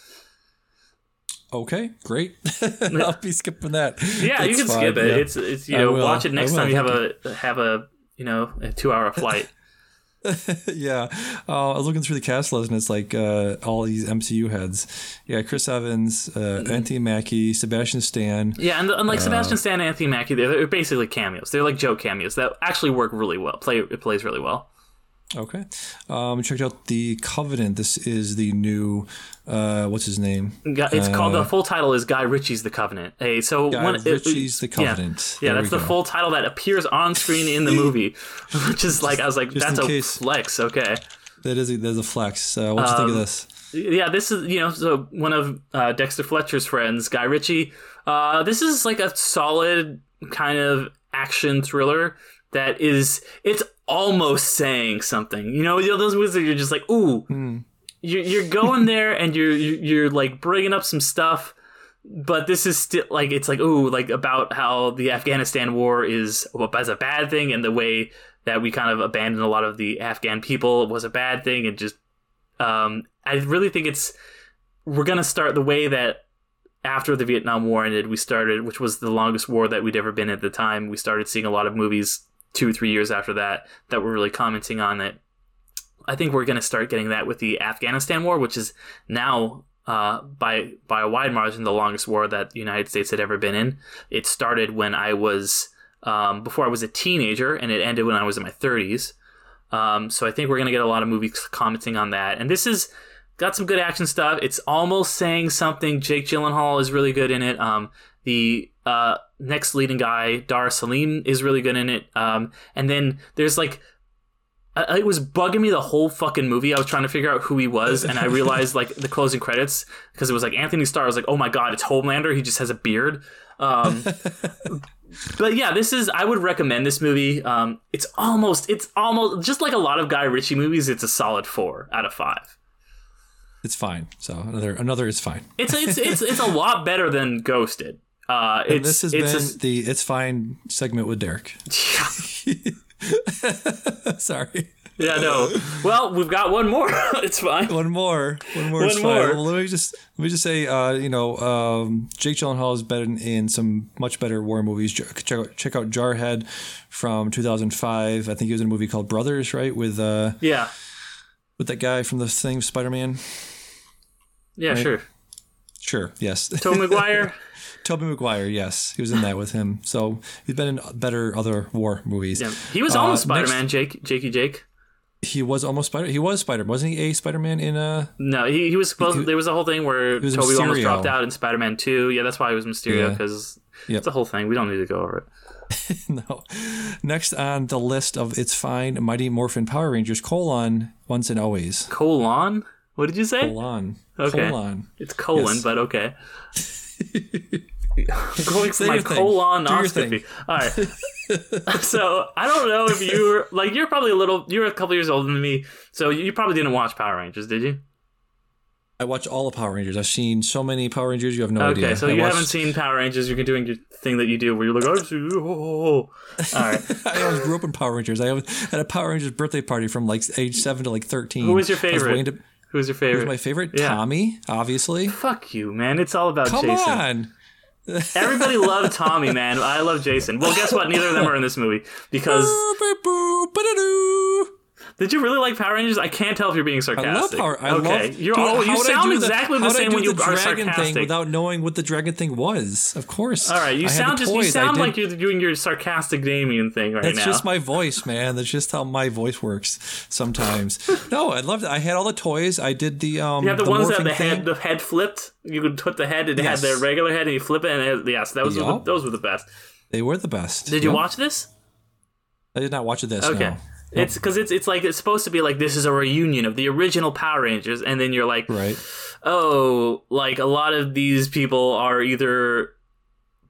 Okay, great. I'll be skipping that. Yeah, That's you can fine, skip it. yeah. It's it's you know watch it next time you have a have a you know a two hour flight. yeah. Uh, I was looking through the cast list and it's like uh, all these MCU heads. Yeah, Chris Evans, uh, Anthony Mackie, Sebastian Stan. Yeah, and unlike Sebastian Stan and Anthony Mackie, they're, they're basically cameos. They're like joke cameos that actually work really well. Play it plays really well. Okay. Um, checked out the Covenant. This is the new. Uh, what's his name? It's called the full title is Guy Ritchie's The Covenant. Hey, so Guy when it- Ritchie's The. Covenant. Yeah, There that's the go. full title that appears on screen in the movie, which is like I was like, Just that's a case. flex. Okay. That is a, that's a flex. Uh, what do you think of Um, this? yeah, this is you know so one of uh, Dexter Fletcher's friends, Guy Ritchie. Uh, this is like a solid kind of action thriller that is it's almost saying something. You know, those movies that you're just like, ooh, you're you're going there and you're you're you're, like bringing up some stuff. But this is still like it's like ooh like about how the Afghanistan war is as a bad thing and the way that we kind of abandoned a lot of the Afghan people was a bad thing and just um, I really think it's we're gonna start the way that after the Vietnam War ended, we started, which was the longest war that we'd ever been at the time. We started seeing a lot of movies two, or three years after that that were really commenting on it. I think we're gonna start getting that with the Afghanistan War, which is now uh, by by a wide margin the longest war that the United States had ever been in. It started when I was um, before I was a teenager, and it ended when I was in my 30s. Um, so I think we're gonna get a lot of movies commenting on that. And this is got some good action stuff. It's almost saying something. Jake Gyllenhaal is really good in it. Um, the uh, next leading guy, Dar Salim, is really good in it. Um, and then there's like. I- It was bugging me the whole fucking movie. I was trying to figure out who he was, and I realized like the closing credits because it was like Antony Starr. I was like, "Oh my god, it's Homelander." He just has a beard. Um, but yeah, this is I would recommend this movie. Um, it's almost it's almost just like a lot of Guy Ritchie movies. It's a solid four out of five. It's fine. So another another is fine. It's it's it's it's a lot better than Ghosted. Uh, it's And this has it's been a- the it's fine segment with Derek. Sorry. yeah no. Well, we've got one more. it's fine. One more. One more One is fine. more. Well, let me just let me just say, uh, you know, um, Jake Gyllenhaal has been in some much better war movies. Check out, check out Jarhead from 2005. I think he was in a movie called Brothers, right? With uh, Yeah. with that guy from the thing, Spider Man. Yeah. Sure. Sure. Yes. Tom Maguire. Tobey Maguire. Yes, he was in that with him. So he's been in better other war movies. Yeah. He was Uh, almost next- Spider Man. Jake. Jakey Jake. He was almost Spider. He was Spider. Man. Wasn't he a Spider Man in a? No, he, he was supposed. He- there was a whole thing where Tobey almost dropped out in Spider Man Two. Yeah, that's why he was Mysterio Yeah. because Yep. it's a whole thing. We don't need to go over it. no. Next on the list of It's Fine, Mighty Morphin Power Rangers, colon, once and always. Colon. What did you say? Colon. Okay. Colon. It's colon, Yes. but okay. I'm going for Say my your thing. Do colonoscopy. All right. so I don't know if you're like you're probably a little you're a couple years older than me, so you probably didn't watch Power Rangers, did you? I watch all the Power Rangers. I've seen so many Power Rangers, you have no Okay, idea. Okay, so I you watched- haven't seen Power Rangers. You're doing your thing that you do where you're like, oh, oh, oh, oh. all right. I always grew up in Power Rangers. I had a Power Rangers birthday party from like age seven to like 13. Who was your favorite? into- Who's your favorite? was my favorite? Yeah. Tommy, obviously. Fuck you, man. It's all about Come Jason. on. Everybody loved Tommy, man. I love Jason. Well, guess what? Neither of them are in this movie because oh, Did you really like Power Rangers? I can't tell if you're being sarcastic. I love. Power. I okay, love. you're Dude, all, you sound the- exactly the how would I same when you the are dragon sarcastic. thing without knowing what the dragon thing was. Of course. all right, you I sound just you toys. Sound like you're doing your sarcastic Damian thing right That's now. just my voice, man. That's just how my voice works sometimes. no, I loved it. I had all the toys. I did the um. you have the, ones that the head thing. the head flipped. You could put the head. It Yes. had the regular head, and you flip it, and it, yes, that was the, those were the best. They were the best. Did you watch this? I did not watch this. Okay. No. It's because it's it's like it's supposed to be like this is a reunion of the original Power Rangers, and then you're like, Right. oh, like a lot of these people are either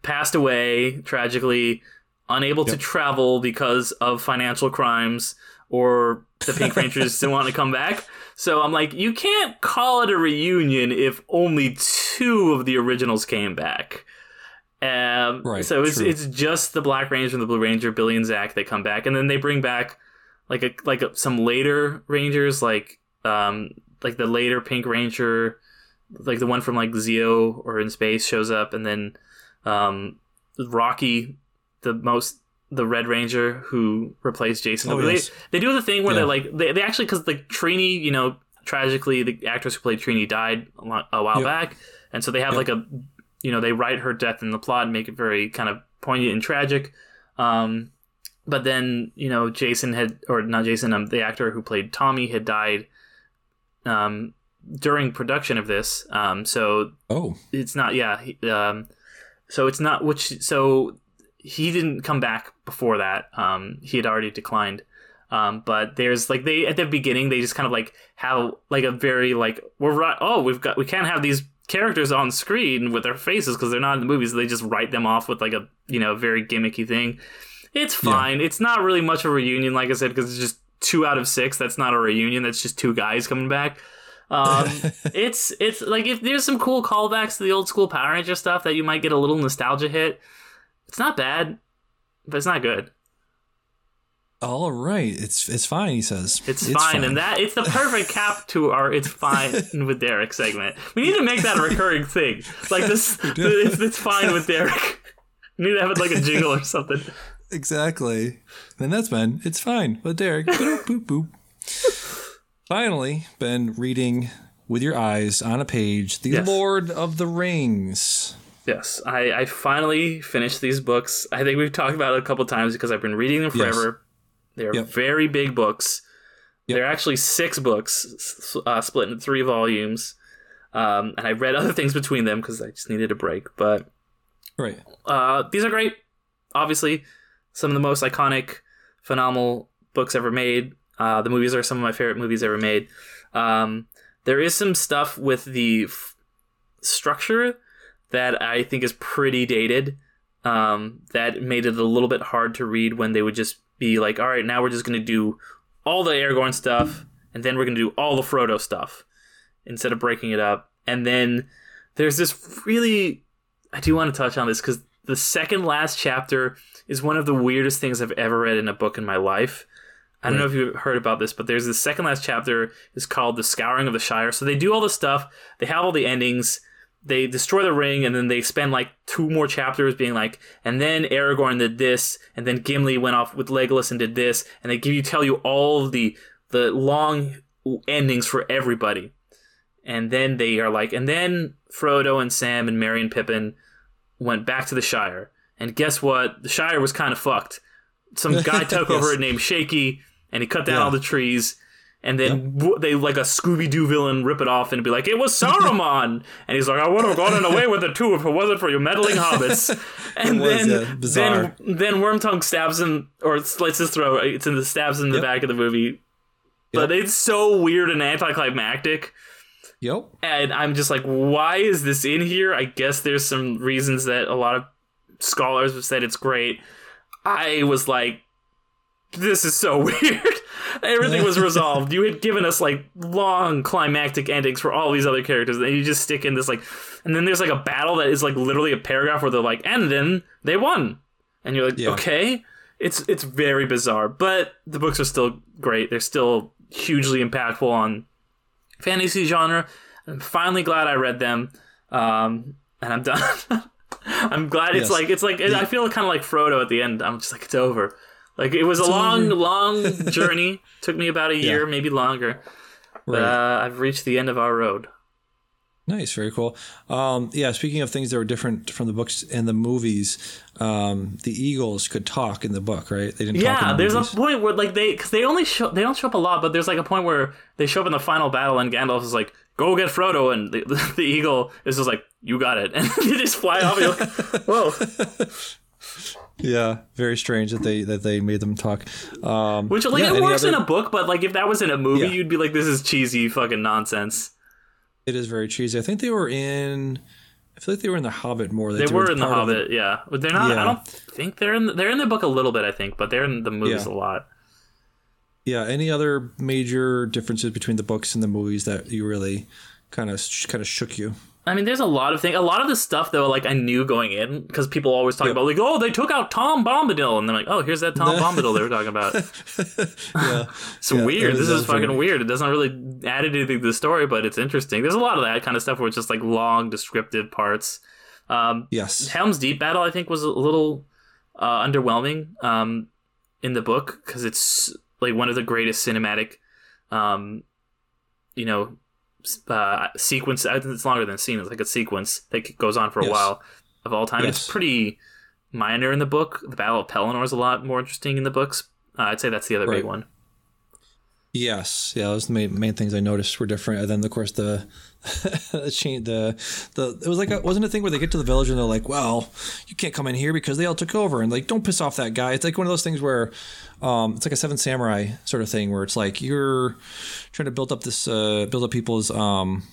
passed away tragically, unable to travel because of financial crimes, or the Pink Rangers didn't want to come back. So I'm like, you can't call it a reunion if only two of the originals came back. Um, Right, So it's true. it's just the Black Ranger and the Blue Ranger, Billy and Zack. They come back, and then they bring back like a like a, some later Rangers, like um like the later Pink Ranger, like the one from like Zeo or in space shows up, and then um Rocky, the most the Red Ranger who replaced Jason. Oh, they, yes. they do the thing where Yeah. they're like they, they actually because the Trini, you know, tragically the actress who played Trini died a, lot, a while Yep. back, and so they have Yep. like a you know they write her death in the plot and make it very kind of poignant and tragic. Um, but then you know Jason had or not Jason, um, the actor who played Tommy had died um, during production of this. Um, so Oh. it's not yeah he, um so it's not which so he didn't come back before that um he had already declined um but there's like they at the beginning they just kind of like have like a very like we're right oh we've got we can't have these characters on screen with their faces because they're not in the movies they just write them off with like a you know very gimmicky thing it's Yeah. fine it's not really much of a reunion like i said because it's just two out of six that's not a reunion that's just two guys coming back um, it's it's like if there's some cool callbacks to the old school Power Ranger stuff that you might get a little nostalgia hit. It's not bad, but it's not good. All right. It's it's fine. He says It's, fine, and that it's the perfect cap to our "It's Fine with Derek" segment. We need to make that a recurring thing. Like this, it's, it's fine with Derek. We need to have it like a jingle or something. Exactly. And that's been it's fine. But Derek, boop boop boop. Finally, been reading with your eyes on a page. The Yes. Lord of the Rings. Yes, I, I finally finished these books. I think we've talked about it a couple times because I've been reading them Yes. forever. They're Yep. very big books. Yep. They're actually six books, uh, split into three volumes. Um, and I read other things between them because I just needed a break. But Right. uh, these are great. Obviously, some of the most iconic, phenomenal books ever made. Uh, the movies are some of my favorite movies ever made. Um, there is some stuff with the f- structure that I think is pretty dated. Um, that made it a little bit hard to read when they would just be like, "All right, now we're just going to do all the Aragorn stuff, and then we're going to do all the Frodo stuff," instead of breaking it up. And then there's this really I do want to touch on this because the second last chapter is one of the weirdest things I've ever read in a book in my life. I don't know if you've heard about this, but there's the second last chapter is called The Scouring of the Shire. So they do all the stuff, they have all the endings, they destroy the ring, and then they spend like two more chapters being like, and then Aragorn did this, and then Gimli went off with Legolas and did this, and they give you tell you all the the long endings for everybody. And then they are like, and then Frodo and Sam and Merry and Pippin went back to the Shire. And guess what? The Shire was kind of fucked. Some guy took over it named Sharkey, and he cut down Yeah. all the trees. And then w they like a Scooby Doo villain rip it off and be like, "It was Saruman," and he's like, "I would have gotten away with it too if it wasn't for you meddling hobbits." And was, then, bizarre. then, then Wormtongue stabs him or slits his throat. It's in the stabs in the Yep. back of the movie, but it's so weird and anticlimactic Yep. and I'm just like, why is this in here? I guess there's some reasons that a lot of scholars have said it's great. I was like, this is so weird. Everything was resolved. You had given us like long climactic endings for all these other characters, and you just stick in this like, and then there's like a battle that is like literally a paragraph where they're like, and then they won, and you're like, Yeah. okay. It's it's very bizarre, but the books are still great. They're still hugely impactful on fantasy genre. I'm finally glad I read them, um, and I'm done. I'm glad it's Yes. like it's like I feel kind of like Frodo at the end. I'm just like it's over. Like it was a long, long journey. Took me about a year, maybe longer. But Right. uh, I've reached the end of our road. Nice, very cool. Um, yeah, speaking of things that were different from the books and the movies, um, the Eagles could talk in the book, right? They didn't. talk Yeah, in the Yeah, there's movies. a point where like they because they only show they don't show up a lot, but there's like a point where they show up in the final battle and Gandalf is like, "Go get Frodo," and the, the, eagle is just like, "You got it," and they just fly off. And you're like, Whoa! Yeah, very strange that they that they made them talk. Um, Which like yeah, it works in a book, but like if that was in a movie, Yeah. you'd be like, "This is cheesy fucking nonsense." It is very cheesy. I think they were in. I feel like they were in the Hobbit more. They were in the Hobbit, yeah, but they're not. I don't think they're in. The, they're in the book a little bit, I think, but they're in the movies Yeah. a lot. Yeah. Any other major differences between the books and the movies that you really kind of kind of shook you? I mean, there's a lot of things. A lot of the stuff though, like I knew going in because people always talk about like, oh, they took out Tom Bombadil, and they're like, oh, here's that Tom Bombadil they were talking about. Yeah. It's Yeah, weird. it This is fucking very- weird. It doesn't really add anything to the story, but it's interesting. There's a lot of that kind of stuff where it's just like long descriptive parts. Um, yes. Helm's Deep battle, I think, was a little uh, underwhelming um, in the book because it's like one of the greatest cinematic, um, you know, uh, sequence. I think It's longer than a scene. It's like a sequence that goes on for a Yes. while of all time. Yes. It's pretty minor in the book. The Battle of Pelennor is a lot more interesting in the books. Uh, I'd say that's the other big one. Yes, yeah, those the main, main things I noticed were different. And then, of course, the the the the it was like a, wasn't a thing where they get to the village and they're like, "Well, you can't come in here because they all took over," and like, don't piss off that guy. It's like one of those things where um, it's like a Seven Samurai sort of thing where it's like you're trying to build up this uh, build up people's um,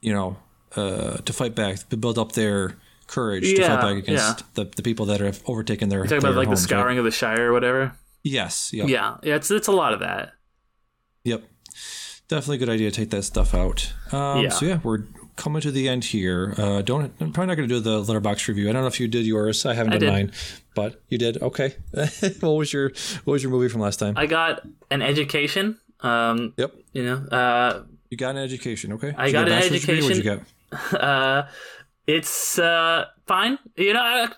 you know uh, to fight back, to build up their courage to fight back against yeah. the, the people that have overtaken their. Talk about their like the homes, right? scouring of the Shire or whatever. Yes. Yep. Yeah, yeah, it's it's a lot of that. Yep. Definitely a good idea to take that stuff out. Um, Yeah. So yeah, we're coming to the end here. Uh, don't I'm probably not going to do the letterbox review. I don't know if you did yours. I haven't I done did. mine, but you did. Okay. what was your What was your movie from last time? I got an education. Um, yep. you know, uh, You got an education. Okay. I you got an degree? What'd you education. get? uh, it's uh, fine. You know, I,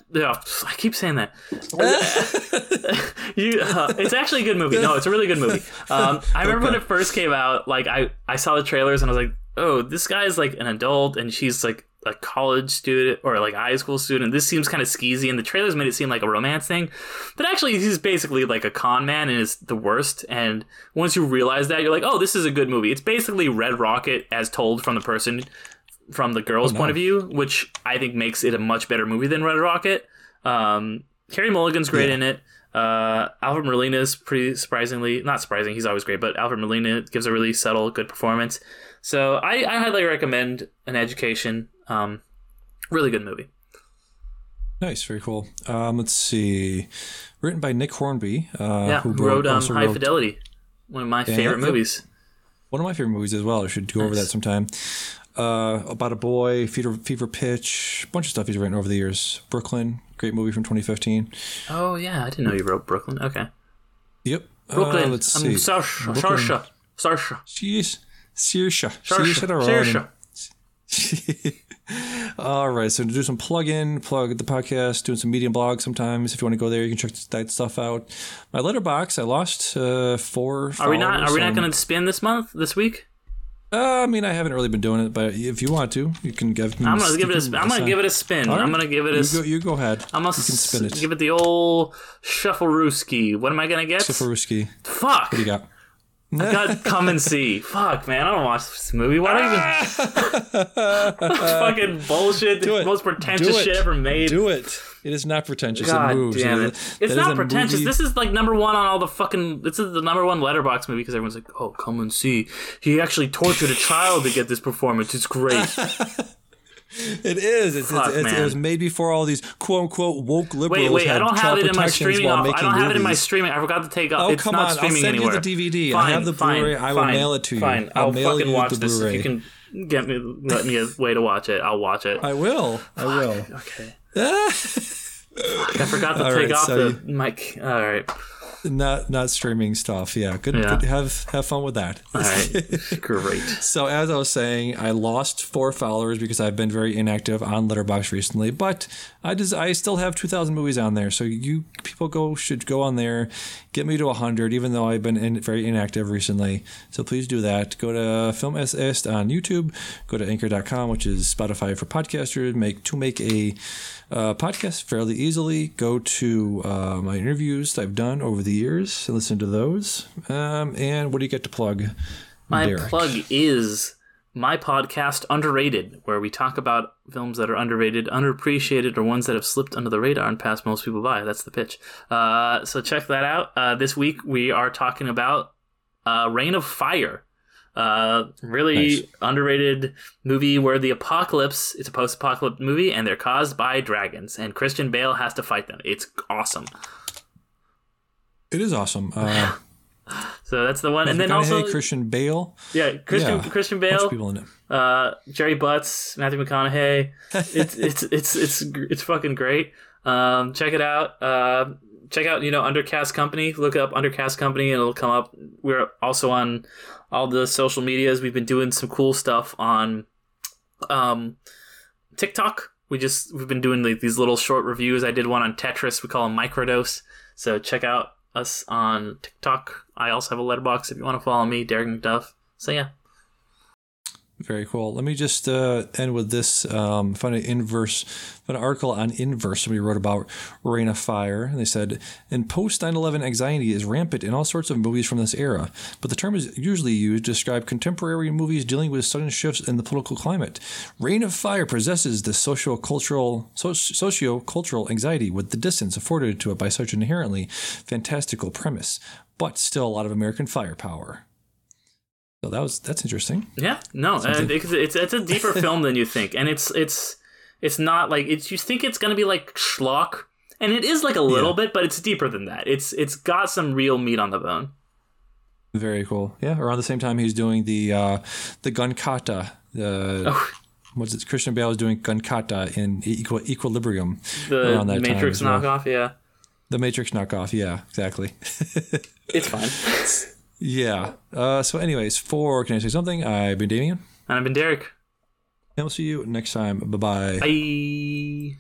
I keep saying that. you, uh, it's actually a good movie. No, it's a really good movie. Um, I remember when it first came out. Like, I I saw the trailers and I was like, oh, this guy's like an adult and she's like a college student or like a high school student. This seems kind of skeezy, and the trailers made it seem like a romance thing, but actually, he's basically like a con man and is the worst. And once you realize that, you're like, oh, this is a good movie. It's basically Red Rocket as told from the person from the girl's Oh, point of view, which I think makes it a much better movie than Red Rocket. Um, Carey Mulligan's great Yeah. in it. Uh, Alfred Molina is pretty surprisingly not surprising. He's always great, but Alfred Molina gives a really subtle, good performance. So I, I highly recommend An Education. Um, really good movie. Nice. Very cool. Um, let's see. Written by Nick Hornby. Uh, Yeah, who who wrote um, High wrote Fidelity, one of my favorite movies. one of my favorite movies as well. I should go over that sometime. Uh, about a boy, fever, fever pitch, a bunch of stuff he's written over the years. Brooklyn, great movie from 2015. Oh yeah, I didn't know you wrote Brooklyn. Okay, Yep. Uh, Brooklyn. let's um, see. Brooklyn. Saoirse, Saoirse, Jeez. Saoirse. Saoirse, Saoirse Saoirse. All right, so to do some plug-in, plug the podcast, doing some medium blog sometimes. If you want to go there, you can check that stuff out. My letterbox, I lost uh, four. Are we not? Are we not um, going to spin this month? This week? Uh, I mean, I haven't really been doing it, but if you want to, you can give. Me. I'm gonna give it a. sp- I'm gonna give it a spin. All I'm gonna give it a. You go, you go ahead. I'm gonna you can spin it. give it the old shuffle-rooski. What am I gonna get? Shuffle. Fuck. What do you got? I got come and see. Fuck, man. I don't watch this movie. Why do I even? fucking bullshit. Do The it. most pretentious shit ever made. Do it. It is not pretentious. God it moves. damn It It's that is not pretentious. movie- This is like number one on all the fucking. This is the number one letterbox movie because everyone's like, "Oh, come and see." He actually tortured a child to get this performance. It's great. It is. It's, Fuck, it's, it's, it was made before all these quote unquote woke liberals. Wait, wait. I had don't have it in my streaming. I don't have it in my streaming. I forgot to take off. Oh it's come not on! I'll send anywhere. you the DVD. Fine, I have the fine, Blu-ray. I will fine, mail it to you. Fine. I'll I'll mail fucking you watch the this. If you can get me, let me a way to watch it. I'll watch it. I will. I will. Okay. I forgot to All take right, off so the mic. All right. Not not streaming stuff. Yeah, good. Yeah. good have have fun with that. All right, great. So as I was saying, I lost four followers because I've been very inactive on Letterboxd recently. But I just I still have two thousand movies on there. So you people go should go on there, get me to hundred. Even though I've been in, very inactive recently, so please do that. Go to Film Est on YouTube. Go to Anchor.com, which is Spotify for podcasters. Make to make a uh, podcast fairly easily. Go to uh, my interviews that I've done over the years and listen to those. Um, and what do you get to plug? My Derek? plug is my podcast Underrated, where we talk about films that are underrated, underappreciated, or ones that have slipped under the radar and passed most people by. That's the pitch. Uh, so check that out. Uh, this week we are talking about uh, Reign of Fire. Uh, really Nice. underrated movie where the apocalypse it's a post-apocalyptic movie and they're caused by dragons and Christian Bale has to fight them. It's awesome. It is awesome. Uh, So that's the one. and then also Christian Bale, yeah, Christian Yeah. Christian Bale, people in it. uh, Jerry Butts, Matthew McConaughey. It's it's it's it's it's fucking great. Um, check it out. Uh, check out you know Undercast Company. Look up Undercast Company and it'll come up. We're also on all the social medias. We've been doing some cool stuff on um, TikTok. We just we've been doing like these little short reviews. I did one on Tetris. We call them microdose. So check out us on TikTok. I also have a letterbox if you want to follow me, Derek McDuff. So yeah. Very cool. Let me just uh, end with this. Um, found an inverse, an article on inverse. Somebody wrote about Reign of Fire, and they said, "In post 9/11 anxiety is rampant in all sorts of movies from this era, but the term is usually used to describe contemporary movies dealing with sudden shifts in the political climate. Reign of Fire possesses the socio-cultural, so- socio-cultural anxiety with the distance afforded to it by such an inherently fantastical premise, but still a lot of American firepower." So that was that's interesting. Yeah, no, uh, it's, it's it's a deeper film than you think, and it's it's it's not like it's you think it's gonna be like schlock, and it is like a little Yeah. bit, but it's deeper than that. It's it's got some real meat on the bone. Very cool. Yeah, around the same time he's doing the uh, the gun kata. Uh, Oh. What's it? Christian Bale is doing gun kata in Equi- Equilibrium. The Around that time Matrix as well. knockoff, yeah, The Matrix knockoff. Yeah, exactly. it's fine. Yeah. Uh, so, anyways, for can I say something? I've been Damian, and I've been Derek. and we'll see you next time. Bye bye. Bye.